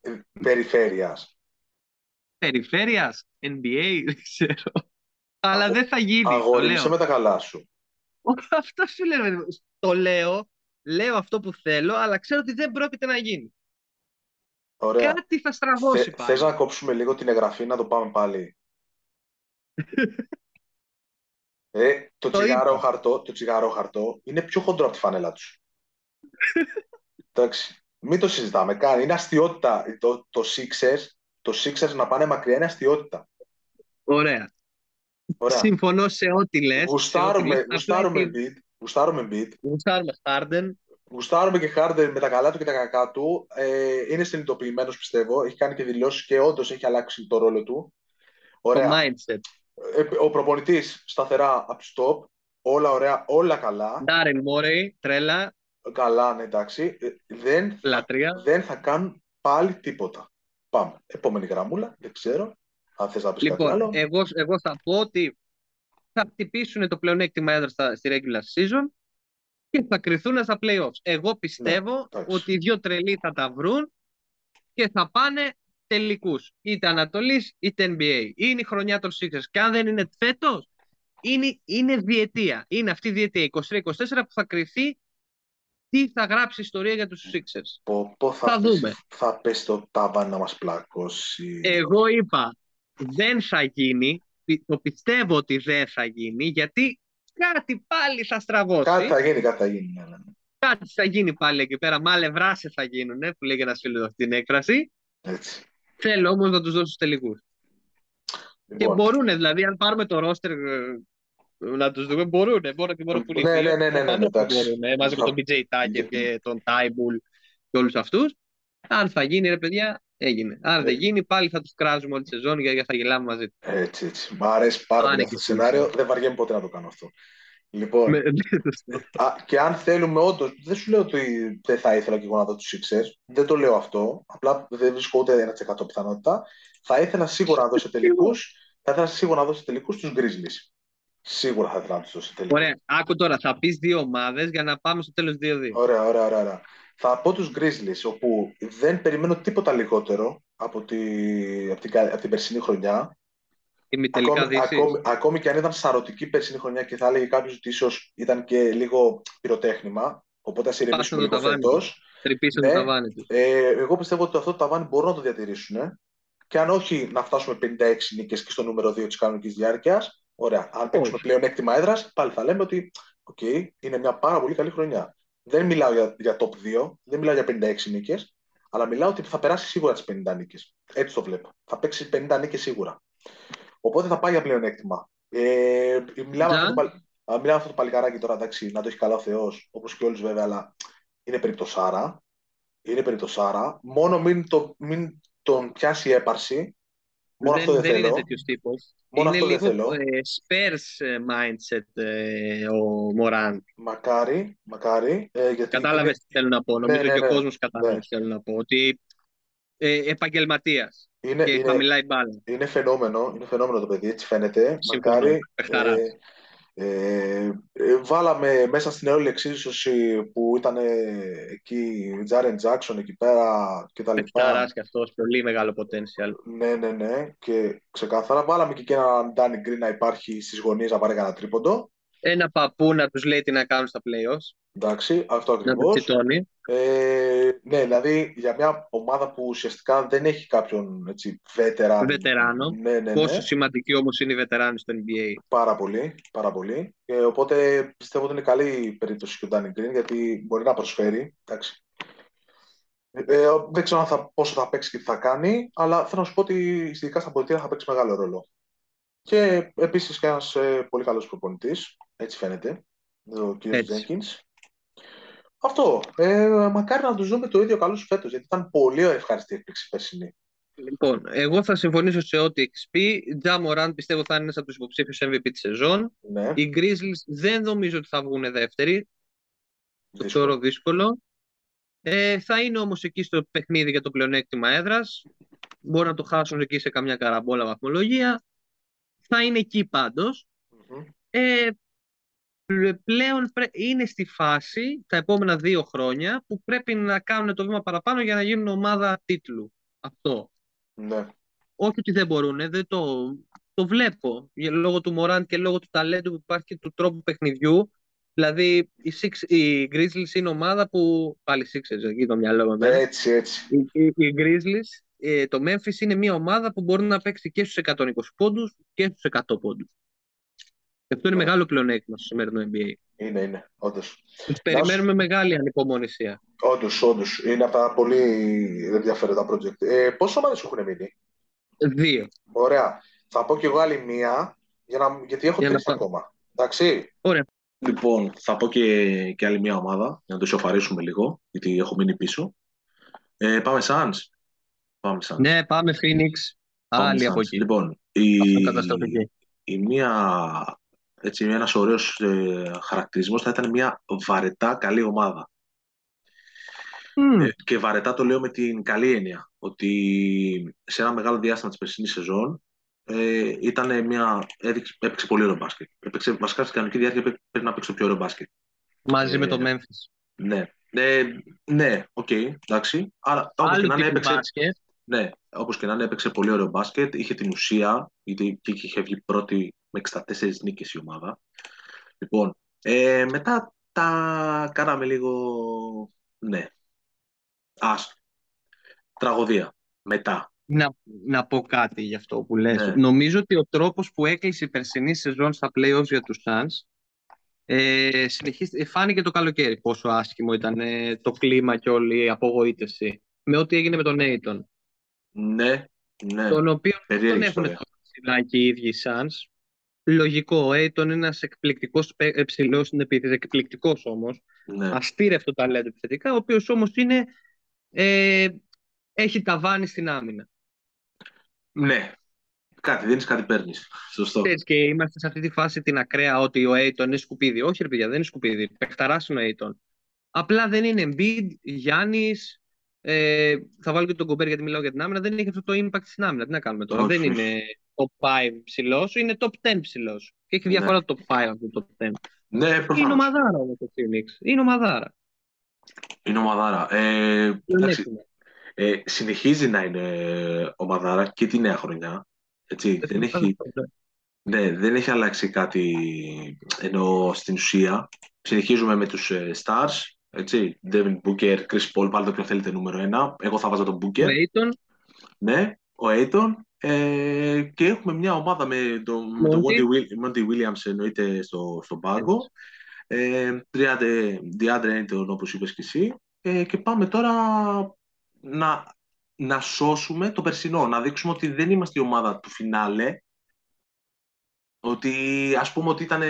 Ε, Περιφέρειας. Περιφέρειας, NBA, *laughs* δεν ξέρω. Αλλά Αγο- δεν θα γίνει, το Αγόρι, λέω. είσαι με τα καλά σου. *laughs* Αυτό σου λέω. ρε παιδί μου. Το λέω, λέω αυτό που θέλω, αλλά ξέρω ότι δεν πρόκειται να γίνει. Ωραία. Κάτι θα στραβώσει Θε, πάλι. θες να κόψουμε λίγο την εγγραφή, να το πάμε πάλι; *laughs* Ε, το, Το τσιγάρο είπα. χαρτό, το τσιγάρο χαρτό είναι πιο χοντρό από τη φανέλα τους. Εντάξει. Μην το συζητάμε καν. Είναι αστείωτητα. Το, το Sixers, το Sixers να πάνε μακριά είναι αστείωτητα. Ωραία. Ωραία. Συμφωνώ σε ό,τι λες. σε ό,τι Γουστάρουμε, λες. γουστάρουμε Απλά beat, γουστάρουμε beat, Γουστάρουμε Harden. γουστάρουμε και Harden με τα καλά του και τα κακά του. Ε, είναι συνειδητοποιημένος, πιστεύω. Έχει κάνει και δηλώσεις και όντως έχει αλλάξει το ρόλο του. Το Ωραία. mindset. Ε, Ο προπονητής σταθερά από stop. Όλα ωραία, όλα καλά. Darren Morey, τρέλα, Καλά, ναι, εντάξει. Ε, Δεν, λατρεία. δεν θα κάνουν πάλι τίποτα. Πάμε. Επόμενη γραμμούλα. Δεν ξέρω. Αν θες να πεις κάτι Λοιπόν, άλλο. εγώ, εγώ θα πω ότι θα χτυπήσουν το πλεονέκτημα έδρα στα, στη regular season και θα κρυθούν στα playoffs. Εγώ πιστεύω Ναι, εντάξει. ότι οι δύο τρελοί θα τα βρουν και θα πάνε τελικούς. Είτε Ανατολής είτε NBA. Είναι η χρονιά των Sixers. Και αν δεν είναι φέτος, είναι, είναι διετία. Είναι αυτή η διετία 23-24 που θα κρυθεί τι θα γράψει ιστορία για τους Sixers. Πω, πω θα, θα πέσει- δούμε. θα πέσει το τάβαν να μας πλακώσει. Εγώ είπα δεν θα γίνει, πι- το πιστεύω ότι δεν θα γίνει, γιατί κάτι πάλι θα στραβώσει. Κάτι θα γίνει, κάτι θα γίνει. ναι, ναι, ναι. Κάτι θα γίνει πάλι εκεί πέρα. Μάλε βράσε θα γίνουν, που λέγει ένας φίλος αυτή την έκφραση. Έτσι. Θέλω όμως να τους δώσω στους τελικούς. Και Λοιπόν, μπορούν, δηλαδή, αν πάρουμε το ρόστερ να τους δούμε, μπορούν. Μπορούν και μπορούν που είναι Ναι, οι δύο. ναι, ναι, ναι, ναι, Προφανώς που εντάξει. μπορούν, ε, μαζί με Θα- τον BJ Tucker και τον Τάιμπουλ και όλους αυτούς. Αν θα γίνει, ρε παιδιά, έγινε. Αν δεν Ναι. γίνει, πάλι θα τους κράζουμε όλη τη σεζόν γιατί θα γελάμε μαζί τους. έτσι, έτσι. Μ' αρέσει πάρα Πάνε πολύ και αυτό το εσύ. σενάριο. Δεν βαριέμαι ποτέ να το κάνω αυτό. Λοιπόν, Με- α, και αν θέλουμε όντως, δεν σου λέω ότι δεν θα ήθελα και εγώ να δω τους Sixers. Δεν το λέω αυτό. Απλά δεν βρίσκω ούτε 1% πιθανότητα. Θα ήθελα σίγουρα να δω σε *laughs* τελικούς. Θα ήθελα σίγουρα να δω σε τελικούς τους Grizzlies. Σίγουρα θα ήθελα να του δω σε τελικού. Ωραία, άκου τώρα, θα πεις δύο ομάδες για να πάμε στο τέλος 2-2. Ωραία, ωραία, ωραία, ωραία. Θα πω τους Grizzlies, όπου δεν περιμένω τίποτα λιγότερο από, τη, από, την, κα- από την περσινή χρονιά. Ημιτελικά Ακόμη, δύση. ακόμη, ακόμη και αν ήταν σαρωτική περσινή χρονιά και θα έλεγε κάποιος ότι ίσως ήταν και λίγο πυροτέχνημα, οπότε ας ηρεμήσουμε Πάσανε το λίγο ταβάνι. φέτος. Τρυπήσαν Ναι. το ταβάνι τους. Ε, εγώ πιστεύω ότι αυτό το ταβάνι μπορούν να το διατηρήσουν. Και αν όχι να φτάσουμε 56 νίκες και στο νούμερο 2 της κανονικής διάρκειας, ωραία. Αν παίξουμε πλέον πλεονέκτημα έδρας, πάλι θα λέμε ότι οκ, είναι μια πάρα πολύ καλή χρονιά. Δεν μιλάω για, για top 2, δεν μιλάω για 56 νίκες, αλλά μιλάω ότι θα περάσει σίγουρα τις 50 νίκες. Έτσι το βλέπω. Θα παίξει 50 νίκες σίγουρα. Οπότε θα πάει για πλέον έκτημα. Ε, μιλάμε Τζαν; αυτό, το, παλ- α, μιλάμε αυτό το παλικάράκι τώρα, εντάξει, να το έχει καλά ο Θεός, όπως και όλους βέβαια, αλλά είναι περιπτωσάρα. Είναι περιπτωσάρα. Μόνο μην, το, μην τον πιάσει η έπαρση. Μόνο αυτό δεν, δεν δεν είναι θέλω. τέτοιος τύπος. Μόνο Είναι αυτό δεν λίγο θέλω. ε, Spurs ε, mindset ε, ο Μωράν. Μακάρι, μακάρι. Ε, γιατί Κατάλαβες είναι, τι θέλω να πω. Νομίζω ναι, και ο ναι. κόσμος κατάλαβε Ναι. τι θέλω να πω. Ότι ε, επαγγελματίας είναι, και θα είναι, μιλάει μπάλα. είναι φαινόμενο, είναι φαινόμενο το παιδί, έτσι φαίνεται. Συμφωνώ. Μακάρι. Παιχταράς. Ε, ε, ε, βάλαμε μέσα στην όλη εξίσωση που ήταν εκεί Τζάρεν Τζάξον εκεί πέρα και τα λοιπά. Παιχταρά και αυτός. Πολύ μεγάλο potential. Ναι, ναι, ναι. Και ξεκάθαρα βάλαμε και, και έναν Ντάνι Γκριν να υπάρχει στις γωνίες να πάρει κανένα τρίποντο. Ένα παππού να τους λέει τι να κάνουν στα playoffs. Εντάξει, αυτό Να τους ακριβώς. τσιτώνει. Ε, ναι, δηλαδή για μια ομάδα που ουσιαστικά δεν έχει κάποιον έτσι, βέτεραν. Βετεράνο. Ναι, ναι, ναι. Πόσο σημαντική όμως είναι η βετεράνη στο NBA. Πάρα πολύ, πάρα πολύ. Ε, οπότε πιστεύω ότι είναι καλή περίπτωση και ο Ντάνι Γκριν γιατί μπορεί να προσφέρει. Εντάξει. Ε, δεν ξέρω αν θα, πόσο θα παίξει και τι θα κάνει, αλλά θέλω να σου πω ότι ειδικά στα πολιτεία θα παίξει μεγάλο ρόλο. Και επίσης και ένας ε, πολύ καλός προπονητής, έτσι φαίνεται, ο κ. Jenkins. Αυτό. Ε, μακάρι να τους δούμε το ίδιο καλούς φέτος, γιατί ήταν πολύ ευχαριστή έκπληξη περσινή. Λοιπόν, εγώ θα συμφωνήσω σε ό,τι έχεις πει. Τζα Μωράν πιστεύω θα είναι ένας από τους υποψήφιους MVP της σεζόν. Ναι. Οι Grizzlies δεν νομίζω ότι θα βγουν δεύτεροι. Το θεωρώ δύσκολο. Ε, θα είναι όμως εκεί στο παιχνίδι για το πλεονέκτημα έδρας. Μπορεί να το χάσουν εκεί σε καμιά καραμπόλα βαθμολογία. Θα είναι εκεί πάντως. Μμμ. Ε, πλέον πρέ- είναι στη φάση τα επόμενα δύο χρόνια που πρέπει να κάνουν το βήμα παραπάνω για να γίνουν ομάδα τίτλου. Αυτό. Ναι. Όχι ότι δεν μπορούν, δεν το, το βλέπω για- λόγω του Μωράντ και λόγω του ταλέντου που υπάρχει και του τρόπου παιχνιδιού. Δηλαδή, οι, Six, οι Grizzlies είναι ομάδα που. Πάλι Sixers, εκεί το μυαλό μου. εμένα. Έτσι, έτσι. Οι, οι, οι Grizzlies, ε, το Memphis είναι μια ομάδα που μπορεί να παίξει και στους 120 πόντους και στους 100 πόντους. Και αυτό είναι Ναι. μεγάλο πλεονέκτημα στο σημερινό NBA. Είναι, είναι. Όντως. Τους περιμένουμε μεγάλη ανυπομονησία. Όντως, όντως. Είναι από τα πολύ ενδιαφέροντα project. Ε, Πόσες ομάδες έχουν μείνει; Δύο. Ωραία. Θα πω κι εγώ άλλη μία, για να... γιατί έχω Για να τρεις πά- ακόμα. Εντάξει. Λοιπόν, θα πω και, και άλλη μια ομάδα, για να το ισοφαρίσουμε λίγο, γιατί έχω μείνει πίσω. Ε, πάμε Suns. Πάμε Suns. Ναι, πάμε Phoenix. Πάμε Άλλη Suns. από εκεί. Λοιπόν, η, Αυτό καταστροφική. η μία, έτσι, ένας ωραίος ε, χαρακτηρισμός θα ήταν μια βαρετά καλή ομάδα. Μμ, Ε, και βαρετά το λέω με την καλή έννοια, ότι σε ένα μεγάλο διάστημα της περσινής σεζόν ε, ήταν μια, έδειξε, έπαιξε πολύ ωραίο μπάσκετ. Έπαιξε, βασικά στην κανονική διάρκεια πρέ- πρέπει να παίξει το πιο ωραίο μπάσκετ. Μαζί με Ε, το Memphis. Ναι, ε, ναι, οκ, εντάξει. Άρα, όπως και Άλλο να είναι, τύπου έπαιξε, μπάσκετ. Ναι, όπως και να είναι, έπαιξε πολύ ωραίο μπάσκετ. Είχε την ουσία, γιατί και εκεί είχε βγει πρώτη με 64 νίκες η ομάδα. Λοιπόν, ε, μετά τα κάναμε λίγο, ναι, άστο. Τραγωδία. Μετά. Να, να πω κάτι γι' αυτό που λες. Ναι. Νομίζω ότι ο τρόπος που έκλεισε η περσινή σεζόν στα playoffs για τους Suns ε, συνεχίσ- ε, φάνηκε το καλοκαίρι πόσο άσχημο ήταν ε, το κλίμα και όλη η απογοήτευση με ό,τι έγινε με τον Aiton Ναι, ναι, τον οποίο περίεργη τον έχουν ιστορία. ψηλά και οι ίδιοι οι Suns λογικό, ο Aiton είναι ένας εκπληκτικός παί- ε, ψηλός στην επίθεση, εκπληκτικός όμως Ναι, αστήρευτο ταλέντο επιθετικά, ο οποίος όμως είναι ε, έχει ταβάνι στην άμυνα ναι. Κάτι δίνεις, κάτι παίρνεις. Σωστό. Ξέρεις, και είμαστε σε αυτή τη φάση την ακραία ότι ο Aiton είναι σκουπίδι. Όχι, ρε παιδιά, δεν είναι σκουπίδι. Πεχταράς είναι ο Aiton. Απλά δεν είναι Embiid, Γιάννης, ε, θα βάλω και τον Κομπέρ γιατί μιλάω για την άμυνα. Δεν έχει αυτό το impact στην άμυνα. Τι να κάνουμε τώρα. Όχι, δεν όχι. είναι top 5 ψηλός, είναι top 10 ψηλός. Και έχει διαφορά το top 5 από το top 10. Ναι, Είναι προφανώς. ομαδάρα όμως το Phoenix. Είναι ομαδάρα. Είναι ομαδάρα. Ε, εντάξει, Πλεονέκτημα. ε, συνεχίζει να είναι ομαδάρα και τη νέα χρονιά. Έτσι, δεν έχει, ναι, δεν έχει αλλάξει κάτι ενώ στην ουσία. Συνεχίζουμε με τους ε, stars. Έτσι, Devin Booker, Chris Paul, βάλτε όποιον θέλετε νούμερο ένα. Εγώ θα βάζω τον Ο Booker. Aiton, Ναι, ο Aiton. Ε, και έχουμε μια ομάδα με τον, με τον Monty. Monty, Will- Monty Williams εννοείται στο, στον πάγκο. Ε, DeAndre DeAndre Ayton όπως είπες και εσύ. Ε, και πάμε τώρα να, να σώσουμε το περσινό. Να δείξουμε ότι δεν είμαστε η ομάδα του φινάλε. Ότι ας πούμε ότι ήταν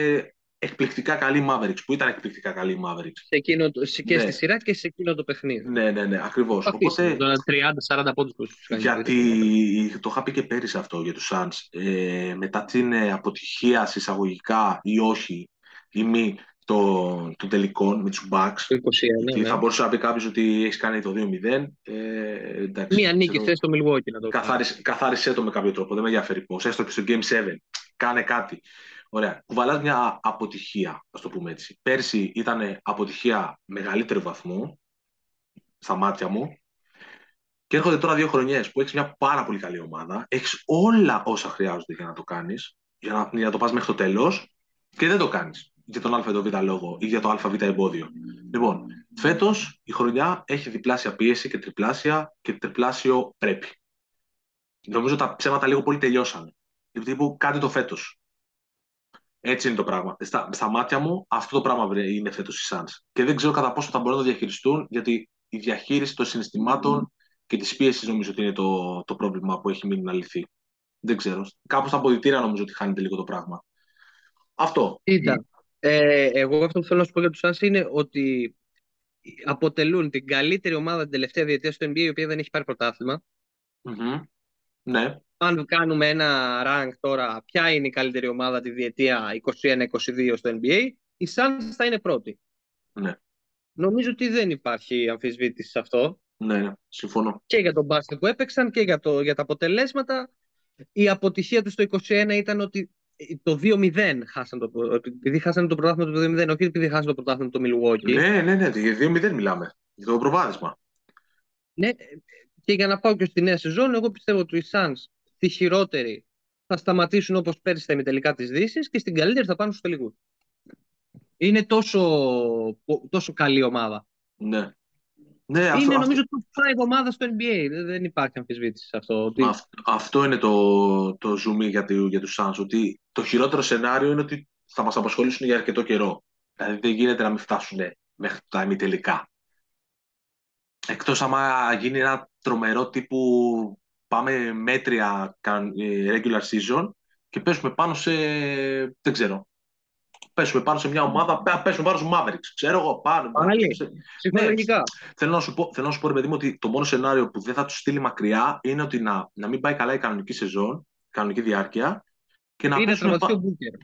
εκπληκτικά καλή Mavericks. Που ήταν εκπληκτικά καλή Mavericks. σε εκείνο, το- σε- και Ναι. στη σειρά και σε εκείνο το παιχνίδι. Ναι, ναι, ναι, ακριβώς. Αφήσουμε Οπότε, τώρα 30-40 πόντους που τους κάνει. γιατί το είχα πει και πέρυσι αυτό για τους Suns. Ε, μετά την ε, αποτυχία συσσαγωγικά ή όχι ή μη των των τελικών με τους Bucks. Το 21, Γιατί ναι. θα μπορούσε να πει κάποιος ότι έχεις κάνει το 2-0. Ε, εντάξει, Μία νίκη ξέρω, θες στο Milwaukee να το κάνει. καθάρισε, καθάρισε το με κάποιο τρόπο. Δεν με ενδιαφέρει πώς. Έστω και στο Game 7. Κάνε κάτι. Ωραία. Κουβαλάς μια αποτυχία, ας το πούμε έτσι. Πέρσι ήταν αποτυχία μεγαλύτερου βαθμού, στα μάτια μου. Και έρχονται τώρα δύο χρονιές που έχεις μια πάρα πολύ καλή ομάδα. Έχεις όλα όσα χρειάζονται για να το κάνεις, για να, για να το πας μέχρι το τέλος και δεν το κάνεις. Για τον ΑΒ λόγο ή για το ΑΒ εμπόδιο. Λοιπόν, φέτος η χρονιά έχει διπλάσια πίεση και τριπλάσια και τριπλάσιο πρέπει. Νομίζω τα ψέματα λίγο πολύ τελειώσανε. Γιατί τύπου κάντε το φέτος. Έτσι είναι το πράγμα. Στα, στα μάτια μου αυτό το πράγμα βρε- είναι φέτος οι Suns. Και δεν ξέρω κατά πόσο θα μπορούν να το διαχειριστούν, γιατί η διαχείριση των συναισθημάτων και της πίεσης νομίζω ότι είναι το, το πρόβλημα που έχει μείνει να λυθεί. Δεν ξέρω. Κάπου στα αποδητήρια νομίζω ότι χάνεται λίγο το πράγμα. Αυτό. Κοίτα, ε, εγώ αυτό που θέλω να σου πω για τους Suns είναι ότι αποτελούν την καλύτερη ομάδα την τελευταία διετία στο NBA η οποία δεν έχει πάρει πρωτάθλημα. Μμμ. Ναι. Αν κάνουμε ένα rank τώρα, ποια είναι η καλύτερη ομάδα τη διετία 21-22 στο NBA, η Suns θα είναι πρώτη. Ναι. Νομίζω ότι δεν υπάρχει αμφισβήτηση σε αυτό. Ναι, ναι. συμφωνώ. Και για τον μπάσκετ που έπαιξαν και για, το, για τα αποτελέσματα. Η αποτυχία τους στο 21 ήταν ότι το 2-0 χάσαν το, ότι επειδή χάσαν το πρωτάθλημα το 2-0, όχι επειδή χάσαν το πρωτάθλημα το Milwaukee. Ναι, ναι, ναι. Για 2-0 μιλάμε. Για το προβάδισμα. Ναι, και για να πάω και στη νέα σεζόν, εγώ πιστεύω ότι οι Suns στη χειρότερη θα σταματήσουν όπως πέρυσι στα ημιτελικά της Δύσης και στην καλύτερη θα πάνε στους τελικούς. Είναι τόσο, τόσο καλή ομάδα. Ναι. Ναι, αυτό, είναι αυτό, νομίζω το 5 ομάδα στο NBA. Δεν, δεν υπάρχει αμφισβήτηση σε αυτό. Ότι... αυ- αυτό είναι το, το zoom για, του- για τους Suns, ότι το χειρότερο σενάριο είναι ότι θα μας απασχολήσουν για αρκετό καιρό. Δηλαδή δεν γίνεται να μην φτάσουν μέχρι τα ημιτελικά. Εκτός άμα γίνει ένα τρομερό τύπου πάμε μέτρια καν- ε, regular season και πέσουμε πάνω σε, δεν ξέρω, πέσουμε πάνω σε μια ομάδα, πέ- πέσουμε πάνω στους Mavericks, ξέρω εγώ, πάνω. Πάλι. σε- Ψυχολογικά. Θέλω να σου πω, θέλω να σου πω ρε παιδί μου, ότι το μόνο σενάριο που δεν θα τους στείλει μακριά είναι ότι να, να μην πάει καλά η κανονική σεζόν, η κανονική διάρκεια και να Είναι πέσουμε τραυματιστεί πα...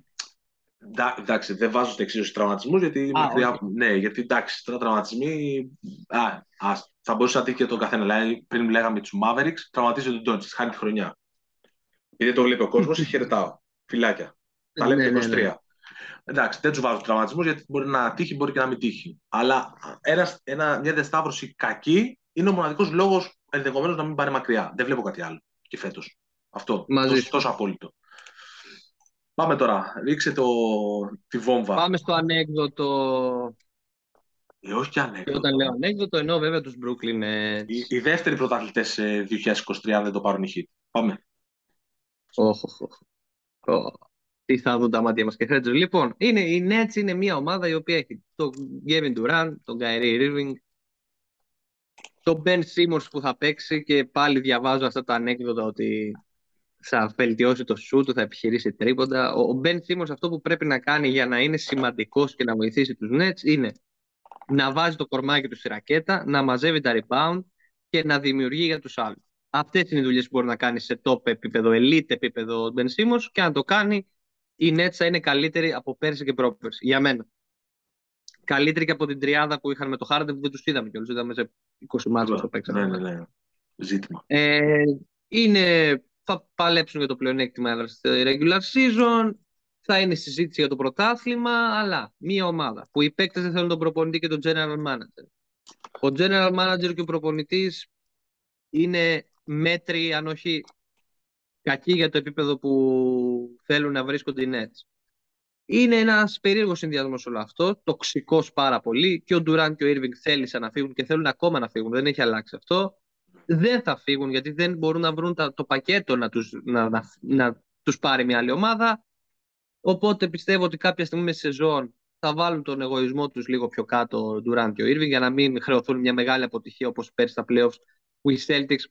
ο Booker. Εντά- Εντάξει, δεν βάζω στο εξίσωση τραυματισμούς γιατί Α, μακριά. όχι. Ναι, γιατί εντάξει, τώρα τραυματισμοί. Α, ας, θα μπορούσε να τύχει και τον καθένα. Δηλαδή, πριν λέγαμε τους Mavericks, τραυματίζει τον Ντόντζιτ, χάνει τη χρονιά. Γιατί το βλέπει ο κόσμος, *laughs* χαιρετάω. Φιλάκια. Τα λέμε Ναι, και ναι, 23. ναι. Εντάξει, δεν τους βάζω τραυματισμούς γιατί μπορεί να τύχει, μπορεί και να μην τύχει. Αλλά ένας, ένα, μια διασταύρωση κακή είναι ο μοναδικός λόγος ενδεχομένως να μην πάρει μακριά. Δεν βλέπω κάτι άλλο και φέτος. Αυτό. Μαζί τόσο, σου. τόσο απόλυτο. Πάμε τώρα. Ρίξε το, τη βόμβα. Πάμε στο ανέκδοτο. Ε, όχι και Και ανέκδοτο. όταν λέω ανέκδοτο, εννοώ βέβαια τους Brooklyn Nets. Οι, οι δεύτεροι πρωταθλητές 2023 αν δεν το πάρουν οι hit. Πάμε. Όχ, όχ, όχ. Ω, Τι θα δουν τα μάτια μας και χρέτζο. Λοιπόν, είναι, η Nets είναι μια ομάδα η οποία έχει τον Kevin Durant, τον Kyrie Irving, τον Ben Simmons που θα παίξει και πάλι διαβάζω αυτά τα ανέκδοτα ότι θα βελτιώσει το σου του, θα επιχειρήσει τρίποντα. Ο ο Ben Simmons αυτό που πρέπει να κάνει για να είναι σημαντικός και να βοηθήσει τους Nets είναι να βάζει το κορμάκι του στη ρακέτα, να μαζεύει τα rebound και να δημιουργεί για τους άλλους. Αυτές είναι οι δουλειές που μπορεί να κάνει σε top επίπεδο, elite επίπεδο ο Ben Simmons και αν το κάνει η Nets θα είναι καλύτερη από πέρσι και πρόπερσι. Για μένα. Καλύτερη και από την τριάδα που είχαν με το Harden που δεν τους είδαμε κιόλας. Είδαμε σε 20 μάτια που παίξαμε. Ναι, ναι, ναι. Ζήτημα. Ε, είναι, θα παλέψουν για το πλεονέκτημα έδρα στη regular season. Θα είναι συζήτηση για το πρωτάθλημα, αλλά μία ομάδα που οι παίκτες δεν θέλουν τον προπονητή και τον general manager. Ο general manager και ο προπονητής είναι μέτροι, αν όχι κακοί για το επίπεδο που θέλουν να βρίσκονται οι Nets. Είναι ένας περίεργος συνδυασμός όλο αυτό, τοξικός πάρα πολύ. Και ο Ντουράν και ο Irving θέλησαν να φύγουν και θέλουν ακόμα να φύγουν. Δεν έχει αλλάξει αυτό. Δεν θα φύγουν γιατί δεν μπορούν να βρουν τα- το πακέτο να τους, να, να, να τους πάρει μια άλλη ομάδα. Οπότε πιστεύω ότι κάποια στιγμή με σεζόν θα βάλουν τον εγωισμό τους λίγο πιο κάτω ο Durant και ο Irving για να μην χρεωθούν μια μεγάλη αποτυχία όπως πέρσι στα playoffs που οι Celtics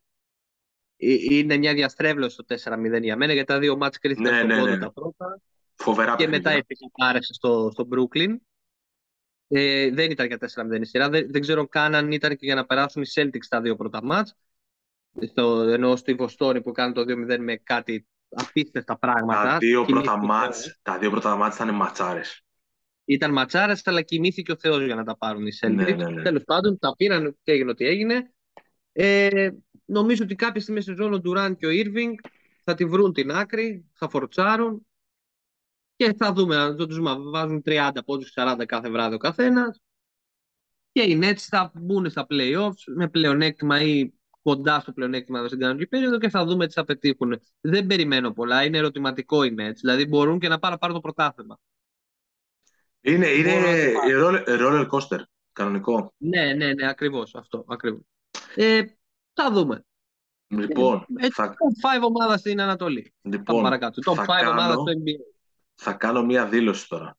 ε, είναι μια διαστρέβλωση στο 4-0 για μένα γιατί τα δύο μάτς κρίθηκαν Ναι, στον ναι, πόντο ναι. τα πρώτα Φοβερά και μετά παιχνίδια. έφυγε πάρεσε στο, στο Brooklyn. Ε, δεν ήταν για 4-0 η σειρά. Δεν, δεν ξέρω καν αν ήταν και για να περάσουν οι Celtics τα δύο πρώτα μάτς. Στο, ενώ στη Βοστόνη που κάνουν το 2-0 με κάτι απίστευτα πράγματα. Τα δύο πρώτα Κοιμήθηκε ο μάτς, Θεός. τα δύο πρώτα μάτς ήταν ματσάρες. Ήταν ματσάρες, αλλά κοιμήθηκε ο Θεός για να τα πάρουν οι Celtics. Ναι, ναι, ναι. Τέλος πάντων, τα πήραν και έγινε ό,τι έγινε. Ε, νομίζω ότι κάποια στιγμή στη σεζόν ο Durant και ο Irving θα τη βρουν την άκρη, θα φορτσάρουν και θα δούμε αν τους μα- βάζουν 30 πόντους 40 κάθε βράδυ ο καθένας και οι Nets θα μπουν στα playoffs με πλεονέκτημα ή κοντά στο πλεονέκτημα στην κανονική περίοδο και θα δούμε τι θα πετύχουν. Δεν περιμένω πολλά, είναι ερωτηματικό οι Nets, δηλαδή μπορούν και να πάρουν, πάρουν το πρωτάθλημα. Είναι, είναι Μπορώ να το πάρω. roller, roller coaster, κανονικό. Ναι, ναι, ναι, ακριβώς αυτό, ακριβώς. Ε, θα δούμε. Λοιπόν, Ε, θα, top 5 ομάδας στην Ανατολή. Πάμε λοιπόν παρακάτω. Top 5 θα, ομάδας κάνω, στο NBA. Θα κάνω μία δήλωση τώρα.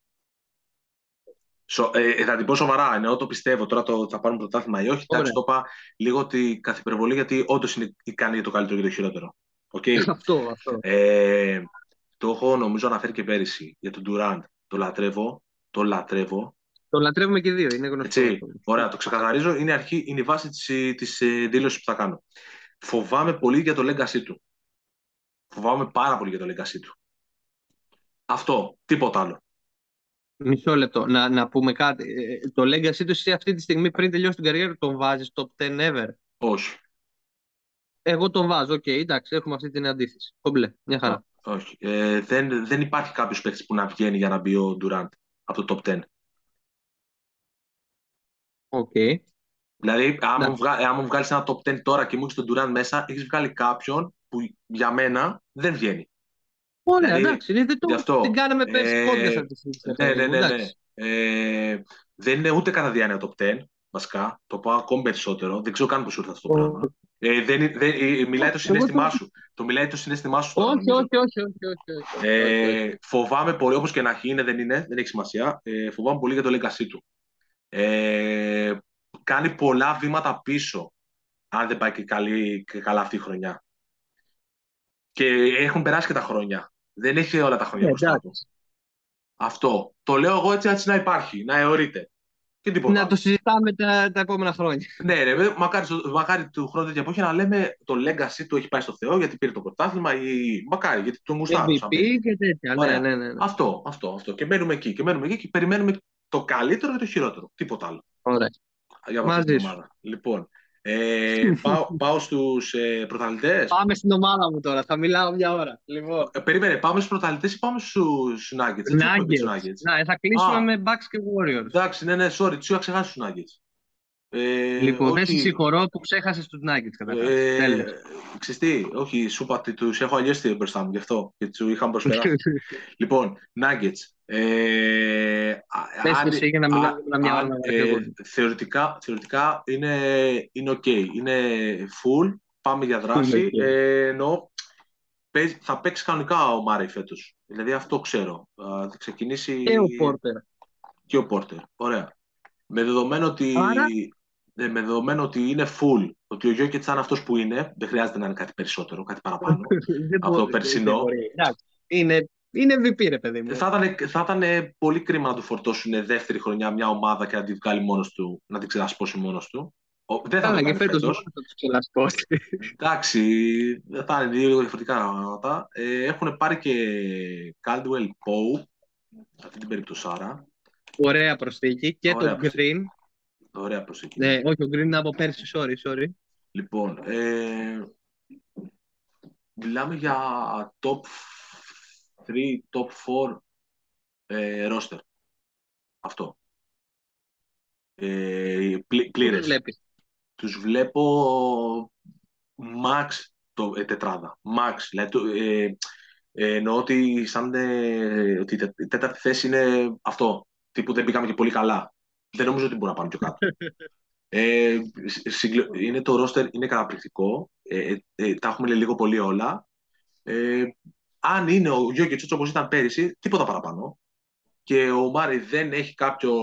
Σο, ε, ε, θα την πω σοβαρά, εννοώ το πιστεύω. Τώρα το, θα πάρουν πρωτάθλημα ή όχι. Εντάξει, Ωραία. το είπα λίγο ότι καθ' υπερβολή γιατί όντως είναι ικανή για το καλύτερο και το χειρότερο. Okay. *laughs* αυτό, αυτό. Ε, το έχω νομίζω αναφέρει και πέρυσι για τον Durant. Το λατρεύω. Το λατρεύω. Το λατρεύουμε και δύο, είναι γνωστό. Έτσι. αυτό. Ωραία, το ξεκαθαρίζω. Είναι, αρχή, είναι η βάση της, της ε, δήλωσης που θα κάνω. Φοβάμαι πολύ για το legacy του. Φοβάμαι πάρα πολύ για το legacy του. Αυτό, τίποτα άλλο. Μισό λεπτό. Να, να πούμε κάτι. Ε, Το legacy του εσύ αυτή τη στιγμή πριν τελειώσει την καριέρα τον βάζεις top 10 ever; Όχι. Εγώ τον βάζω, οκ, εντάξει, έχουμε αυτή την αντίθεση. Κομπλέ, μια χαρά. Όχι. Ε, δεν, δεν υπάρχει κάποιος παίκτης που να βγαίνει για να μπει ο Durant από το top 10. Οκ. Δηλαδή, άμα Ναι. μου, βγα... άμα μου βγάλεις ένα top 10 τώρα και μου έχεις τον Durant μέσα, έχεις βγάλει κάποιον που για μένα δεν βγαίνει. Ωραία, Δηλαδή, εντάξει, είναι δεν το γι' αυτό, την κάναμε πέρσι ε, podcast αυτή τη στιγμή. Ναι, ναι, ναι, ναι. Εντάξει. Ε, δεν είναι ούτε κατά διάνοια top 10, βασικά. Το πάω ακόμη περισσότερο. Δεν ξέρω καν πώς ήρθε αυτό το Ο- πράγμα. Ε, δεν, δεν, ε, μιλάει το Εγώ συνέστημά το- σου. Το μιλάει το συνέστημά σου. τώρα, Όχι, νομίζω. όχι, όχι, όχι, όχι, όχι, όχι, όχι. Ε, φοβάμαι πολύ, όπως και να έχει, είναι, δεν είναι, δεν έχει σημασία. Ε, φοβάμαι πολύ για το legacy του. Ε, κάνει πολλά βήματα πίσω, αν δεν πάει και, καλή, και καλά αυτή η χρονιά. Και έχουν περάσει και τα χρόνια. Δεν έχει όλα τα χρόνια Ε, μπροστά του. εντάξει. Αυτό. Το λέω εγώ έτσι, έτσι να υπάρχει, να αιωρείται. Και τίποτα. Να άλλο. το συζητάμε τα, τα επόμενα χρόνια. Ναι, ρε, βέβαια, μακάρι, στο- μακάρι του χρόνου τέτοια εποχή να λέμε το legacy του έχει πάει στο Θεό γιατί πήρε το πρωτάθλημα ή μακάρι γιατί τον γουστάρω. σαν MVP παίκτη. και τέτοια. Ναι, Ωραία. ναι, ναι. ναι. Αυτό, αυτό, αυτό. Και μένουμε εκεί. Και μένουμε εκεί και περιμένουμε το καλύτερο και το χειρότερο. Τίποτα άλλο. Ωραία. Για αυτή Μαζί την σου. ομάδα. Λοιπόν, ε, πάω, *laughs* πάω στους ε, πρωταθλητές. Πάμε στην ομάδα μου τώρα. Θα μιλάω μια ώρα. Λοιπόν. Ε, περίμενε, πάμε στους πρωταθλητές ή πάμε στους Nuggets; Δεν τους έχουμε πει τους Nuggets. Nuggets. Να, θα κλείσουμε Α. με Bucks και Warriors. Εντάξει, ναι, ναι, sorry, τους είχα ξεχάσει τους Nuggets. Ε, Λοιπόν, δεν όχι, σε συγχωρώ που ξέχασες τους Nuggets καταρχάς. ε, Τέλος. ξέρεις τι, όχι, σου είπα ότι τους έχω αλλιώς μπροστά μου, γι' αυτό και τους είχαμε προσπεράσει. *laughs* λοιπόν, Nuggets. Ε, α- Πες αν- εσύ για να μιλάω α- μια αν, ώρα. ε, θεωρητικά, θεωρητικά είναι, είναι ok. Είναι full. Πάμε για δράση. Είναι ok. Ε, εννοώ, παίζει- θα παίξει κανονικά ο Μάρεϊ φέτος. Δηλαδή αυτό ξέρω. Α, θα ξεκινήσει Και ο Πόρτερ. και ο Πόρτερ. Ωραία. Με δεδομένο ότι, Άρα- ε, με δεδομένο ότι είναι full, ότι ο Γιώκετς θα είναι αυτός που είναι, δεν χρειάζεται να είναι κάτι περισσότερο, κάτι παραπάνω. *laughs* Δεν Από το μπορεί, περσινό. δεν μπορεί. Εντάξει. Είναι, είναι VP, ρε παιδί μου. Θα ήταν, θα ήταν πολύ κρίμα να του φορτώσουν δεύτερη χρονιά μια ομάδα και να την βγάλει μόνος του, να την ξελασπώσει μόνος του. Ο- δεν θα Καλά, το και κάνει φέτος φέτος. μόνο θα τους ξελασπώσει. Εντάξει, δεν θα είναι δύο λίγο διαφορετικά πράγματα. Ε, έχουν πάρει και Caldwell Pope, σε αυτή την περίπτωση άρα. Ωραία προσθήκη. Και Ωραία το προσθήκη. Green. Ωραία προσοχή. Ναι, όχι, ο Green είναι από πέρσι, sorry, sorry. Λοιπόν, ε, μιλάμε για top 3, top 4 ε, roster. Αυτό. Ε, πλη- Πού το πλήρες. βλέπεις. Τους βλέπω max το, ε, τετράδα. Max. Δηλαδή, το, ε, ε, εννοώ ότι, σαν, ε, ότι η τε- η τέταρτη θέση είναι αυτό. Τύπου δεν πήγαμε και πολύ καλά. Δεν νομίζω ότι μπορούμε να πάμε πιο κάτω. *laughs* Ε, συγκλ- είναι το roster είναι καταπληκτικό. Ε, ε, ε, τα έχουμε λίγο πολύ όλα. Ε, αν είναι ο Γιώκητς όπως ήταν πέρυσι, τίποτα παραπάνω. Και ο Μάρι δεν έχει κάποιο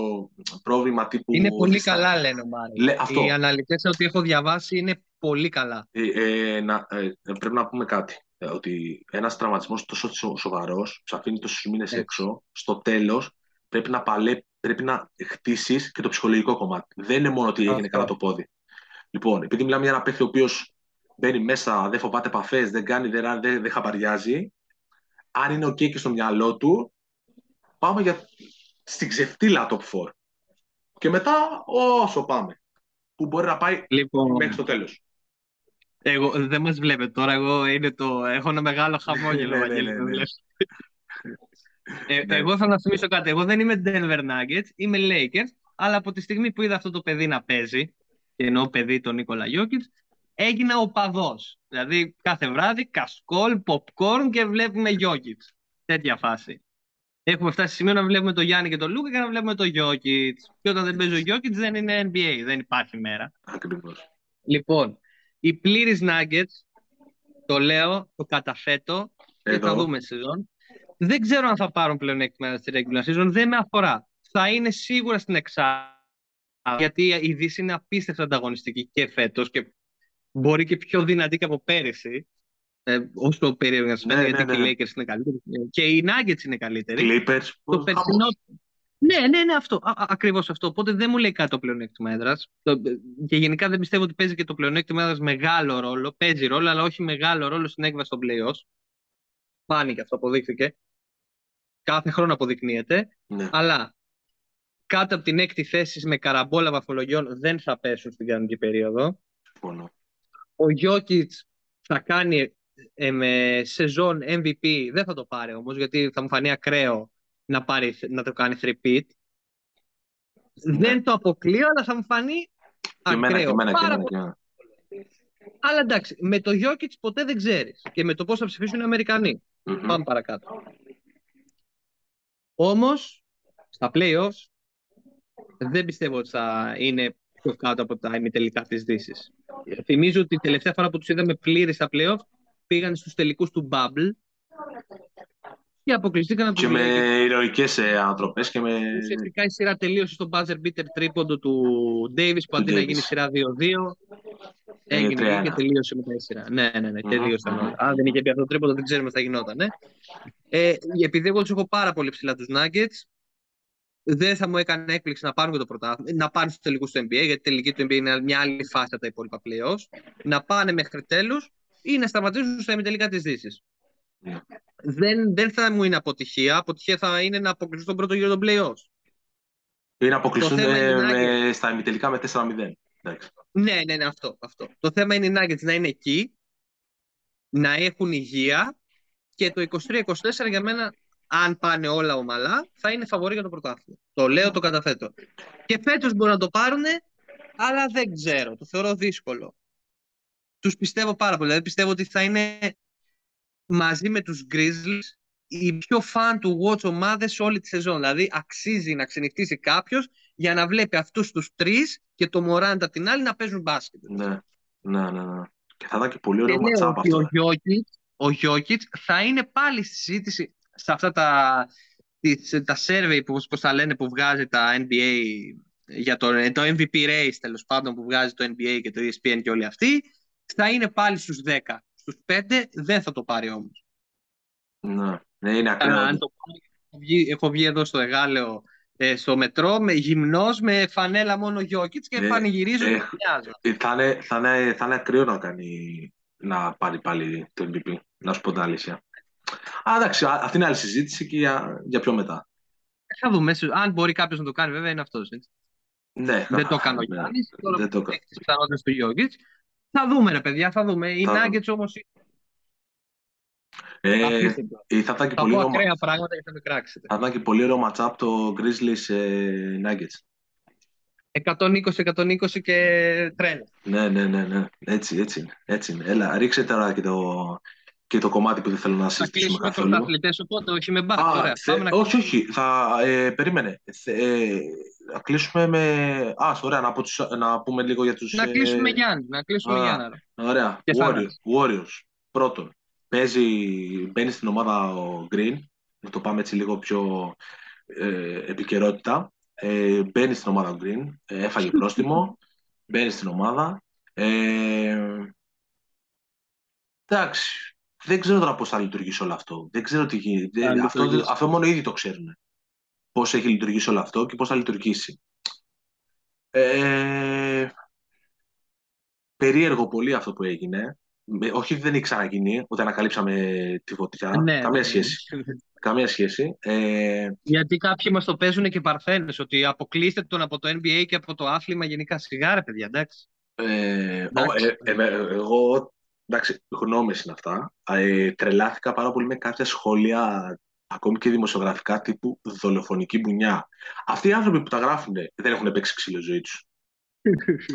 πρόβλημα τύπου... Είναι πολύ στα- καλά, λένε ο Μάρι. Λέ, αυτό. Οι αναλυτές ότι έχω διαβάσει είναι πολύ καλά. Ε, ε, να, ε, πρέπει να πούμε κάτι. Ε, ότι ένας τραυματισμός τόσο σο- σοβαρός, σε αφήνει τόσους μήνες Έτσι. έξω, στο τέλος πρέπει να παλέ, πρέπει να χτίσεις και το ψυχολογικό κομμάτι. Δεν είναι μόνο ότι έγινε Αυτό. καλά το πόδι. Λοιπόν, επειδή μιλάμε για ένα παίχτη ο οποίος μπαίνει μέσα, δεν φοβάται επαφές, δεν κάνει, δεν, δεν, δεν χαμπαριάζει, αν είναι ok και στο μυαλό του, πάμε για στην ξεφτύλα top 4. Και μετά όσο πάμε. Που μπορεί να πάει Λοιπόν, μέχρι το τέλος. εγώ, δεν μας βλέπετε τώρα, εγώ είναι το, έχω ένα μεγάλο χαμόγελο, *laughs* Ναι, ναι, Βαγγέλη, ναι, το ναι. βλέπεις. Ε, Ναι. εγώ θα να θυμίσω κάτι. Εγώ δεν είμαι Denver Nuggets, είμαι Lakers, αλλά από τη στιγμή που είδα αυτό το παιδί να παίζει, και εννοώ παιδί τον Νίκολα Γιώκητς, έγινα οπαδός. Δηλαδή κάθε βράδυ κασκόλ, popcorn και βλέπουμε Γιώκητς. Τέτοια φάση. Έχουμε φτάσει σε σημείο να βλέπουμε το Γιάννη και τον Λούκα και να βλέπουμε το Γιώκητς. Και όταν δεν παίζει ο Γιώκητς δεν είναι NBA, δεν υπάρχει μέρα. Ακριβώς. Λοιπόν, οι πλήρεις Nuggets, το λέω, το καταθέτω και θα Εδώ. δούμε σεζόν. Δεν ξέρω αν θα πάρουν πλεονέκτημα στη regular season, δεν με αφορά. Θα είναι σίγουρα στην εξάρτηση, γιατί η Δύση είναι απίστευτα ανταγωνιστική και φέτος και μπορεί και πιο δυνατή και από πέρυσι. Ε, όσο περίεργο να Ναι, φαίνεται, γιατί ναι, ναι. οι Lakers είναι καλύτεροι. Ε, Και οι Nuggets είναι καλύτεροι. Clippers. Το περσινό. Ναι, ναι, ναι, αυτό. Α, α, ακριβώς αυτό. Οπότε δεν μου λέει κάτι το πλεονέκτημα έδρας. Και γενικά δεν πιστεύω ότι παίζει και το πλεονέκτημα έδρας μεγάλο ρόλο. Παίζει ρόλο, αλλά όχι μεγάλο ρόλο στην έκβαση των playoffs. Φάνηκε αυτό, αποδείχθηκε. Κάθε χρόνο αποδεικνύεται. Ναι. Αλλά κάτω από την έκτη θέση με καραμπόλα βαθμολογιών δεν θα πέσουν στην κανονική περίοδο. Συμφωνώ. Ο Γιώκητς θα κάνει ε, με σεζόν MVP, δεν θα το πάρει όμως, γιατί θα μου φανεί ακραίο να, πάρει, να το κάνει repeat. Δεν το αποκλείω, αλλά θα μου φανεί Και εμένα, και ακραίο. εμένα, και Πάρα εμένα, πολύ. και εμένα. Αλλά εντάξει, με το Jokic ποτέ δεν ξέρεις. Και με το πώς θα ψηφίσουν οι Αμερικανοί. Μμμ. Πάμε παρακάτω. Όμως, στα playoffs, δεν πιστεύω ότι θα είναι πιο κάτω από τα ημιτελικά της Δύσης. Θυμίζω ότι η τελευταία φορά που τους είδαμε πλήρης στα playoffs πήγαν στους τελικούς του Bubble και αποκλειστήκαν από Και τους με Lakers. ηρωικές ε, ανατροπές και με... Ουσιαστικά η σειρά τελείωσε στο buzzer beater τρίποντο του Davis που Του αντί να Davis. γίνει σειρά 2-2 Έγινε έγινε 3-1. και τελείωσε μετά η σειρά. Ναι, ναι, ναι, και Μμμ. δύο ήταν όλα. Αν δεν είχε μπει αυτό το τρίποντο δεν ξέρουμε τι θα γινόταν. Ναι. Ε, επειδή εγώ τους έχω πάρα πολύ ψηλά τους Nuggets, δεν θα μου έκανε έκπληξη να πάρουν και το πρωτάθλημα, να πάρουν στους τελικούς του NBA, γιατί η τελική του NBA είναι μια άλλη φάση από τα υπόλοιπα playoffs, να πάνε μέχρι τέλους ή να σταματήσουν στα ημιτελικά της Δύσης. Ναι. Δεν, δεν θα μου είναι αποτυχία. Αποτυχία θα είναι να αποκλειστούν στον πρώτο γύρο των playoffs. Ή να αποκλειστούν Το θέμα ε, είναι με, στα ημιτελικά με 4-0. Εντάξει. Ναι, ναι, ναι, αυτό, αυτό. Το θέμα είναι οι Nuggets να είναι εκεί, να έχουν υγεία και το 23-24 για μένα, αν πάνε όλα ομαλά, θα είναι φαβορή για το πρωτάθλημα. Το λέω, το καταθέτω. Και φέτος μπορούν να το πάρουν, αλλά δεν ξέρω. Το θεωρώ δύσκολο. Τους πιστεύω πάρα πολύ. Δηλαδή πιστεύω ότι θα είναι μαζί με τους Grizzlies οι πιο φαν του watch ομάδες όλη τη σεζόν. Δηλαδή αξίζει να ξενυχτήσει κάποιος για να βλέπει αυτούς τους τρεις και το Μωράντα την άλλη να παίζουν μπάσκετ. Ναι, ναι, ναι, ναι. Και θα ήταν και πολύ Και ωραίο λέω ματσάπ ότι αυτό. ο ε. Γιώκητ, ο Γιώκητς θα είναι πάλι στη συζήτηση σε αυτά τα, τις, τα survey που, πώς τα λένε που βγάζει τα NBA για το, το MVP race τέλος πάντων που βγάζει το NBA και το ESPN και όλοι αυτοί θα είναι πάλι στους 10. Στους 5 δεν θα το πάρει όμως. Ναι, ναι, είναι ακραίο. Αν το πάρει, έχω βγει, έχω βγει εδώ στο Εγάλεο ε, στο μετρό με γυμνός με φανέλα μόνο Γιώκητς και Ε, πανηγυρίζω ε, και μοιάζω. Ε, Θα είναι, θα, είναι, θα είναι ακραίο να κάνει να πάρει πάλι το MVP, να σου πω την αλήθεια. Α, εντάξει, α- αυτή είναι άλλη συζήτηση και για, για πιο μετά. Θα δούμε. Αν μπορεί κάποιος να το κάνει, βέβαια είναι αυτός. Ναι, Δεν το έκανε ο ναι, Γιάννης. Τώρα δεν που το κα- έχεις τις πιθανότητες του Γιώργιτ. Θα δούμε, ρε παιδιά, θα δούμε. Οι Θα δούμε. Nuggets όμως Ε, αφήστε το. ε, θα ήταν και Θα πολύ πω ωραίο, ακραία πράγματα και θα με κράξετε. θα ήταν και πολύ ωραίο matchup το Grizzlies ε, Nuggets. 120-120 και τρένα. Ναι, ναι, ναι, ναι. Έτσι, έτσι είναι. Έτσι είναι. Έλα, ρίξε τώρα και το, και το κομμάτι που δεν θέλω να Θα συζητήσουμε κλείσουμε καθόλου. πρωταθλητέ, οπότε όχι με μπάσκετ. Α, Ωραία. θε- Πάμε να όχι, όχι. Θα, ε, περίμενε. Θε- ε, να κλείσουμε με... Α, ωραία, να, πω τους- να πούμε λίγο για τους... να ε, κλείσουμε Γιάννη. Να κλείσουμε α, Γιάννα. ρε. Ωραία. Και Warriors, θάνατος. Warriors. Πρώτον, παίζει, μπαίνει στην ομάδα ο Green. Να το πάμε έτσι λίγο πιο ε, επικαιρότητα. Ε, μπαίνει στην ομάδα ο Green. Ε, έφαγε *laughs* πρόστιμο. μπαίνει στην ομάδα. Ε, εντάξει. Δεν ξέρω τώρα πώς θα λειτουργήσει όλο αυτό. Δεν ξέρω τι γίνεται. Θα Αυτό, λειτουργήσει. αυτό μόνο ήδη το ξέρουν. Πώς έχει λειτουργήσει όλο αυτό και πώς θα λειτουργήσει. Ε, περίεργο πολύ αυτό που έγινε. Με- όχι ότι δεν έχει ξαναγίνει, ότι ανακαλύψαμε τη φωτιά. Ναι, Καμία ναι, σχέση. ναι. Καμία σχέση. Ε, Γιατί κάποιοι μας το παίζουν και παρθένες. Ότι αποκλείστε τον από το NBA και από το άθλημα γενικά. Σιγά, ρε παιδιά, εντάξει. ε, Εντάξει. ο- ε, ε, ε, εγώ, εντάξει, γνώμες είναι αυτά. Ε, τρελάθηκα πάρα πολύ με κάποια σχόλια, ακόμη και δημοσιογραφικά, τύπου δολοφονική μπουνιά. Αυτοί οι άνθρωποι που τα γράφουν δεν έχουν παίξει ξύλο ζωή τους.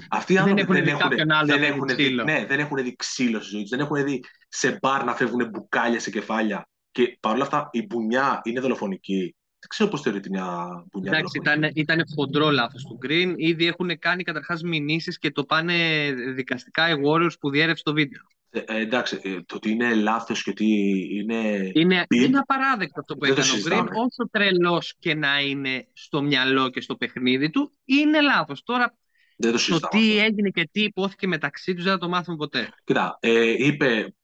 Αυτοί οι Δεν άνθρωποι έχουν δεν δει έχουν, κάποιον άλλο δεν να έχουν παίζει δει, ξύλο. ναι, δεν έχουν δει ξύλο στη ζωή τους. Δεν έχουν δει σε μπαρ να φεύγουν μπουκάλια σε κεφάλια. Και παρόλα αυτά η μπουνιά είναι δολοφονική. Δεν ξέρω πώς θεωρείται μια μπουνιά Εντάξει, δολοφονική. ήταν, ήταν χοντρό λάθος του Green. Ήδη έχουν κάνει καταρχάς μηνύσεις και το πάνε δικαστικά οι Warriors που διέρευσε το βίντεο. Ε, ε, εντάξει, ε, το ότι είναι λάθος και ότι είναι. Είναι, Μπι- είναι απαράδεκτο αυτό που Δεν το έκανε ο Green. συζητάμε. Όσο τρελός και να είναι στο μυαλό και στο παιχνίδι του, είναι λάθος. Τώρα Δεν το το συζητάμε. τι αυτό. έγινε και τι ειπώθηκε μεταξύ τους δεν θα το μάθουμε ποτέ. Κοίτα, ε, είπε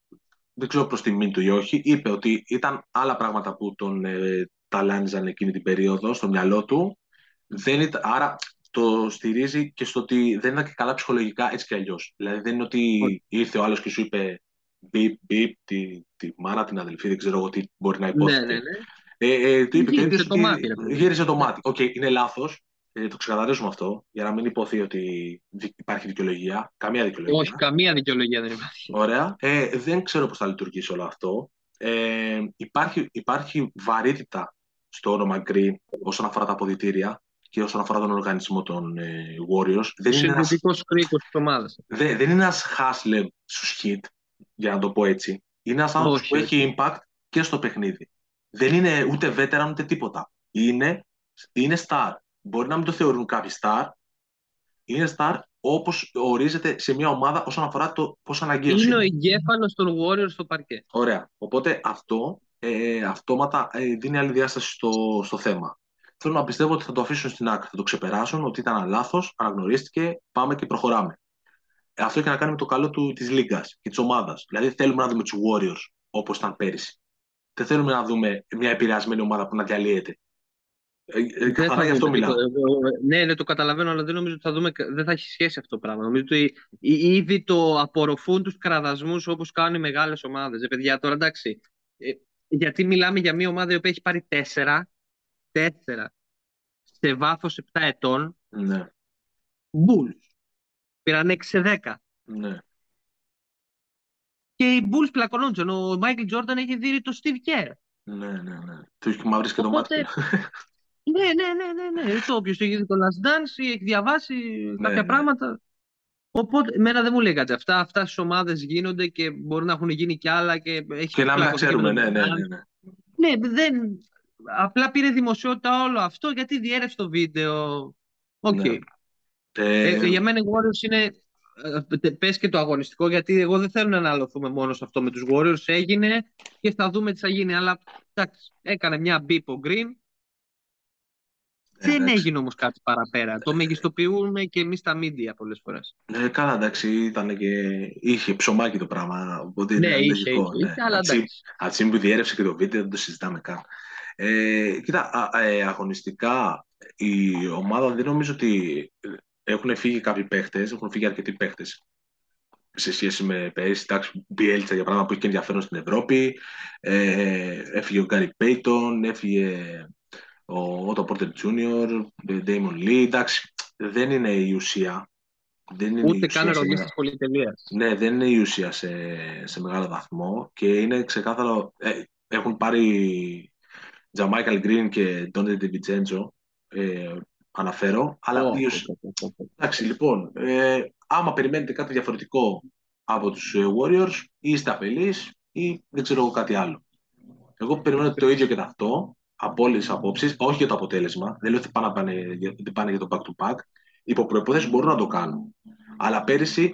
δεν ξέρω προς τιμή του ή όχι, είπε ότι ήταν άλλα πράγματα που τον ε, ταλάνιζαν εκείνη την περίοδο στο μυαλό του. Δεν ήταν, άρα το στηρίζει και στο ότι δεν ήταν και καλά ψυχολογικά έτσι κι αλλιώς. Δηλαδή δεν είναι ότι ήρθε ο άλλος και σου είπε μπιπ, μπιπ, τη, τη μάνα, την αδελφή, δεν ξέρω εγώ τι μπορεί να ειπώθηκε. Ναι, ναι, ναι. Ε, ε, του είπε Γύρισε και το μάτι, ρε παιδί. Γύρισε το μάτι. Οκ, είναι λάθος. Ε, το ξεκαθαρίζουμε αυτό, για να μην υποθεί ότι δι- υπάρχει δικαιολογία. Καμία δικαιολογία. Όχι, καμία δικαιολογία δεν υπάρχει. Ωραία. Ε, δεν ξέρω πώς θα λειτουργήσει όλο αυτό. Ε, υπάρχει, υπάρχει βαρύτητα στο όνομα Green όσον αφορά τα αποδητήρια και όσον αφορά τον οργανισμό των ε, Warriors. Δεν είναι, ένας, Συνδετικό κρίκος της ομάδας. δεν, δεν είναι ένας hustler στους hit, για να το πω έτσι. Είναι ένας άνθρωπος Όχι. που έχει impact και στο παιχνίδι. Δεν είναι ούτε veteran ούτε τίποτα. Είναι, είναι star. Μπορεί να μην το θεωρούν κάποιοι star. Είναι star όπως ορίζεται σε μια ομάδα όσον αφορά το πόσο αναγκαίος Είναι ο εγκέφαλος των Warriors στο παρκέ. Ωραία. Οπότε αυτό ε, αυτόματα ε, δίνει άλλη διάσταση στο, στο θέμα. Θέλω να πιστεύω ότι θα το αφήσουν στην άκρη, θα το ξεπεράσουν, ότι ήταν λάθος, αναγνωρίστηκε, πάμε και προχωράμε. Ε, αυτό έχει να κάνει με το καλό του, της Λίγκας και της ομάδας. Δηλαδή θέλουμε να δούμε τους Warriors όπως ήταν πέρυσι. Δεν θέλουμε να δούμε μια επηρεασμένη ομάδα που να διαλύεται. Ε, ε, Δεν καθαρά θα γι' αυτό δούμε μιλάω. τίποτα. Ναι, ναι, το καταλαβαίνω, αλλά δεν νομίζω ότι θα δούμε, δεν θα έχει σχέση αυτό το πράγμα. Νομίζω ότι ή- ήδη το απορροφούν τους κραδασμούς όπως κάνουν οι μεγάλες ομάδες. Ε, παιδιά, τώρα εντάξει. ε, γιατί μιλάμε για μια ομάδα η οποία έχει πάρει τέσσερα, τέσσερα σε βάθος 7 ετών. Ναι, Bulls. Πήραν 6 σε 10. ναι. Και οι Bulls πλακωνόντουσαν. Ο Μάικλ Τζόρνταν έχει δει τον Steve Kerr. Ναι, ναι, ναι. Του έχει μαυρίσει και το μάτι. Οπότε, ναι, ναι, ναι, ναι, ναι. Το όποιος έχει δει το Last Dance ή έχει διαβάσει κάποια ναι. πράγματα. Οπότε, εμένα δεν μου λέει κάτι. Αυτά, αυτά στις ομάδες γίνονται και μπορεί να έχουν γίνει κι άλλα και έχει Και να μην τα πλακωθεί και με ξέρουμε, τον ναι, ναι, Durant. ναι. ναι. Ναι, δεν... Απλά πήρε δημοσιότητα όλο αυτό γιατί διέρευσε το βίντεο. Οκ. Ναι. Ε, Ε, για μένα οι Warriors είναι. ε, Πες και το αγωνιστικό, γιατί εγώ δεν θέλω να αναλωθούμε μόνο σε αυτό με τους Warriors. Έγινε και θα δούμε τι θα γίνει. Αλλά εντάξει, έκανε μια μπίπ ο Green. Δεν εντάξει. έγινε όμως κάτι παραπέρα. Το μεγιστοποιούμε και εμείς τα media πολλές φορές. Ε, καλά, εντάξει, ήταν και είχε ψωμάκι το πράγμα. Οπότε Ναι, είναι είχε, λογικό. είχε, ναι. είχε, αλλά Από τη στιγμή- εντάξει. Από τη στιγμή που διέρευσε και το βίντεο, δεν το συζητάμε καν. Ε, κοίτα, α, ε, αγωνιστικά η ομάδα δεν νομίζω ότι έχουν φύγει κάποιοι παίχτες, έχουν φύγει αρκετοί παίχτες σε σχέση με πέρυσι. Εντάξει, Μπιέλτσα για πράγμα που έχει και ενδιαφέρον στην Ευρώπη. Ε, έφυγε ο Γκάρι Πέιτον, έφυγε ο Ότο Πόρτερ Τζούνιορ, Ντέιμον Λί. Εντάξει, δεν είναι η ουσία. Δεν είναι η Ούτε ουσία καν σε ρολίστες ένα- πολυτελείας. ναι, δεν είναι η ουσία σε, σε μεγάλο βαθμό και είναι ξεκάθαρο. Ε, έχουν πάρει Τζαμάικαλ Γκριν και Ντόντε Ντεβιτζέντζο, ε, αναφέρω. Αλλά Ω, η ω, ουσ- ω, ω, ω. εντάξει, λοιπόν, ε, άμα περιμένετε κάτι διαφορετικό από τους ε, Warriors, ή είστε αφελείς ή δεν ξέρω εγώ κάτι άλλο. Εγώ περιμένω το ίδιο και αυτό από όλες τις απόψεις, όχι για το αποτέλεσμα. Δεν λέω ότι πάνε, να πάνε, για- ότι πάνε για το back-to-back. Υπό προπόθεση μπορούν να το κάνουν. Αλλά πέρυσι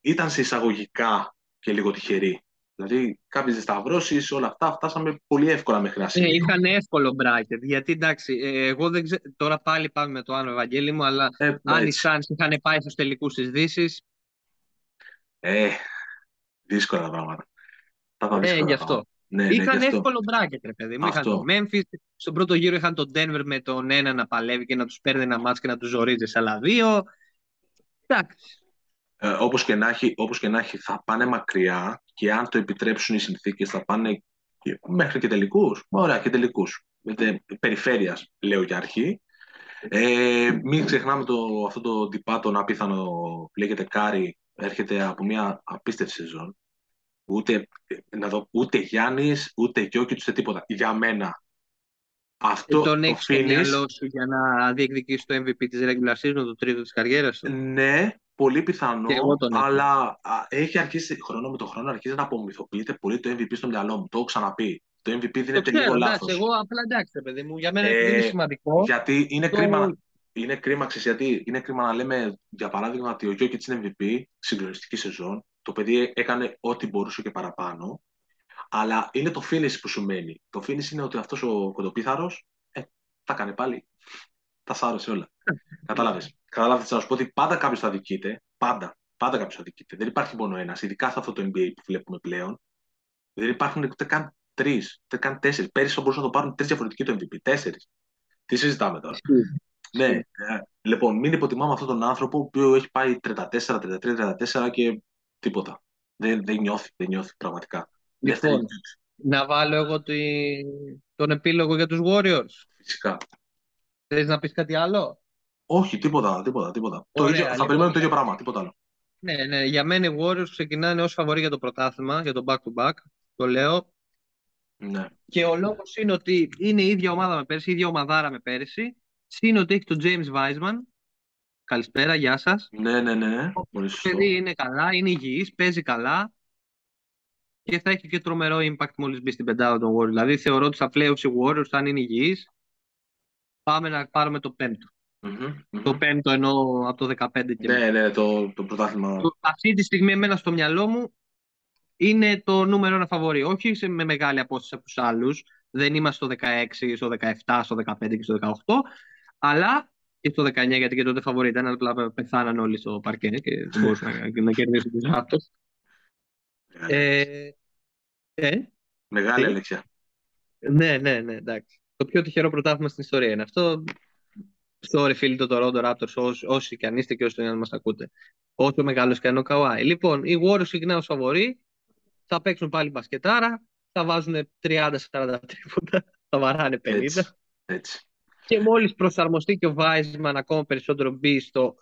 ήταν σε εισαγωγικά και λίγο τυχεροί. Δηλαδή, κάποιε σταυρώσει, όλα αυτά φτάσαμε πολύ εύκολα μέχρι ένα Ε, σημείο. είχαν εύκολο bracket. Γιατί εντάξει, ε, εγώ δεν ξέρω. Τώρα πάλι πάμε με το Άνω Ευαγγέλη μου, αλλά Ε, αν οι έτσι. Suns είχαν πάει στους τελικούς της Δύσης, ε, δύσκολα τα πράγματα. Θα ήταν ε, δύσκολα γι' τα αυτό. πράγματα. Ναι, ναι, Είχαν γι' αυτό. εύκολο bracket, ρε παιδί μου. Είχαν Αυτό. το Memphis. Στον πρώτο γύρο είχαν τον Denver με τον ένα να παλεύει και να τους παίρνει ένα μάτς και να τους ζορίζεις σε άλλα δύο. Εντάξει. Ε, όπως, και να έχει, όπως και να έχει, θα πάνε μακριά και αν το επιτρέψουν οι συνθήκες θα πάνε και- μέχρι και τελικούς. Ωραία, και τελικούς. Ε, περιφέρειας, λέω για αρχή. Ε, μην ξεχνάμε το, αυτό το τυπά τον απίθανο που λέγεται Κάρι έρχεται από μια απίστευτη σεζόν. Ούτε, ε, να δω, ούτε Γιάννης, ούτε Γιόκιτς, ούτε τίποτα. Για μένα. Αυτό τον το έχεις στο finish, μυαλό σου για να διεκδικήσεις το MVP της regular season, το τρίτο της καριέρας σου; Ναι, πολύ πιθανό, Και εγώ τον έχω. αλλά α, έχει αρχίσει χρόνο με το χρόνο αρχίζει να απομυθοποιείται πολύ το MVP στο μυαλό μου. Το έχω ξαναπεί. Το MVP Το δίνεται ξέρω, λίγο εντάξει, λάθος. εγώ απλά εντάξει, ρε παιδί μου. Για μένα Ε, επειδή είναι σημαντικό. Γιατί είναι το- κρίμα, είναι κρίμα, ξέρεις γιατί, είναι κρίμα να λέμε για παράδειγμα ότι ο Γιώκητς είναι MVP, συγκλονιστική σεζόν, το παιδί έκανε ό,τι μπορούσε και παραπάνω, αλλά είναι το finish που σου μένει. Το finish είναι ότι αυτός ο κοντοπίθαρος ε, τα έκανε πάλι. Τα σάρωσε όλα. Κατάλαβες. Κατάλαβες να σου πω ότι πάντα κάποιος θα δικείται. Πάντα. πάντα κάποιος αδικείται. Δεν υπάρχει μόνο ένας. Ειδικά σε αυτό το NBA που βλέπουμε πλέον. Δεν υπάρχουν ούτε καν τρεις, ούτε καν τέσσερις. Πέρυσι μπορούσαν να το πάρουν τρεις διαφορετικοί το MVP. Τέσσερις. Τι συζητάμε τώρα. ναι, ε, λοιπόν, μην υποτιμάμε αυτόν τον άνθρωπο που έχει πάει 34, 33, 34 και τίποτα. Δεν, δεν νιώθει, δεν νιώθει πραγματικά. Λοιπόν, να βάλω εγώ τον επίλογο για τους Warriors. Φυσικά. Θες να πεις κάτι άλλο; Όχι, τίποτα, τίποτα, τίποτα. το ίδιο, θα λοιπόν. περιμένουμε το ίδιο πράγμα, τίποτα άλλο. Ναι, ναι, για μένα οι Warriors ξεκινάνε ως φαβορή για το πρωτάθλημα, για το back-to-back, το λέω. Ναι. Και ο λόγος είναι ότι είναι η ίδια ομάδα με πέρσι, η ίδια ομαδάρα με πέρσι. Συν ότι έχει τον James Wiseman. Καλησπέρα, γεια σας. Ναι, ναι, ναι. Το παιδί είναι καλά, είναι υγιής, παίζει καλά και θα έχει και τρομερό impact μόλις μπει στην πεντάδα των Warriors. Δηλαδή θεωρώ ότι στα playoffs οι Warriors θα είναι υγιείς. Πάμε να πάρουμε το πέμπτο. Mm-hmm, Το πέμπτο ενώ από το 15 και Ναι, ναι, το, το πρωτάθλημα. Αυτή τη στιγμή εμένα στο μυαλό μου είναι το νούμερο ένα φαβορή. Όχι σε, με μεγάλη απόσταση από τους άλλους. Δεν είμαστε στο 16, στο 17, στο 15 και στο 18. Αλλά και στο 19, γιατί και τότε φαβορή ήταν, αλλά πεθάναν όλοι στο παρκέ και δεν μπορούσαν να, να κερδίσουν *laughs* τους Ράπτο. Ε, ε, Μεγάλη αλήθεια. Ναι, ναι, ναι, εντάξει. Το πιο τυχερό πρωτάθλημα στην ιστορία είναι αυτό. Sorry φίλοι το Toronto Raptors, όσοι και αν είστε και όσοι να μας ακούτε. Όσο μεγάλος και αν ο Καουάι. Λοιπόν, οι Warriors ξεκινάνε ως φαβοροί, θα παίξουν πάλι μπασκετάρα, θα βάζουν 30-40 τρίποτα, θα βαράνε 50. Έτσι, έτσι. Και μόλις προσαρμοστεί και ο Βάισμαν ακόμα περισσότερο μπει στο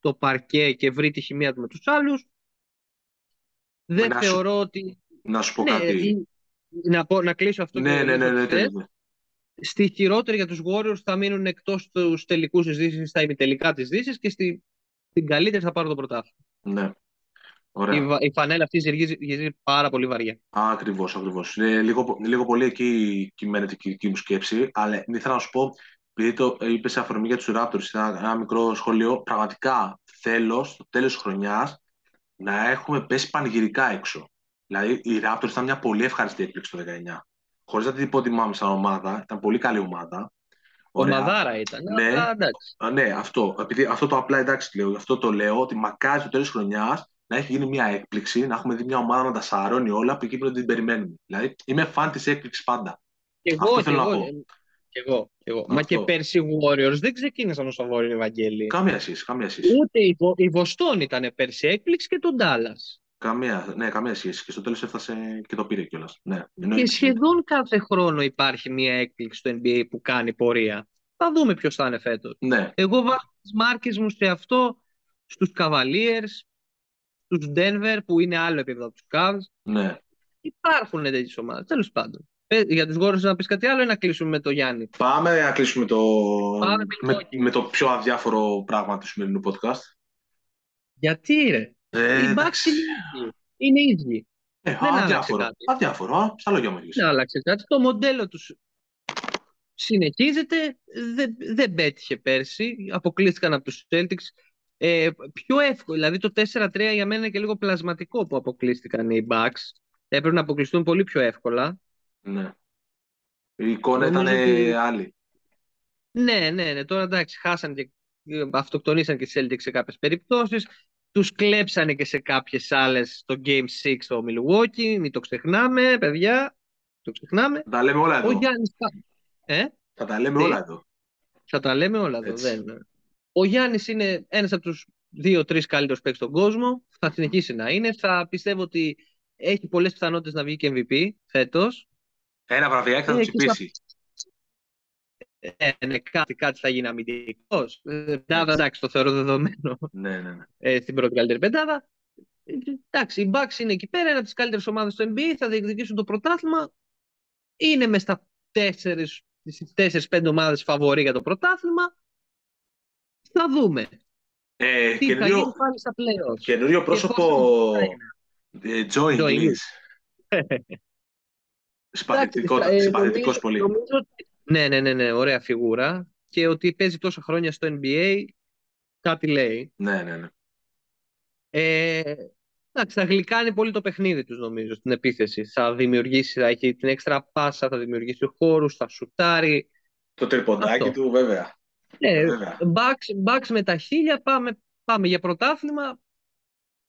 το παρκέ και βρει τη χημεία του με τους άλλους, δεν να θεωρώ σου... ότι... Να σου πω ναι, κάτι. Να, πω, να κλείσω αυτό ναι, ναι, ναι, ναι, ναι, Στη χειρότερη για τους Warriors θα μείνουν εκτός τους τελικούς της Δύσης, στα ημιτελικά της Δύσης και στη, στην καλύτερη θα πάρω το πρωτάθλημα. Ναι. Ωραία. Η, η φανέλα αυτή γυρίζει, πάρα πολύ βαριά. Ακριβώς, ακριβώς. λίγο, λίγο πολύ εκεί κυμαίνεται η δική μου σκέψη, αλλά ήθελα να σου πω, επειδή το είπες σε αφορμή για τους Raptors, ένα, ένα μικρό σχόλιο, πραγματικά θέλω στο τέλος της χρονιάς να έχουμε πέσει πανηγυρικά έξω. Δηλαδή, οι Raptors ήταν μια πολύ ευχαριστή έκπληξη το 19. Χωρίς να την υποτιμάμε σαν ομάδα, ήταν πολύ καλή ομάδα. Ομαδάρα ήταν. Ναι, α, ναι αυτό, επειδή, αυτό το απλά εντάξει λέω, αυτό το λέω, ότι μακάρι στο τέλος χρονιάς να έχει γίνει μια έκπληξη, να έχουμε δει μια ομάδα να τα σαρώνει όλα που εκεί πρέπει να την περιμένουμε. Δηλαδή, είμαι φαν της έκπληξης πάντα. Και εγώ, αυτό θέλω εγώ, να πω. Και εγώ, και εγώ. Μα και πέρσι οι Warriors δεν ξεκίνησαν ως Βόρειο Ευαγγέλη. Καμία σχέση, καμία σχέση. Ούτε η, η Βοστόν ήταν πέρσι έκπληξη και τον Ντάλλα. Καμία, ναι, καμία σχέση. Και στο τέλος έφτασε και το πήρε κιόλας. Ναι, και σχεδόν κάθε χρόνο υπάρχει μια έκπληξη στο NBA που κάνει πορεία. Θα δούμε ποιος θα είναι φέτος. Ναι. Εγώ βάζω τις μάρκες μου σε αυτό στους Cavaliers, στους Denver που είναι άλλο επίπεδο από τους Cavs. Ναι. Υπάρχουν τέτοιες ομάδες. Τέλος πάντων. Ε, για τους Warriors να πεις κάτι άλλο ή να κλείσουμε με το Γιάννη; Πάμε να κλείσουμε το... Πάμε με, με, το πιο αδιάφορο πράγμα του σημερινού podcast. Γιατί ρε; Ε, Οι Bucks είναι ίδιοι. Ε, δεν αδιάφορο. Κάτι. Αδιάφορο, στα λόγια μου Δεν άλλαξε κάτι. Το μοντέλο τους συνεχίζεται. Δεν, δεν πέτυχε πέρσι. Αποκλείστηκαν από τους Celtics. Ε, πιο εύκολο. Δηλαδή το 4-3 για μένα είναι και λίγο πλασματικό που αποκλείστηκαν οι Bucks. Έπρεπε να αποκλειστούν πολύ πιο εύκολα. Ναι. Η εικόνα ήταν ότι... άλλη. Ναι, ναι, ναι. Τώρα εντάξει, χάσαν και αυτοκτονήσαν και οι Celtics σε κάποιες περιπτώσεις. Τους κλέψανε και σε κάποιες άλλες το Game 6 στο Milwaukee. Μην το ξεχνάμε, παιδιά. Το ξεχνάμε. Θα τα λέμε όλα εδώ. Ο Γιάννης... Ε; Θα τα λέμε όλα εδώ. Θα τα λέμε όλα εδώ. Δεν. Ο Γιάννης είναι ένας από τους δύο-τρει καλύτερους παίκτες στον κόσμο. Θα συνεχίσει να είναι. Θα πιστεύω ότι έχει πολλές πιθανότητες να βγει και MVP φέτος. Ένα βραβιάκι θα το τσιπήσει. Ε, ναι, κάτι, κάτι θα γίνει αμυντικός. Πεντάδα, εντάξει, το θεωρώ δεδομένο. Ναι, ναι, ναι. Ε, στην πρώτη καλύτερη πεντάδα. Εντάξει, οι Bucks είναι εκεί πέρα, ένα από τις καλύτερες ομάδες του NBA, θα διεκδικήσουν το πρωτάθλημα. Είναι μες στα 4-5 ομάδες φαβορή για το πρωτάθλημα. Θα δούμε. Ε, Τι θα γίνει πάλι στα playoffs. Καινούριο πρόσωπο ε, Joe English. Συμπαθητικός πολύ. Νομίζω, ναι, ναι, ναι, ναι, ωραία φιγούρα. Και ότι παίζει τόσα χρόνια στο NBA, κάτι λέει. Ναι, ναι, ναι. Ε, εντάξει, θα γλυκάνει πολύ το παιχνίδι τους νομίζω στην επίθεση. Θα δημιουργήσει, θα έχει την έξτρα πάσα, θα δημιουργήσει χώρους, θα σουτάρει. Το τρυποντάκι του βέβαια. Ναι, Bucks, με τα χίλια πάμε, πάμε για πρωτάθλημα.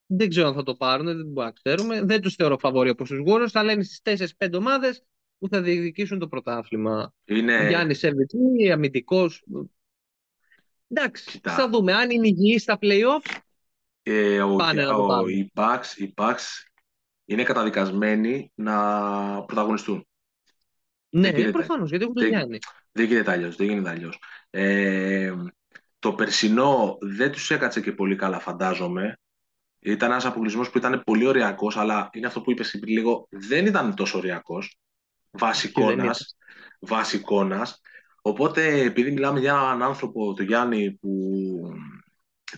Δεν ξέρω αν θα το πάρουν, δεν μπορούμε να ξέρουμε. Δεν τους θεωρώ φαβόροι όπως τους Warriors, αλλά είναι στις 4-5 ομάδες που θα διεκδικήσουν το πρωτάθλημα. Είναι... Γιάννη Σερβιτή, αμυντικός. Εντάξει, Κοίτα. θα δούμε. Αν είναι υγιής στα playoffs, Ε, ο, Πάνε να το ο, πάρουν. οι, Bucks, οι Bucks είναι καταδικασμένοι να πρωταγωνιστούν. ναι, γίνεται. προφανώς, γιατί έχουν τον Δεν- Γιάννη. Δεν γίνεται αλλιώς. Δεν γίνεται αλλιώς. Ε, το περσινό δεν τους έκατσε και πολύ καλά, φαντάζομαι. Ήταν ένας αποκλεισμός που ήταν πολύ ωριακός, αλλά είναι αυτό που είπες πριν λίγο. Δεν ήταν τόσο ωριακός. Βάση Και δεν εικόνα. Βάση εικόνας. Οπότε, επειδή μιλάμε για έναν άνθρωπο, τον Γιάννη, που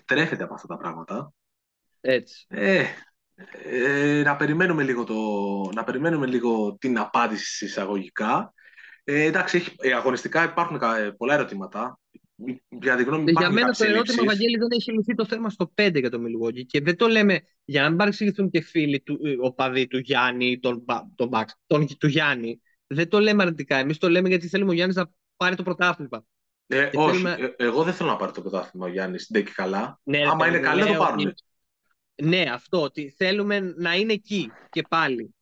τρέφεται από αυτά τα πράγματα, Έτσι. ε, ε, να, περιμένουμε λίγο το, να περιμένουμε λίγο την απάντηση εισαγωγικά. Ε, εντάξει, έχει, ε, αγωνιστικά υπάρχουν κα- ε, πολλά ερωτήματα. Για τη γνώμη μου Για υπάρχουν μένα το κάποιες ερώτημα, ελλείψεις. Βαγγέλη, δεν έχει λυθεί το θέμα στο 5 για το Milwaukee. Και δεν το λέμε για να μην παρεξηγηθούν και φίλοι του, ε, οπαδοί του Γιάννη ή τον, Μπα- τον Bucks, τον, του Γιάννη. Δεν το λέμε αρνητικά. Εμείς το λέμε γιατί θέλουμε ο Γιάννης να πάρει το πρωτάθλημα. Ε, Και όχι, θέλουμε- ε, εγώ δεν θέλω να πάρει το πρωτάθλημα ο Γιάννης, δεν και καλά. Ναι, ρε Άμα παιδί είναι μου, καλή, να το λέω πάρουν. ότι- Ναι, αυτό. Ότι θέλουμε να είναι εκεί και πάλι.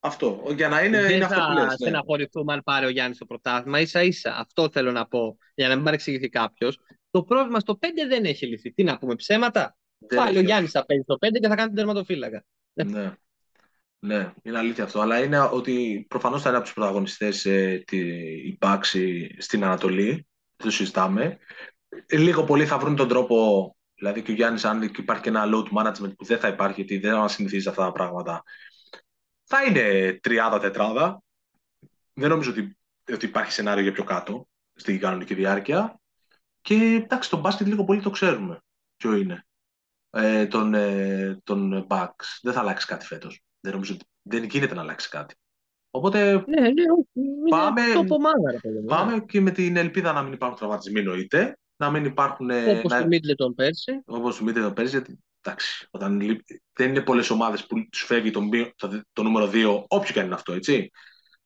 Αυτό. Για να είναι, δεν είναι αυτό που θα λες. Ναι. στεναχωρηθούμε αν πάρει ο Γιάννης το πρωτάθλημα. σα ίσα. Αυτό θέλω να πω. Για να μην παρεξηγηθεί κάποιος. Το πρόβλημα στο 5 δεν έχει λυθεί. Τι να πούμε, ψέματα; Δεν Πάλι ο έχει. Γιάννης θα παίζει στο 5 και θα κάνει τον τερματοφύλακα. Ναι. Ναι, είναι αλήθεια αυτό. Αλλά είναι ότι προφανώς θα είναι από τους πρωταγωνιστές ε, τη, η Πάξη στην Ανατολή. Δεν το συζητάμε. Ε, Λίγο πολύ θα βρουν τον τρόπο. Δηλαδή και ο Γιάννης, αν υπάρχει και ένα load management που δεν θα υπάρχει, γιατί δεν μα συνηθίζει αυτά τα πράγματα, θα είναι τριάδα-τετράδα. Δεν νομίζω ότι, ότι υπάρχει σενάριο για πιο κάτω στην κανονική διάρκεια. Και εντάξει, τον μπάσκετ λίγο πολύ το ξέρουμε ποιο είναι. Ε, τον, ε, τον Bucks. Δεν θα αλλάξει κάτι φέτος. Δεν νομίζω ότι δεν γίνεται να αλλάξει κάτι. Οπότε Ναι, ναι, όχι. Είναι Πάμε- top ομάδα, ρε παιδί μου. πάμε και με την ελπίδα να μην υπάρχουν τραυματισμοί εννοείται. Να μην υπάρχουν. ε, Όπως να- το Middleton πέρσι. όπως το Μίτλετον πέρυσι, γιατί εντάξει, όταν λείπει- δεν είναι πολλές ομάδες που τους φεύγει το, μη- το, το νούμερο 2, όποιο και αν είναι αυτό, έτσι.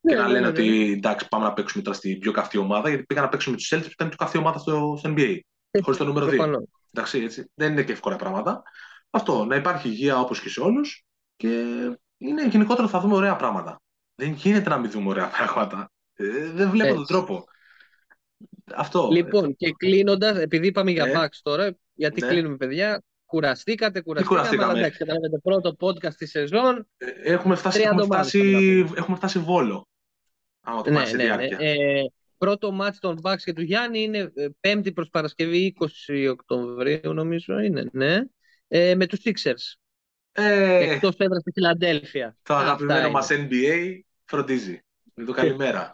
Ναι, και να ναι, λένε ναι, ότι εντάξει, πάμε να παίξουμε τώρα στην πιο καυτή ομάδα, γιατί πήγαν να παίξουν με τους Celtics που ήταν η πιο καυτή ομάδα στο, στο NBA. Χωρίς το νούμερο 2. Προφανώς. Εντάξει, έτσι. Δεν είναι και εύκολα πράγματα. Αυτό, να υπάρχει υγεία όπως και σε όλους. Και είναι γενικότερα θα δούμε ωραία πράγματα. Δεν γίνεται να μην δούμε ωραία πράγματα. Ε, δεν βλέπω τον Έτσι. τρόπο. Αυτό. Λοιπόν, και κλείνοντας, επειδή είπαμε για Ε. Bucks τώρα, γιατί Ναι. κλείνουμε, παιδιά. Κουραστήκατε, κουραστήκαμε, κουραστήκαμε; αλλά εντάξει, καταλαβαίνετε, πρώτο podcast της σεζόν. Ε, έχουμε, φτάσει, 30 έχουμε, ομάδες φτάσει, θα έχουμε φτάσει βόλο. Άμα το Ναι, πάρεις σε ναι, ναι. διάρκεια. Ε, πρώτο μάτς των Bucks και του Γιάννη είναι ε, Πέμπτη προς Παρασκευή 20 Οκτωβρίου νομίζω είναι, ναι. Ε, με τους Sixers. Ε, Εκτός έδρας στη Φιλαντέλφια. το Αυτά αγαπημένο είναι. μας NBA φροντίζει. Με το καλημέρα.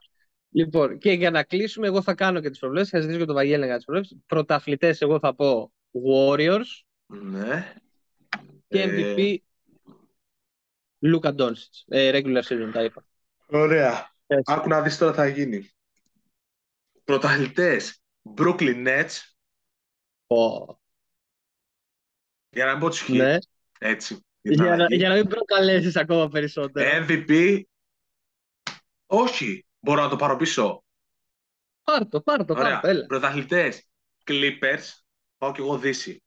Λοιπόν, και για να κλείσουμε, εγώ θα κάνω και τις προβλέψεις. Θα ζητήσω και τον Βαγγέλη για τις προβλέψεις. Πρωταθλητές, εγώ θα πω Warriors ναι. και Ε, MVP Luka Doncic. Ε, regular season, τα είπα. Ωραία. Έτσι. Άκου να δεις τώρα τι θα γίνει. Πρωταθλητές Brooklyn Nets Πω. για να μην πω τους Heat. Ναι. Έτσι. Για να, αλλαγή. για να μην προκαλέσεις ακόμα περισσότερο. MVP. Όχι. Μπορώ να το πάρω πίσω. Πάρ' το, πάρ' το, πάρ' Ωραία. το, έλα. Πρωταθλητές Clippers. Πάω κι εγώ Δύση.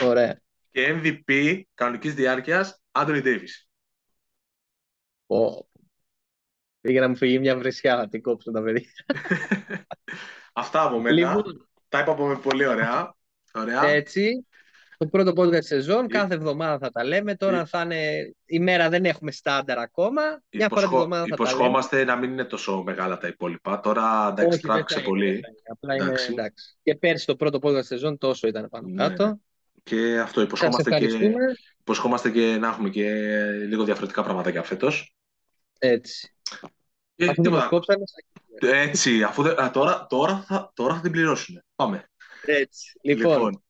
Ωραία. Και MVP κανονικής διάρκειας Anthony Davis. Πω. Πήγε να μου φύγει μια βρισιά να την κόψω τα παιδιά. *laughs* Αυτά από μένα. Λοιπόν, Τα είπαμε πολύ ωραία. Ωραία. έτσι, το πρώτο podcast της σεζόν, Ε, κάθε εβδομάδα θα τα λέμε. Τώρα ε, θα είναι, η μέρα δεν έχουμε στάνταρ ακόμα. Μια φορά την Υποσχό- εβδομάδα θα τα λέμε. Υποσχόμαστε να μην είναι τόσο μεγάλα τα υπόλοιπα. Τώρα εντάξει, Όχι, δεν τράβηξε θα είναι, πολύ. δεν θα είναι. Απλά είναι Εντάξει. εντάξει. Και πέρσι το πρώτο podcast της σεζόν τόσο ήταν πάνω Ναι. κάτω. Και αυτό Σας υποσχόμαστε και, ευχαριστούμε. υποσχόμαστε και να έχουμε και λίγο διαφορετικά πράγματα για φέτος. Έτσι. Και Αφού δεν μας τίποτα. κόψανε, Έτσι, αφού δεν- α, τώρα, τώρα, θα, τώρα θα την πληρώσουν. Πάμε. έτσι. Λοιπόν,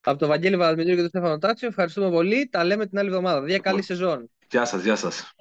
από τον Βαγγέλη Βαλμητήριο και τον Στέφανο Τάτσιο, ευχαριστούμε πολύ. Τα λέμε την άλλη εβδομάδα. Δια καλή Λοιπόν. σεζόν. γεια σας, γεια σας.